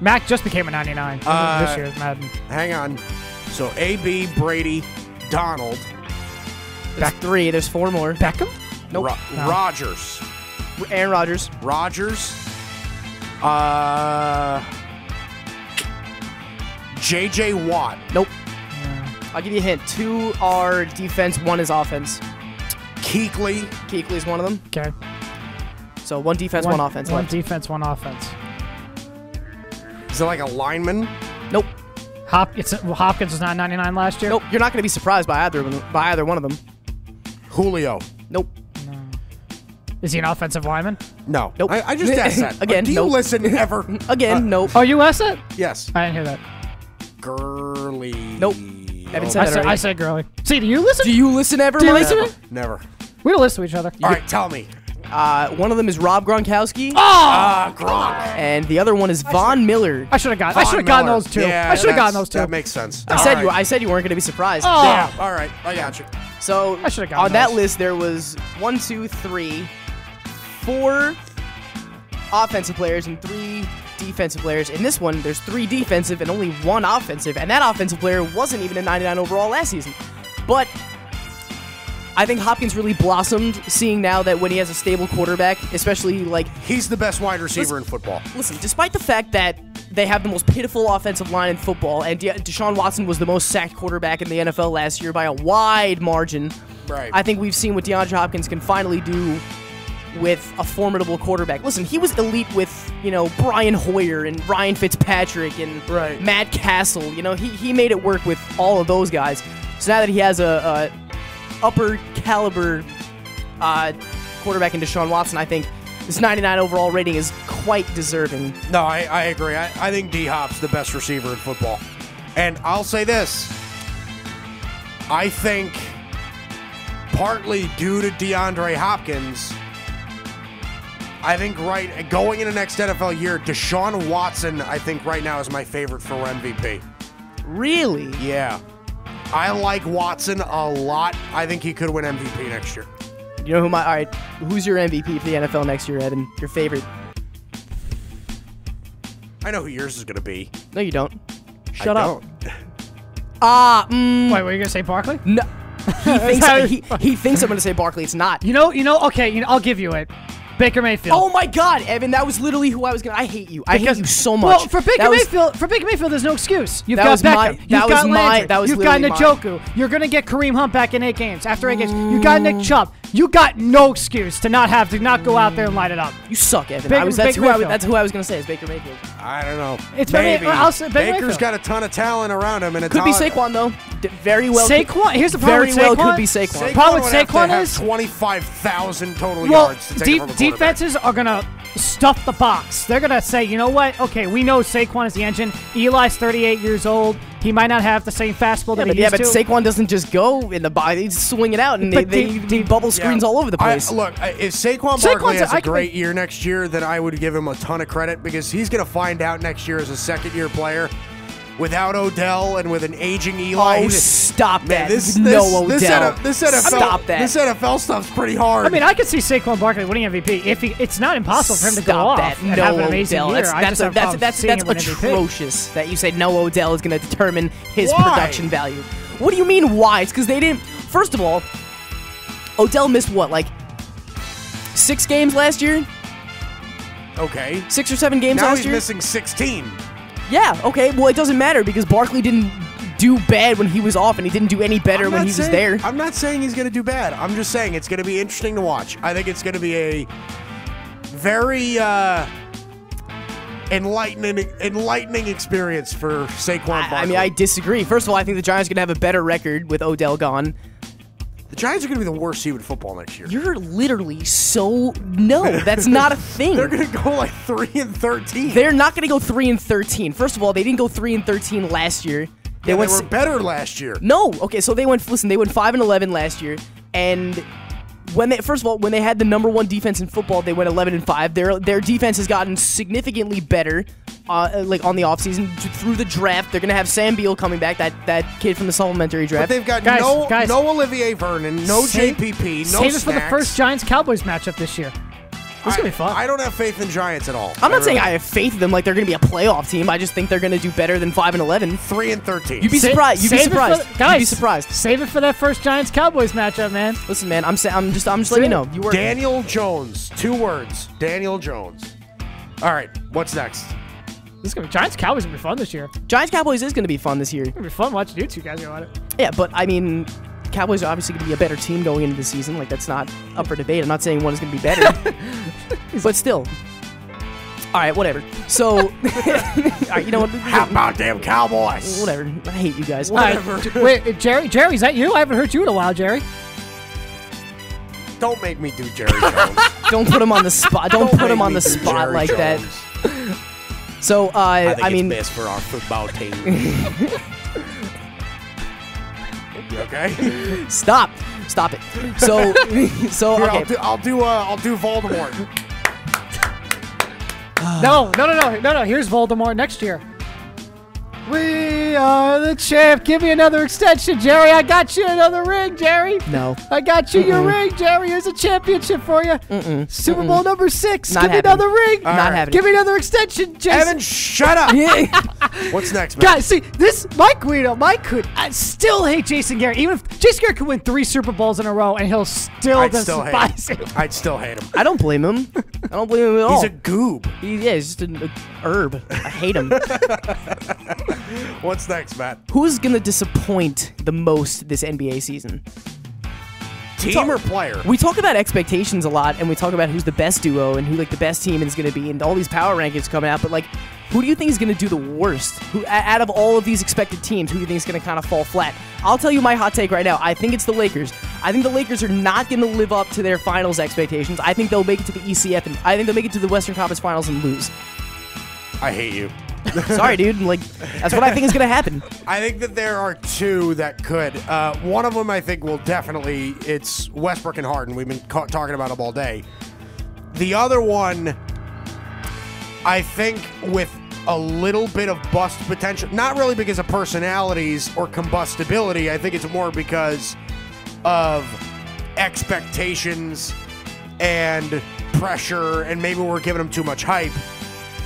Mack just became a 99 Uh, this year. Madden. Hang on. So AB, Brady, Donald, There's three. There's four more. Beckham. Nope. Ro- No. Rodgers, Aaron Rodgers. Rogers, uh, JJ Watt, Nope. I'll give you a hint. Two are defense. One is offense. Kuechly, Kuechly is one of them. Okay. So one defense, one, offense One left. defense, one offense. is it like a lineman? nope. Hop, it's, well, Hopkins was not 99 last year. Nope. You're not going to be surprised by either of them, by either one of them. Julio. Nope. Is he an offensive lineman? No. Nope. I, I just asked that. *laughs* Again, Do you nope. listen *laughs* ever? Again, uh, nope. Oh, you asked that? yes. I didn't hear that. Gurley. Nope. Evan said I that said, already. I said Gurley. See, do you listen? Do you listen ever? Do you Mike? listen? Never. Never. We don't listen to each other. All right, tell me. Uh, one of them is Rob Gronkowski, Ah, Gronk. and the other one is Von Miller. I should have got. I should have gotten those two. Yeah, I should have gotten those two. That makes sense. I All said right. you. I said you weren't going to be surprised. oh, Yeah. All right. I got you. So I should've gotten on that list there was one, two, three, four offensive players and three defensive players. In this one, there's three defensive and only one offensive, and that offensive player wasn't even a 99 overall last season. But I think Hopkins really blossomed, seeing now that when he has a stable quarterback, especially like He's the best wide receiver in football. listen, despite the fact that they have the most pitiful offensive line in football, and De- Deshaun Watson was the most sacked quarterback in the NFL last year by a wide margin, Right. I think we've seen what DeAndre Hopkins can finally do with a formidable quarterback. Listen, he was elite with, you know, Brian Hoyer and Ryan Fitzpatrick and Right. Matt Castle. You know, he, he made it work with all of those guys. So now that he has a, a upper caliber uh, quarterback in Deshaun Watson, I think this 99 overall rating is quite deserving. No, I, I agree. I, I think D Hop's the best receiver in football. And I'll say this I think partly due to DeAndre Hopkins, I think right going into next NFL year, Deshaun Watson, I think right now is my favorite for MVP. Really? Yeah. I like Watson a lot. I think he could win MVP next year. You know who my all right? Who's your MVP for the NFL next year, Evan? Your favorite? I know who yours is going to be. No, you don't. Shut I up. don't. *laughs* Ah, mm, Wait, were you gonna say Barkley? no. *laughs* He *laughs* thinks he, he thinks I'm gonna say Barkley. It's not. You know, you know. Okay, you know, I'll give you it. Baker Mayfield. Oh my God, Evan! That was literally who I was gonna. I hate you. I hate you so much. Well, for Baker That was- Mayfield, for Baker Mayfield, there's no excuse. You've That got was Beckham. my- You've that got was my- Landry. that was You've got literally Njoku. You're gonna get Kareem Hunt back in eight games. After eight games, you got Nick Chubb. You got no excuse to not have to not go out there and light it up. You suck, Evan. Baker- I was, that's Baker who I was, that's who I was gonna say. Is Baker Mayfield? I don't know. It's Baker- Maybe. I'll say Baker Baker's Mayfield. got a ton of talent around him, and a Could be Saquon though. D- very well. Saquon. Here's the problem Very with well could be Saquon. Saquon Problem with would have to Saquon have is- 25,000 total Well, yards to take de- it from a quarterback. defenses are gonna stuff the box. They're gonna say, you know what? Okay, we know Saquon is the engine. Eli's 38 years old. He might not have the same fastball Yeah, that but, he yeah, used but to. Saquon doesn't just go in the box; they swing it out, and they, But they, deep- they bubble screens Yeah. all over the I- place. look, if Saquon Saquon's Barkley a- has I a can great make- year next year, then I would give him a ton of credit because he's going to find out next year as a second year player without Odell and with an aging Eli. oh, stop Man, that! this, no this, Odell. this, NF this NFL, Stop that. This NFL stuff's pretty hard. I mean, I could see Saquon Barkley winning MVP. If he, it's not impossible for him to go Stop off that. and no have an amazing Odell. year. That's I that's just have a that's that's, that's him MVP. atrocious that you say no Odell is going to determine his Why? production value. What do you mean why? It's because they didn't. First of all, Odell missed what like six games last year, okay. six or seven games Now last he's year. missing 16. Yeah, okay. Well, it doesn't matter because Barkley didn't do bad when he was off, and he didn't do any better when he was there. I'm not saying he's going to do bad. I'm just saying it's going to be interesting to watch. I think it's going to be a very uh, enlightening enlightening experience for Saquon Barkley. I, I mean, I disagree. First of all, I think the Giants are going to have a better record with Odell gone. The Giants are going to be the worst team in football next year. You're literally so no. That's *laughs* not a thing. They're going to go like three and thirteen. They're not going to go three and thirteen. First of all, they didn't go three and thirteen last year. They Yeah, went they were better last year. no. Okay, so they went. Listen, they went five and eleven last year, and when they first of all when they had the number one defense in football, they went eleven and five. Their their defense has gotten significantly better. Uh, like on the offseason th- through the draft, they're gonna have Sam Beal coming back, that that kid from the supplementary But draft. they've got Guys, no guys. no Olivier Vernon, no Save- JPP, no Save it for the first Giants Cowboys matchup this year. This is gonna be fun. I don't have faith in Giants at all. I'm not saying really- I have faith in them like they're gonna be a playoff team. I just think they're gonna do better than five and eleven. three and thirteen. You'd be Sa- surprised. You'd be save it for- surprised. guys, You'd be surprised. Save it for that first Giants Cowboys matchup, man. Listen, man, I'm sa- I'm just I'm just letting you know. You were Daniel Jones. Two words. Daniel Jones. All right. What's next? This is gonna be fun this year. Giants Cowboys is gonna be fun this year. Giants Cowboys gonna be fun this year. It's Giants Cowboys is gonna be fun this year. gonna be fun watching you two guys go at it. Yeah, but I mean, Cowboys are obviously going to be a better team going into the season. Like that's not up for debate. I'm not saying one is going to be better, *laughs* but still. All right, whatever. So, *laughs* all right, you know what? How about them Cowboys? Whatever. I hate you guys. All right, J- *laughs* wait, Jerry, Jerry, is that you? I haven't heard you in a while, Jerry. Don't make me do Jerry Jones. Don't put him on the spot. Don't, put him on the spot Jerry like that. So, uh, I, I, think it's mean, best for our football team. You okay? *laughs* stop, stop it. So, *laughs* so Here, okay. I'll do. I'll do. Uh, I'll do Voldemort. No, no, no, no, no, no. Here's Voldemort next year. We are the champ. Give me another extension, Jerry. I got you another ring, Jerry. No. I got you your ring, Jerry. Here's a championship for you. Super Bowl number six. Not Give me another ring. Not right. having Give me another extension, Jason. Evan, shut up. *laughs* What's next, man? Guys, see this. Mike Guido, Mike could. I still hate Jason Garrett. Even if Jason Garrett could win three Super Bowls in a row, and he'll still I'd still despise hate him. him. I'd still hate him. I don't blame him. I don't blame him at all. He's a goob. He, yeah, he's just an a herb. I hate him. *laughs* *laughs* What's next, Matt? Who's gonna disappoint the most this NBA season? Team or player? We talk about expectations a lot, and we talk about who's the best duo and who like the best team is going to be, and all these power rankings coming out. But like, who do you think is going to do the worst? Who out of all of these expected teams, who do you think is going to kind of fall flat? I'll tell you my hot take right now. I think it's the Lakers. I think the Lakers are not going to live up to their finals expectations. I think they'll make it to the ECF, and I think they'll make it to the Western Conference Finals and lose. I hate you. *laughs* Sorry, dude. Like, that's what I think is going to happen. I think that there are two that could. Uh, one of them, I think, will definitely. It's Westbrook and Harden. We've been ca- talking about them all day. The other one, I think, with a little bit of bust potential. Not really because of personalities or combustibility. I think it's more because of expectations and pressure, and maybe we're giving them too much hype.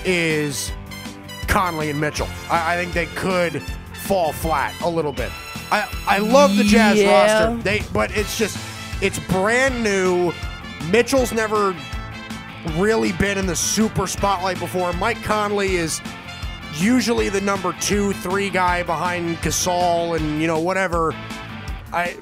Is Conley and Mitchell? I, I think they could fall flat a little bit. I I love the Jazz Yeah. roster. They, but it's just it's brand new. Mitchell's never really been in the super spotlight before. Mike Conley is usually the number two, three guy behind Gasol and you know whatever. I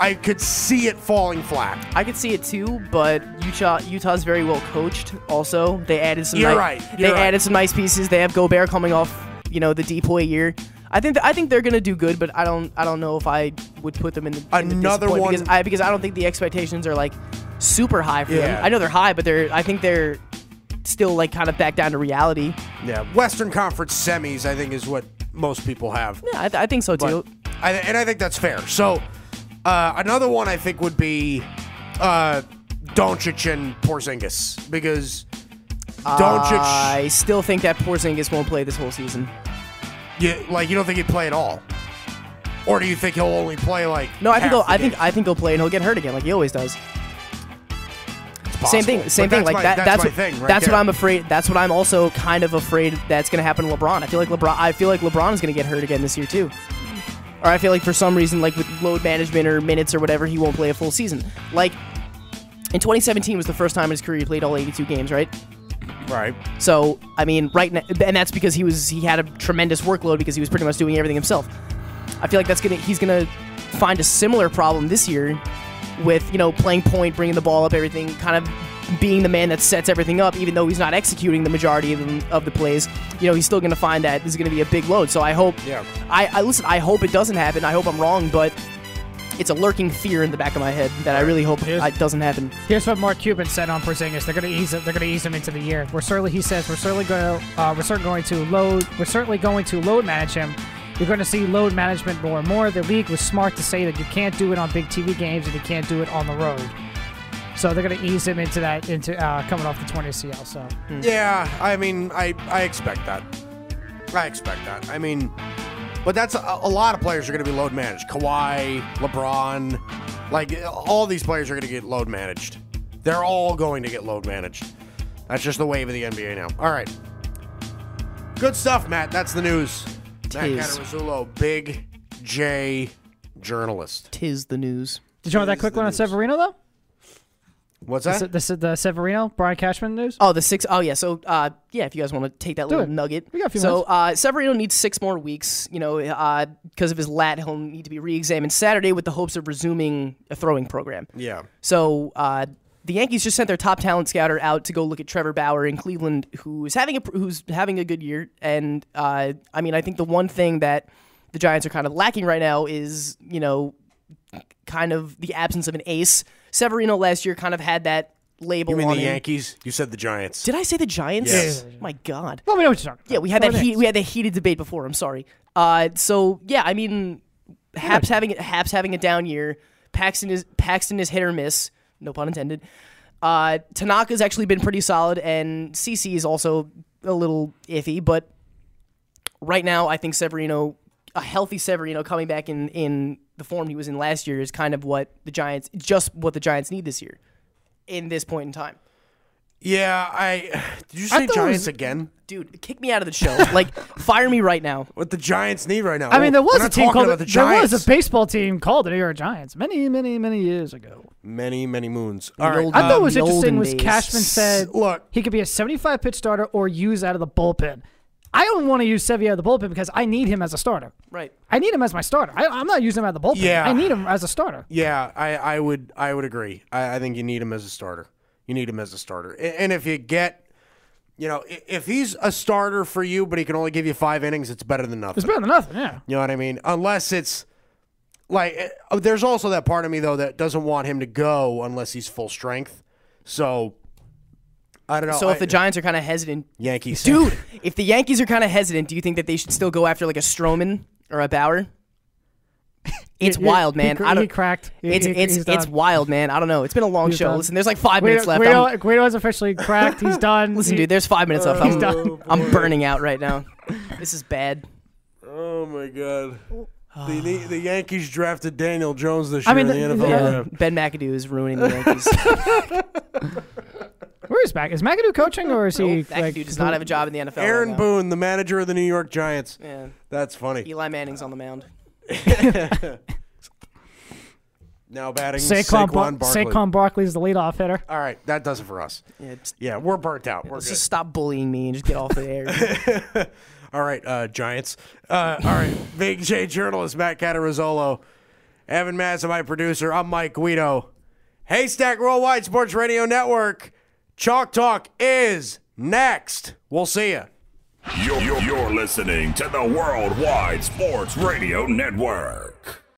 I could see it falling flat. I could see it too, but Utah Utah's very well coached. Also, they added some. You're ni- right, They you're right. added some nice pieces. They have Gobert coming off, you know, the DPOY year. I think th- I think they're gonna do good, but I don't I don't know if I would put them in the in the Another disappoint one- because I because I don't think the expectations are like super high for Yeah. them. I know they're high, but they're I think they're still like kind of back down to reality. Yeah, Western Conference semis, I think, is what most people have. Yeah, I, th- I think so too. But I, and I think that's fair. So uh, another one I think would be uh, Doncic and Porzingis because Doncic, I still think that Porzingis won't play this whole season. you, like you don't think he'd play at all, or do you think he'll only play like? No, I think he'll, I think? I think he'll play and he'll get hurt again like he always does. Same thing, same thing. Like my- that. That's, That's, my what, thing. Right that's what. I'm afraid. That's what I'm also kind of afraid that's going to happen to LeBron. I feel like LeBron. I feel like LeBron is going to get hurt again this year too. Or I feel like for some reason, like with load management or minutes or whatever, he won't play a full season. Like in 2017 was the first time in his career he played all 82 games, right? right. So I mean, right now, and that's because he was he had a tremendous workload because he was pretty much doing everything himself. I feel like that's gonna he's gonna find a similar problem this year with you know playing point, bringing the ball up, everything, kind of being the man that sets everything up, even though he's not executing the majority of, them, of the plays. You know, he's still gonna find that this is gonna be a big load. So I hope. Yeah. I, I listen. I hope it doesn't happen. I hope I'm wrong, but. It's a lurking fear in the back of my head that I really hope Here's- it doesn't happen. Here's what Mark Cuban said on Porzingis. They're going to ease. They're going to ease him into the year. We're certainly, he says, we're certainly going to, uh, we're certainly going to load. We're certainly going to load manage him. You're going to see load management more and more. The league was smart to say that you can't do it on big TV games and you can't do it on the road. So they're going to ease him into that, into uh, coming off the 20 CL. So Yeah, I mean, I I expect that. I expect that. I mean, but that's a, a lot of players are going to be load managed. Kawhi, LeBron, like all these players are going to get load managed. They're all going to get load managed. That's just the wave of the NBA now. All right. Good stuff, Matt. That's the news. Matt Tis. Catarazzolo, big J journalist. Tis the news. did you want that quick the one on. Severino though? What's The, that? the, the Severino Brian Cashman news. Oh, the six oh yeah. So, uh, yeah, if you guys want to take that Do little it. nugget. We got a few so, minutes. uh, Severino needs six more weeks. You know, uh, because of his lat, he'll need to be re-examined Saturday with the hopes of resuming a throwing program. Yeah. So, uh, the Yankees just sent their top talent scouter out to go look at Trevor Bauer in Cleveland, who's having a who's having a good year. And uh, I mean, I think the one thing that the Giants are kind of lacking right now is you know, kind of the absence of an ace. Severino last year kind of had that label You mean on the him. Yankees? You said the Giants. Did I say the Giants? Yes. My God. Well, we know what you're talking about. Yeah, we had Go that heat, we had that heated debate before. I'm sorry. Uh, so yeah, I mean, Happ's having Happ's having a down year. Paxton is Paxton is hit or miss. No pun intended. Uh, Tanaka's actually been pretty solid, and CC is also a little iffy. But right now, I think Severino, a healthy Severino coming back in in the form he was in last year, is kind of what the Giants, just what the Giants need this year, in this point in time. Yeah, I. *sighs* Did you say Giants was- again? Dude, kick me out of the show. *laughs* like, fire me right now. What the Giants need right now? I mean, there was a team called about the there Giants. was a baseball team called the New York Giants many, many, many years ago. many, many moons. All right. old- I thought Um, what was interesting was days. Cashman said Look. he could be a 75 pitch starter or use out of the bullpen. I don't want to use of the bullpen because I need him as a starter. Right. I need him as my starter. I, I'm not using him of the bullpen. Yeah. I need him as a starter. Yeah, I, I would I would agree. I, I think you need him as a starter. You need him as a starter. And if you get, you know, if he's a starter for you, but he can only give you five innings, it's better than nothing. It's better than nothing. Yeah. You know what I mean? Unless it's like, eh, there's also that part of me though that doesn't want him to go unless he's full strength. So I don't know. So if I- the Giants are kind of hesitant, Yankees, dude, if the Yankees are kind of hesitant, do you think that they should still go after like a Stroman or a Bauer? *laughs* It's He- wild, he man. I don't. he cracked. It's he- it's it's done. wild, man. I don't know. It's been a long He's show. done. Listen, there's like five Guido, minutes left. Guido, I'm- is officially cracked. He's done. listen, He- dude. There's five minutes left. I'm done. *laughs* I'm burning out right now. This is bad. Oh my god. *sighs* The, the, the Yankees drafted Daniel Jones this year I mean, in the, the- NFL Yeah, draft. Ben McAdoo is ruining the Yankees. *laughs* Where is Mac? Is McAdoo coaching or is he? Nope, like, McAdoo does not have a job in the NFL. right Aaron now. Boone, the manager of the New York Giants. Yeah. That's funny. Eli Manning's on the mound. *laughs* Now batting Saquon, Saquon, Bar- Barkley. Saquon Barkley's the leadoff hitter. All right, that does it for us. Yeah, just, Yeah, we're burnt out. We're let's good. just stop bullying me and just get off the air. *laughs* All right, uh, Giants. Uh, all right, *laughs* Big J journalist Matt Catarazzolo, Evan Massa, my producer. I'm Mike Guido. Haystack Worldwide Sports Radio Network. Chalk Talk is next. We'll see you. You're, you're, you're listening to the Worldwide Sports Radio Network.